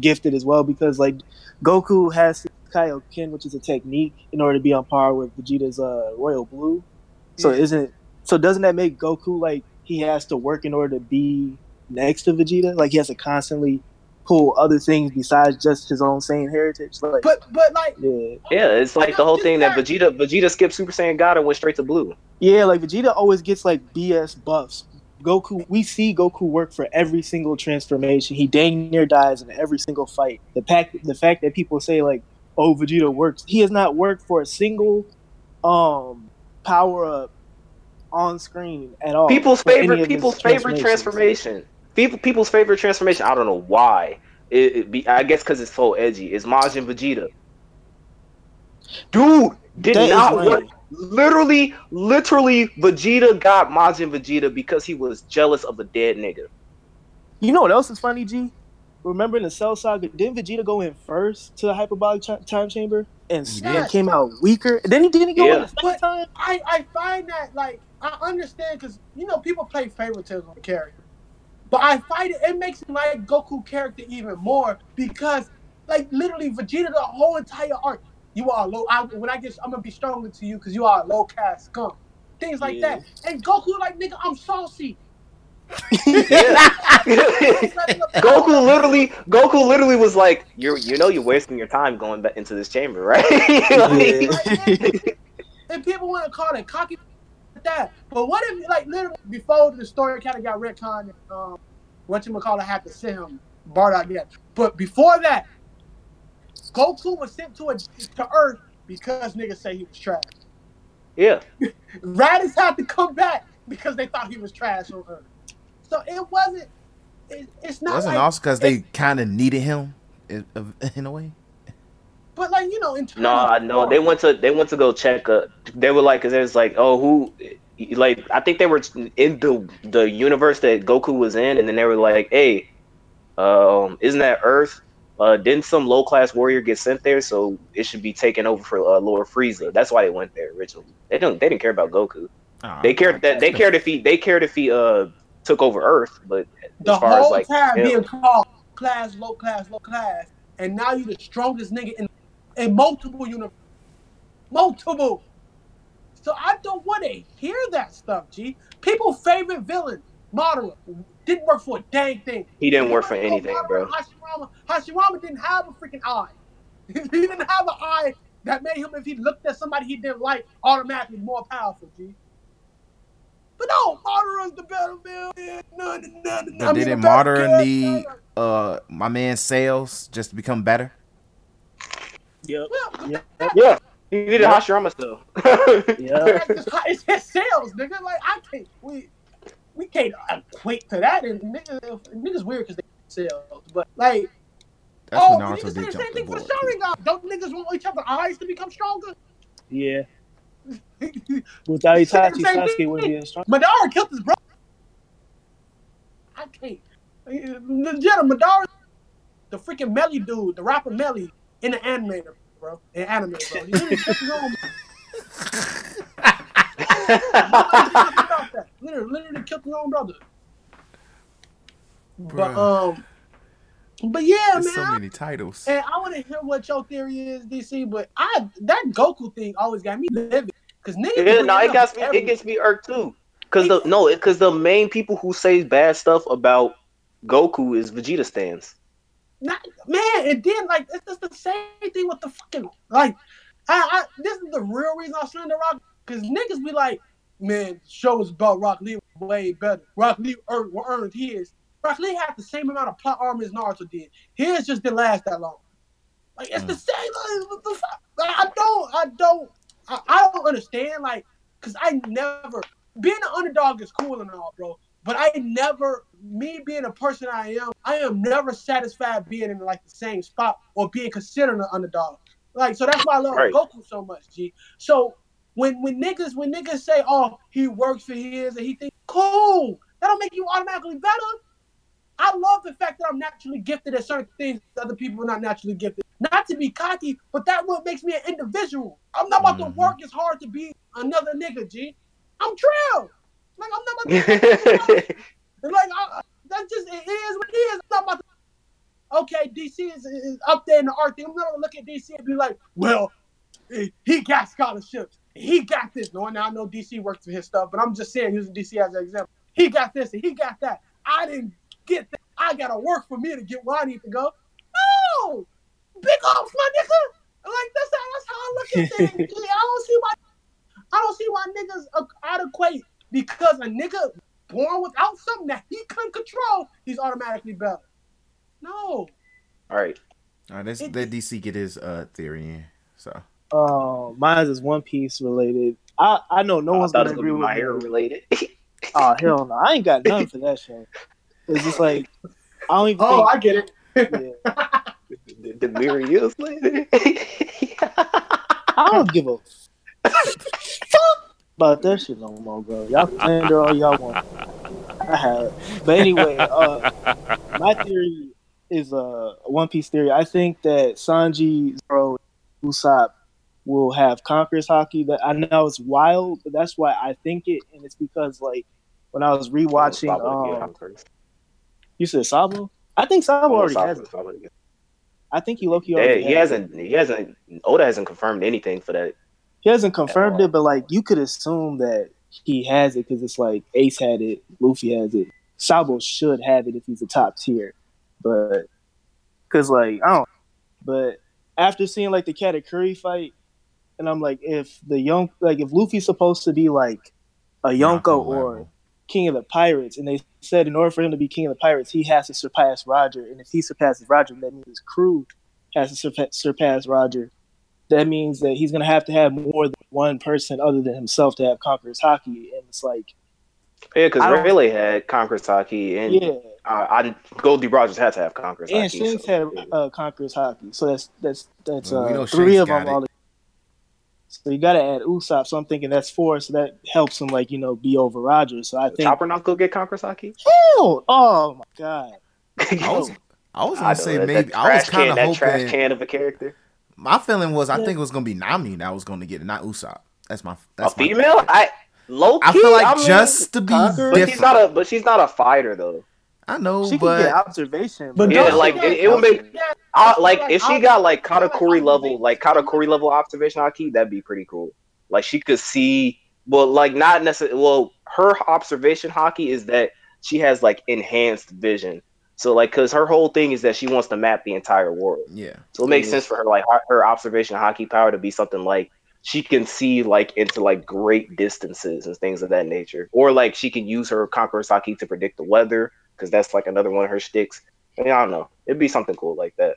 gifted as well because, like, Goku has Kaioken, which is a technique in order to be on par with Vegeta's uh, Royal Blue. So Yeah. isn't so? Doesn't that make Goku like he has to work in order to be next to Vegeta? Like he has to constantly pull other things besides just his own Saiyan heritage. Like, but but like yeah, Yeah, it's like the whole thing that Vegeta Vegeta skipped Super Saiyan God and went straight to blue. Yeah, like Vegeta always gets like BS buffs. Goku, we see Goku work for every single transformation. He dang near dies in every single fight. The fact, the fact that people say like, "Oh, Vegeta works," he has not worked for a single um power up on screen at all. People's favorite people's favorite transformation. People people's favorite transformation. I don't know why. It, it be I guess because it's so edgy. It's Majin Vegeta. Dude did That is not lame. want. Literally, literally, Vegeta got Majin Vegeta because he was jealous of a dead nigga. You know what else is funny, G? Remember in the Cell Saga, didn't Vegeta go in first to the hyperbolic ch- time chamber and, He and did. came out weaker? Then he didn't go in the second But time. I, I find that like I understand because you know people play favoritism on the character, but I find it it makes me like Goku character even more because like literally Vegeta the whole entire arc. You are low. I, when I get, I'm gonna be stronger to you because you are a low caste scum. Things like Yeah. that. And Goku like nigga, I'm saucy. Goku literally, Goku literally was like, "You, you know, you're wasting your time going back into this chamber, right?" Like- and people want to call it cocky like that. But what if like literally before the story kind of got retconned and um what you call it had to send him Bardock yet. But before that, Goku was sent to a to Earth because niggas say he was trash. yeah, Raditz had to come back because they thought he was trash on Earth. So it wasn't. It, it's not. Wasn't like, also because they kind of needed him in, in a way. But like you know, in terms no, I of know they went to they went to go check. Uh, they were like, because there's like, oh, who, like, I think they were in the the universe that Goku was in, and then they were like, hey, um, isn't that Earth? Uh, didn't some low class warrior get sent there? So it should be taken over for uh, Lord Frieza. That's why they went there originally. They don't. They didn't care about Goku. Ah, They cared that they cared if he they cared if he uh took over Earth, but the as far as whole like time him- being called class, low class, low class, and now you're the strongest nigga in in multiple universe, multiple. So I don't want to hear that stuff, G. People favorite villain, Madara, didn't work for a dang thing. he didn't work for Madara, anything, bro. Hashirama, Hashirama didn't have a freaking eye. he didn't have an eye that made him, if he looked at somebody he didn't like, automatically more powerful, G. But no, Madara's the better villain. No, no, no, no. I mean, didn't better Madara need uh my man Sales just to become better? Yep. Well, Yep. Yeah, he needed Yeah. Hashirama still. Yep. It's just- his sales, nigga. Like I can't, we we can't equate to that. And niggas, niggas weird because they sales, but like, That's oh, when but you Naruto can say did the same thing for board. Sharingan. Don't niggas want each other's eyes to become stronger? Yeah. Without Itachi, Sasuke wouldn't be as strong. Madara killed his brother. I can't. Uh, Legit, Madara, the freaking Melly dude, the rapper Melly in the animator, bro, in anime, bro. He really killed his own. about that. Literally, literally killed his own brother. But um, but yeah, There's man. so many titles. and I want to hear what your theory is, DC. But I that Goku thing always got me livid because niggas. Yeah, no, it it gets me. every- It gets me irked too. Cause the no, because the main people who say bad stuff about Goku is Vegeta stands. Not, man, and then like it's just the same thing with the fucking like. I, I this is the real reason I slander Rock because niggas be like, man, shows about Rock Lee way better. Rock Lee earned, earned his. Rock Lee had the same amount of plot armor as Naruto did. His just didn't last that long. Like it's the mm. same. Like, the I don't. I don't. I, I don't understand. Like, cause I never being an underdog is cool and all, bro. But I never, me being a person I am, I am never satisfied being in like the same spot or being considered an underdog. Like, so that's why I love Right. Goku so much, G. So when when niggas when niggas say, oh, he works for his and he think cool, that don't make you automatically better. I love the fact that I'm naturally gifted at certain things that other people are not naturally gifted. Not to be cocky, but that what makes me an individual. I'm not about to mm-hmm. work as hard to be another nigga, G. I'm Trill. Like I'm not about to like I, that's just it is what it is. I'm not about to Okay, DC is, is up there in the art thing. I'm not gonna look at DC and be like, well, he got scholarships. He got this. No, now I know DC works for his stuff, but I'm just saying using DC as an example. He got this and he got that. I didn't get that. I gotta work for me to get where I need to go. No, big ups, my nigga. Like that's how that's how I look at things. I don't see why I don't see why niggas are adequate because a nigga born without something that he couldn't control, he's automatically better. No. All right. All right, let's let DC get his uh theory in. So Uh, mine is One Piece related. I I know no I one's thought gonna agree with my me. related. Oh hell no! I ain't got nothing for that shit. It's just like I don't even. Oh, think, I get it. yeah. the, the mirror years later. I I don't give a fuck about that shit no more, bro. Y'all can slander all y'all want. I have, but anyway, uh, my theory is a uh, One Piece theory. I think that Sanji, Zoro, Usopp will have Conqueror's haki. That I know it's wild, but that's why I think it, and it's because like when I was rewatching, um, you said Sabo. I think Sabo already has it. I think he Loki Yeah, already. he has hasn't. He hasn't. Oda hasn't confirmed anything for that. He hasn't confirmed it, but like you could assume that he has it because it's like Ace had it, Luffy has it. Sabo should have it if he's a top tier, but because like I don't. But after seeing like the Katakuri fight, and I'm like, if the young like if Luffy's supposed to be like a Yonko or King of the Pirates, and they said in order for him to be King of the Pirates, he has to surpass Roger, and if he surpasses Roger, that means his crew has to surpa- surpass Roger. That means that he's gonna have to have more than one person other than himself to have Conqueror's Haki, and it's like, Yeah, because I don't- Rayleigh had Conqueror's haki, and Yeah. uh, I Gol D. Rogers had to have Conqueror's Haki. and Haki. Shanks had uh, Conqueror's Haki, so that's that's that's Well, uh, three Shanks of them. got All so you got to add Usopp. So I'm thinking that's four. So that helps him like you know be over Rogers. So I think Chopper not go get Conqueror's haki. hell, oh my god. I was, I was gonna know, say that- maybe that I was kind can- of that hoping. trash can of a character. My feeling was I think it was gonna be Nami that was gonna get it, not Usopp. That's my that's a my- female? I low key. I feel like mean, just to be but she's not a but she's not a fighter though. I know, She but can get observation, But yeah, don't like she it, it would make I, like like, if she got like Katakuri level like Katakuri level observation haki, that'd be pretty cool. Like she could see well like not necessarily well her observation haki is that she has like enhanced vision. So like cuz her whole thing is that she wants to map the entire world. yeah. So it makes sense for her like her, her observation haki power to be something like she can see like into like great distances and things of that nature, or like she can use her conqueror's haki to predict the weather because that's like another one of her sticks. I, mean, I don't know. It'd be something cool like that.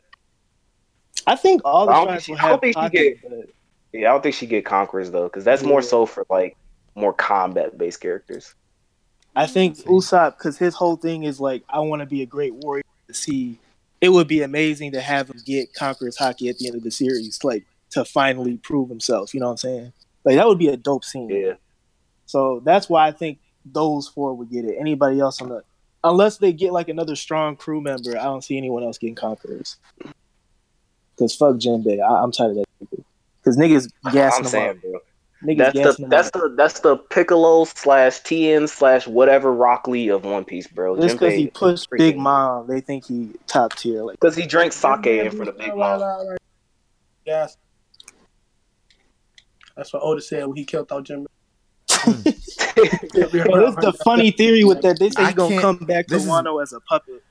I think all the I don't tribes think will she- I don't have think she Haki, get- but Yeah, I don't think she get conquerors though, because that's more so for like more combat based characters. I think Usopp because his whole thing is like I want to be a great warrior. To see, it would be amazing to have him get Conqueror's Haki at the end of the series, like to finally prove himself. You know what I'm saying? Like that would be a dope scene. Yeah. So that's why I think those four would get it. Anybody else on the unless they get like another strong crew member, I don't see anyone else getting conquerors. Because fuck Jinbei, I, I'm tired of that. Because niggas gassing I'm them saying, up. bro. Niggas That's the that's the that's the Piccolo slash Tien slash whatever Rock Lee of One Piece, bro. Just because he Jinbei- pushed Big Mom, they think he top tier. Like Because he drank sake in front of Big Mom. right, right. Yes. That's what Oda said when he killed out Jim. But it's the funny theory with that. They say I he's gonna come back to this is- Wano as a puppet.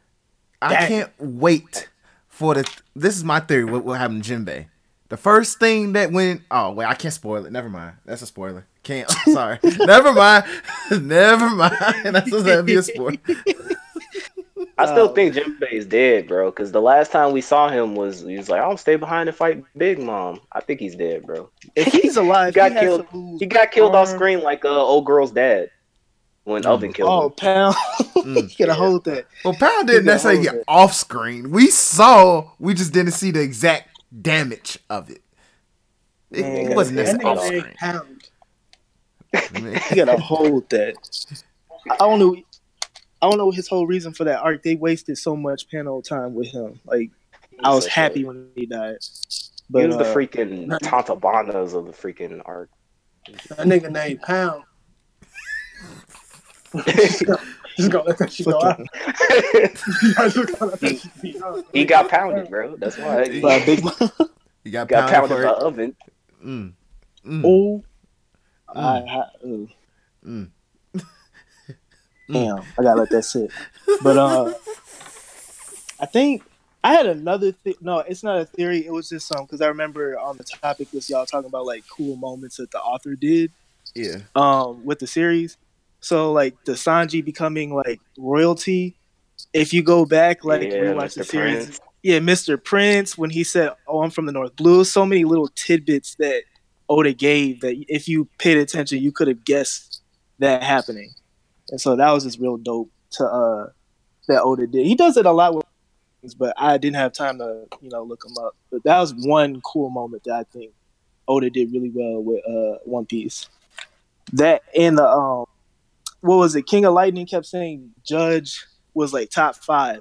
I That- can't wait for the. This is my theory. What will happen to Jinbei? The first thing that went. Oh wait, I can't spoil it. Never mind. That's a spoiler. Can't. Sorry. Never mind. Never mind. That's that'd be a spoiler. I still think Jinbei is dead, bro. Because the last time we saw him was he was like, "I don't stay behind and fight Big Mom." I think he's dead, bro. If he's alive, He got he killed. to He got killed off screen like uh, old girl's dad when Oven killed Oh, him. Oh, Pound! Mm. you gotta hold that. Well, Pound didn't got necessarily get off screen. We saw. We just didn't see the exact damage of it. It, Man, it wasn't That necessarily off screen. named Pound. You gotta hold that. I don't know. I don't know his whole reason for that arc. They wasted so much panel time with him. Like I was so happy good. when he died. he But was the uh, freaking Tantabanas of the freaking arc. That nigga named Pound. just gonna let that shit go out. Just gonna let that shit be out. He got pounded, bro. That's why he by Big Mom. You got, got pounded pounded by it. Oven. Mm. Mm. Oh, I, I, uh, Mm. damn! I gotta let that sit. But uh, I think I had another. Th- no, it's not a theory. It was just some because I remember on the topic was y'all talking about like cool moments that the author did. Yeah. um with the series. So like the Sanji becoming like royalty. If you go back, like Yeah, rewatch the series, Prince. yeah, Mr. Prince when he said, "Oh, I'm from the North Blue." So many little tidbits that Oda gave that if you paid attention, you could have guessed that happening. And so that was just real dope to uh that Oda did. He does it a lot with things, but I didn't have time to you know look him up. But that was one cool moment that I think Oda did really well with uh One Piece. That and the um, what was it? King of Lightning kept saying Judge was like top five,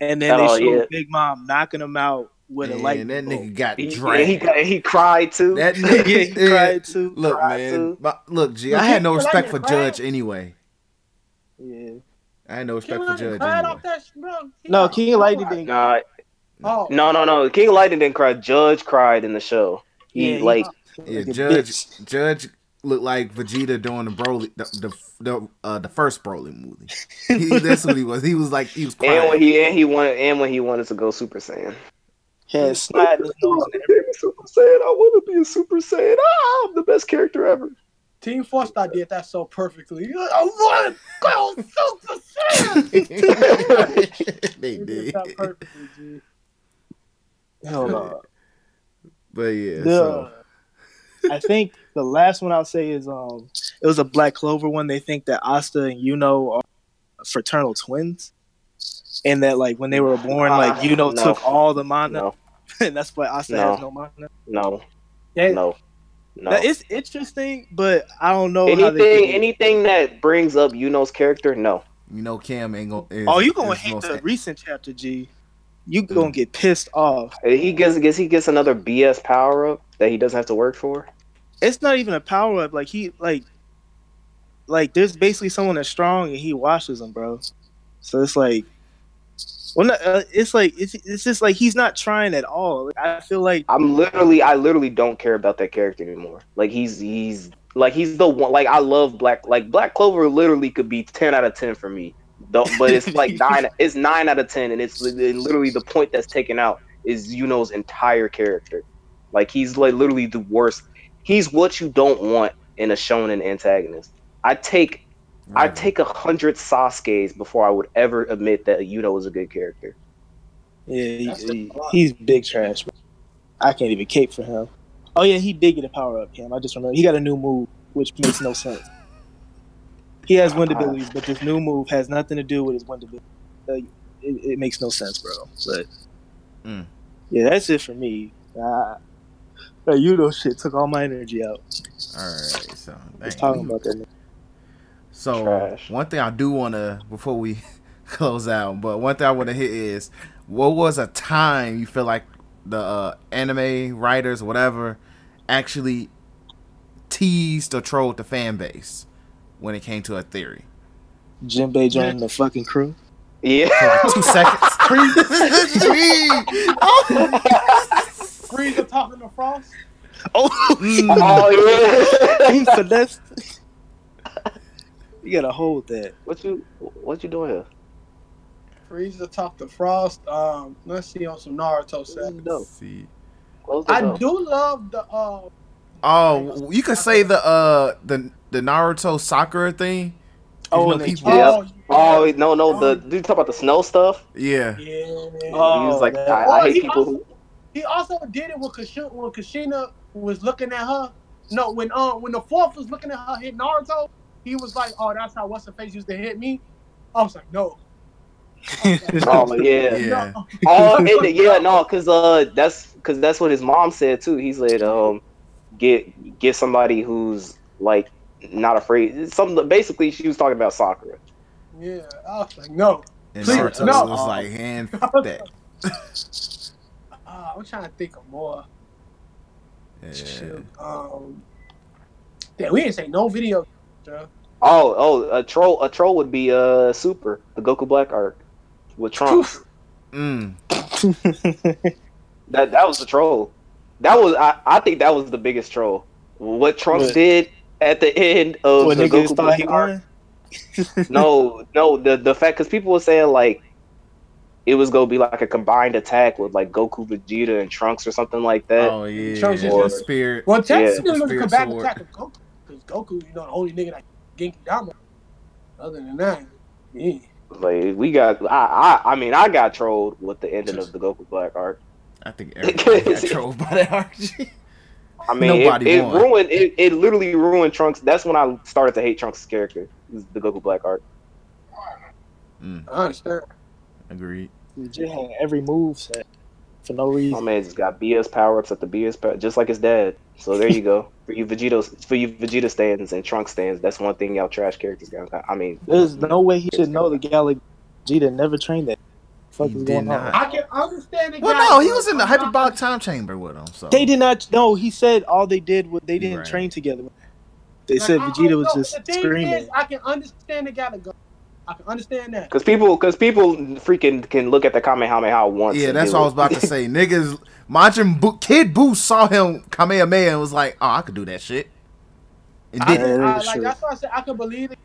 and then Oh, they showed yeah. Big Mom knocking him out with a Man, lightning. that bolt. nigga got He, dragged. he, got- he cried too. that nigga, Yeah, he cried too. Look, Cried man. too. my- look, G, Look, I had no he- he respect for to cry. Judge anyway. Yeah. I had no respect King for Judge cried anyway. off that bro. No, King of Lightning cried. didn't. Nah, Oh, no, no, no. King of Lightning didn't cry. Judge cried in the show. He Yeah, he- like Yeah, Like Judge. Judge looked like Vegeta doing the Broly, the the the, uh, the first Broly movie. He, that's what he was. He was like he was and when he and he wanted and when he wanted to go Super Saiyan. Yeah, snot his nose. Super Saiyan. I want to be a Super Saiyan. Ah, I'm the best character ever. Team Four Star did that so perfectly. I want to go Super Saiyan. they They did did, that perfectly, G. Hell no. but yeah. The- So I think the last one I'll say is um it was a Black Clover one. They think that Asta and Yuno are fraternal twins. And that like when they were born, like Ah, Yuno no. took all the mana, No, and that's why Asta No. has no mana. no, Yeah, no, no. Now, it's interesting, but I don't know anything, did anything that brings up Yuno's character, no. you know, Cam ain't gonna. Is, Oh, you gonna is hate most- the recent chapter, G? You gonna get pissed off. He gets, gets he gets another BS power up that he doesn't have to work for. It's not even a power up. Like he like, like there's basically someone that's strong and he washes them, bro. So it's like, well, not, uh, it's like it's it's just like he's not trying at all. Like, I feel like I'm literally, I literally don't care about that character anymore. Like he's he's like he's the one. Like I love Black. Like Black Clover literally could be ten out of ten for me. Though, but it's like nine. It's nine out of ten, and it's literally the point that's taken out is Yuno's entire character. Like he's like literally the worst. He's what you don't want in a shonen antagonist. I take I take a hundred Sasuke's before I would ever admit that Yuno is a good character. yeah, he, he- he's big trash. I can't even cape for him. Oh yeah, he did get a power up, Cam. I just remember he got a new move, which makes no sense. He has wind abilities, but this new move has nothing to do with his wind ability. Uh, it, it makes no sense, bro. But Mm. yeah, that's it for me. Uh, that Yuno shit took all my energy out. All right. So Just dang. talking about that. So Trash. one thing I do want to before we close out, but one thing I want to hit is what was a time you feel like the uh, anime writers, whatever, actually teased or trolled the fan base when it came to a theory? Jinbei joining the fucking crew. Yeah. For like two seconds. Frieza talking the Frost. Oh, oh yeah. he finessed. you gotta hold that. what you what you doing here? Frieza talk to Frost. Um, let's see on some Naruto stuff. Let's see. I door. do love the uh Oh, you could say the uh the the Naruto Sakura thing. Oh, you and know, they- people. Yeah. oh, Oh no no the dude talk about the snow stuff. Yeah. yeah. he Oh, was like I, Oh, I hate he people also- who He also did it with Kushina when Kushina was looking at her. No, when um when the fourth was looking at her hit Naruto, he was like, "Oh, that's how what's the face used to hit me." I was like, "No." Oh yeah. Yeah. No. Oh and, yeah no because uh that's because that's what his mom said too. He said um get get somebody who's like not afraid. Some basically she was talking about Sakura. Yeah, I was like, "No." And Please, Naruto no. was like hand that. I'm trying to think of more. Yeah. Shoot. Um, yeah, we didn't say no video. Joe. Oh oh a troll a troll would be uh super the Goku Black arc with Trunks. Mm. That that was the troll. That was I, I think that was the biggest troll. What Trunks What? did at the end of What the niggas Goku thought Black arc. No, no, the the fact because people were saying like it was gonna be like a combined attack with like Goku, Vegeta, and Trunks or something like that. Oh yeah. Trunks is the just- spirit. Well, Yeah. technically, it was a Spirit combatant sword. attack of Goku because Goku, you know, the only nigga that Genki Dama. Other than that, yeah. Like we got, I, I, I mean, I got trolled with the ending of the Goku Black arc. I think everybody got trolled by that arc. I mean, Nobody it, it won. ruined, it, it literally ruined Trunks. That's when I started to hate Trunks' character, is the Goku Black arc. Mm, I understand. Agreed. Legit had every move set. for no reason. My man just got BS power ups at the BS power, just like his dad. So there you go. For you Vegeta, for you Vegeta stands and Trunk stands, that's one thing y'all trash characters got. I mean, There's no way he should know the Galaxy. Vegeta never trained that. Fuck He did not. on? I can understand it. Well, no, he was in the hyperbolic time chamber with him. So They did not. No, he said all they did was they didn't Right. train together. They Like, said I- I Vegeta was know. just the thing screaming. Is, I can understand the guy to go. I can understand that. because people, because people freaking can look at the Kamehameha once. yeah, that's do what I was about to say. Niggas, Majin Buu, Kid Buu saw him Kamehameha and was like, "Oh, I could do that shit." And I, did can. I, like that's why I said I can believe it.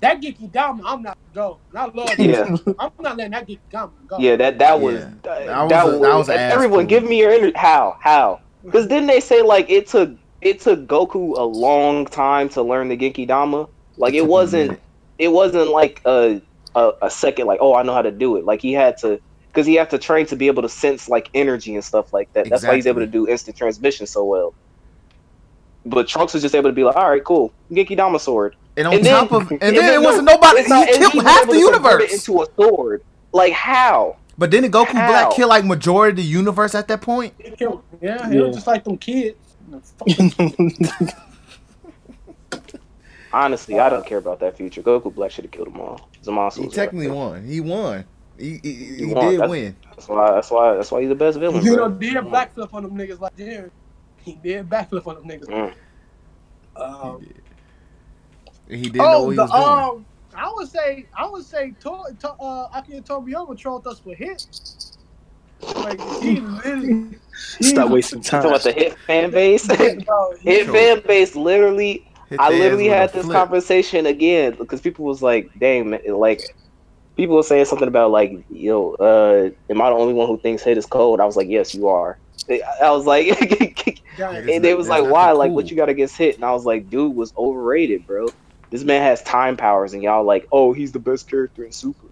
That Genki Dama, I'm not gonna go. And I love. Yeah. I'm not letting that Genki Dama go. Yeah, that that was Yeah. that, That was a- was, that was ass everyone. cool. Give me your energy. How how? Because didn't they say like it took it took Goku a long time to learn the Genki Dama? Like It it took him a wasn't minute. It wasn't like a, a a second like oh I know how to do it. Like he had to because he had to train to be able to sense like energy and stuff like that. That's why he's able to do instant transmission so well. But Trunks was just able to be like, all right, cool, Genki Dama sword. And on And then- top of, and, and then it no, wasn't nobody. it's not- he killed half the to convert it universe. into a sword. Like how? But didn't Goku How? Black kill like majority of the universe at that point? He killed- yeah, he Yeah. was just like them kids. Honestly, I don't care about that future. Goku Black should have killed them all. Zamasu He technically right. won. He won. He, he, he He won. did That's- win. That's why. That's why. That's why he's the best villain. You bro. know, did backflip on them niggas like Jerry. He did backflip on them niggas. Mm. Um, He didn't know oh, what he the, was doing. um, I would say, I would say, to, to, uh, Akira Toriyama trolled us with hits. Like he literally Stop wasting time. Talking time. about the hit fan base. Bro, hit fan base literally. Hit I literally had this flip. conversation again because people was like, "Dang, man, like." People were saying something about like, yo, uh, am I the only one who thinks hit is cold? I was like, yes, you are. I I was like, Giant. and they was like, why? the Like, what you got against hit? And I was like, dude was overrated, bro. This man has time powers, and y'all like, oh, he's the best character in Super.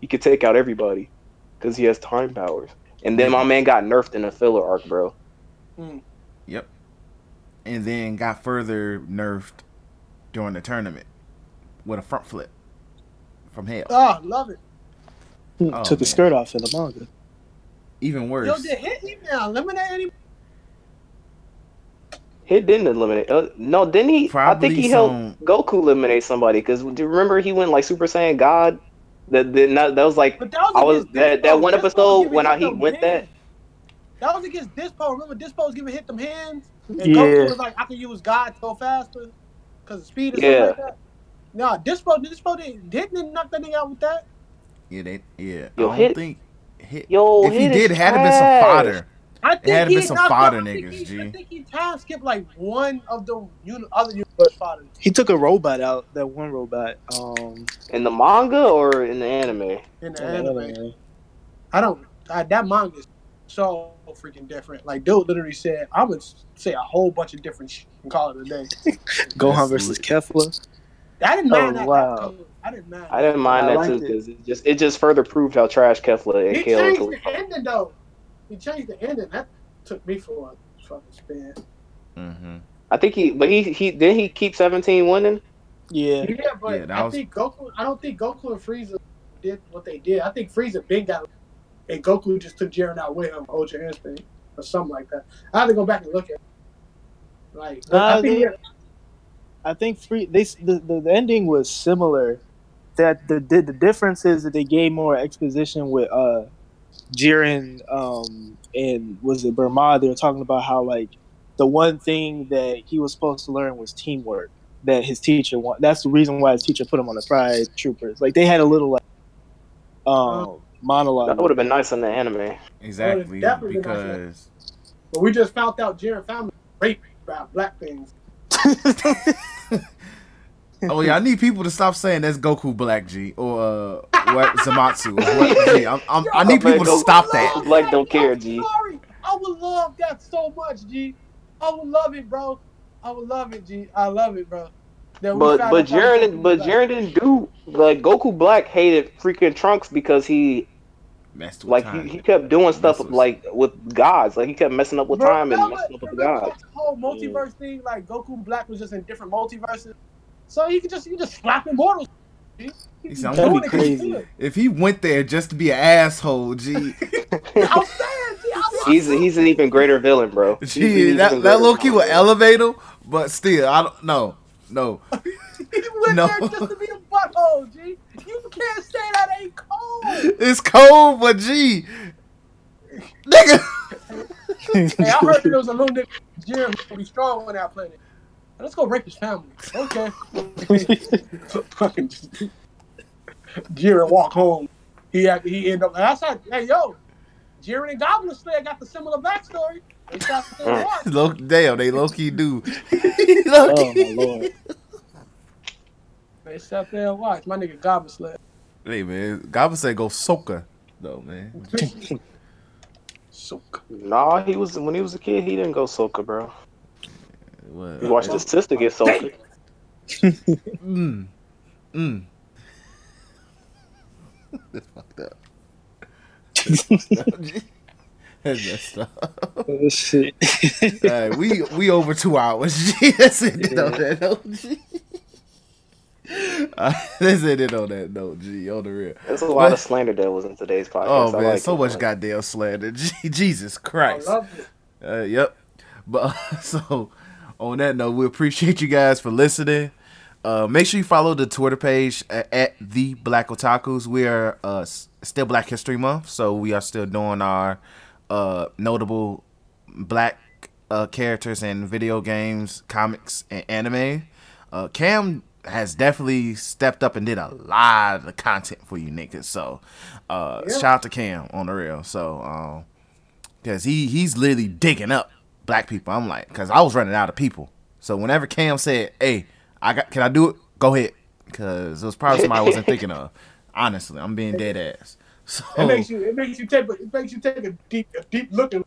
He could take out everybody because he has time powers. And then my man got nerfed in a filler arc, bro. Yep. And then got further nerfed during the tournament with a front flip from hell. Oh, love it. Oh, Took the skirt off in the manga. Even worse. Yo, did hit him now? Eliminate any? He didn't eliminate. Uh, no, didn't he? I think he some- helped Goku eliminate somebody. Because do you remember he went like Super Saiyan God? That that, not, that was like But that was I was against that, that one episode when I he them went that. That was against Dyspo. Remember, Dyspo was giving hit them hands, and Yeah. Goku was like, "I can use God so faster because of speed is Yeah. like that." Nah, Dyspo, Dyspo didn't, didn't knock that nigga out with that. Yeah, they, yeah. Yo, I don't hit- think hit. Yo, if he hit did, is it had to been some trash. fodder. I think had to he been some knocked fodder out- I think niggas, he- G. I think he time skipped like one of the uni- other universe fodder. He took a robot out. That one robot. Um, In the manga or in the anime? in the in the anime. anime. I don't. I, that manga is so freaking different. Like, dude literally said, "I would say a whole bunch of different shit and call it a day." Gohan versus. Kefla. I didn't Oh, mind that. wow. Too. I didn't mind. I didn't mind I that too liked it. because it just it just further proved how trash Kefla and He Kale changed and the ending though. He changed the ending. That took me for a fucking spin. Mm-hmm. I think he, but he he didn't he keep seventeen winning. Yeah. Yeah, but Yeah, I was- think Goku. I don't think Goku and Frieza did what they did. I think Frieza big got, and Goku just took Jiren out with him, Ultra Instinct or something like that. I have to go back and look at. It. Like, Nah, I think they- I think free. They the, the, ending was similar. That the, the the difference is that they gave more exposition with uh Jiren um and was it Burma. They were talking about how like the one thing that he was supposed to learn was teamwork. That his teacher want. That's the reason why his teacher put him on the Pride Troopers. Like they had a little like um monologue. That would have been nice in the anime. Exactly, definitely been because but we just found out Jiren family rape about black things. oh yeah, I need people to stop saying that's Goku Black G or uh, what Zamasu. Or what, G. I'm, I'm, I need people to Goku stop that. Black don't care, G. Sorry, I would love that so much, G. I would love it, bro. I would love it, G. I love it, bro. That But found but out Jiren didn't- but black. Jiren didn't do like Goku Black hated freaking Trunks because he Messed with like time. he, he kept doing stuff Messes. like with gods like he kept messing up with Bro, time and remember- messing up with the remember gods. The whole multiverse thing, like Goku Black was just in different multiverses, so he could just you just slap immortals. He said, I'm That'd be crazy. If he went there just to be an asshole, G, I'm saying, G, I'm He's he's an even greater villain, bro. He's an Gee, that, greater that low key villain. would elevate him, but still, I don't no, no. He went No. there just to be a butthole, G. You can't say that ain't cold. It's cold, but gee, nigga. Hey, I heard there was a little nigga, Jim, who be strong on that planet. Let's go rape his family. Okay. Fucking Jiren walk home. He had, he end up. I said, hey yo, Jiren and Goblin Slayer got the similar backstory. They shot the same. Low, damn, they low key do. low Oh my lord. They sat there and watched. My nigga Goblin Slayer. Hey man, Goblin said go soaker though, man. So Nah, he was when he was a kid. He didn't go soca, bro. What? He watched his sister get soca. Mm. Mm. That's fucked up. That's messed up. Oh, shit. Alright, we we over two hours. That's it on that note. G. Uh, that's it on that note. G. On the real. There's a lot But- of slander that was in today's podcast. Oh man, like so it. much goddamn slander. G- Jesus Christ. I love it. Uh, yep. But so on that note, we appreciate you guys for listening. Uh, make sure you follow the Twitter page at, at the Black Otakus. We are uh, still Black History Month, so we are still doing our uh, notable black uh, characters in video games, comics, and anime. Uh, Cam has definitely stepped up and did a lot of the content for you niggas. So uh, Yeah. shout out to Cam on the real. So um, Cause he he's literally digging up black people. I'm like, cause I was running out of people. So whenever Cam said, "Hey, I got, can I do it? Go ahead," cause it was probably somebody I wasn't thinking of. Honestly, I'm being dead ass. So It makes you. It makes you take. It makes you take a deep, a deep look at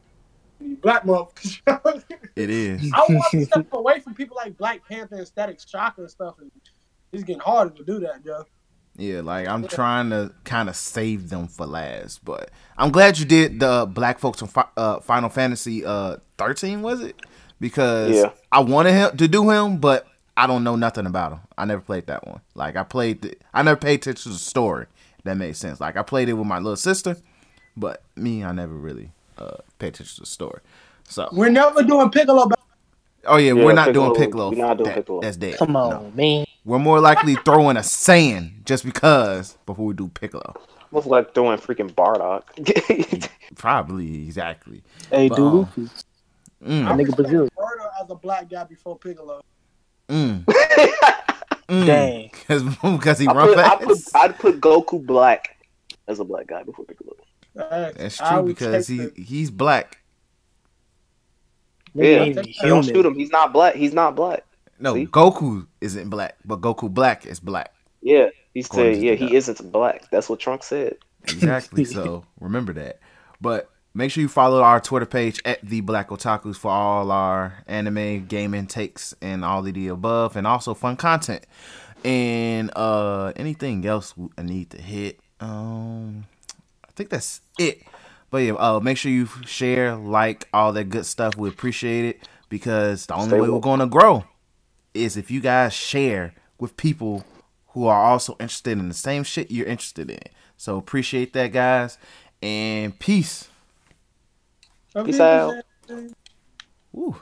black motherfuckers. it is. I want to step away from people like Black Panther and Static Shock and stuff. And it's getting harder to do that, Joe. Yeah, like I'm trying to kind of save them for last, but I'm glad you did the black folks from Fi- uh, Final Fantasy uh 13 was it? Because Yeah. I wanted him to do him, but I don't know nothing about him. I never played that one. Like I played, the, I never paid attention to the story. That made sense. Like I played it with my little sister, but me, I never really uh paid attention to the story. So, We're never doing Piccolo. Back. oh yeah, Yeah, we're not Piccolo- doing Piccolo. we're not doing That- Piccolo. That's dead. Come on, No. man. We're more likely throwing a sand just because before we do Piccolo. Almost like throwing freaking Bardock. Probably exactly. Hey, But, do um, Luffy. Mm, That nigga Brazil. Murder as a black guy before Piccolo. mm, mm. Dang. Because he I run put, I fast. put I'd put Goku black as a black guy before Piccolo. That's true because take he he's black. Nigga Yeah, ain't even Don't shoot him. He's not black. He's not black. No, See? Goku isn't black, but Goku Black is black. Yeah, he According said. Yeah, he guy. isn't black. That's what Trunks said. Exactly. so remember that. But make sure you follow our Twitter page at the Black Otakus for all our anime, gaming takes, and all of the above, and also fun content. And uh anything else I need to hit. Um I think that's it. But yeah, uh, make sure you share, like, all that good stuff. We appreciate it because the only Stay way we're going to grow is if you guys share with people who are also interested in the same shit you're interested in. So appreciate that, guys, and peace. Peace out. Ooh.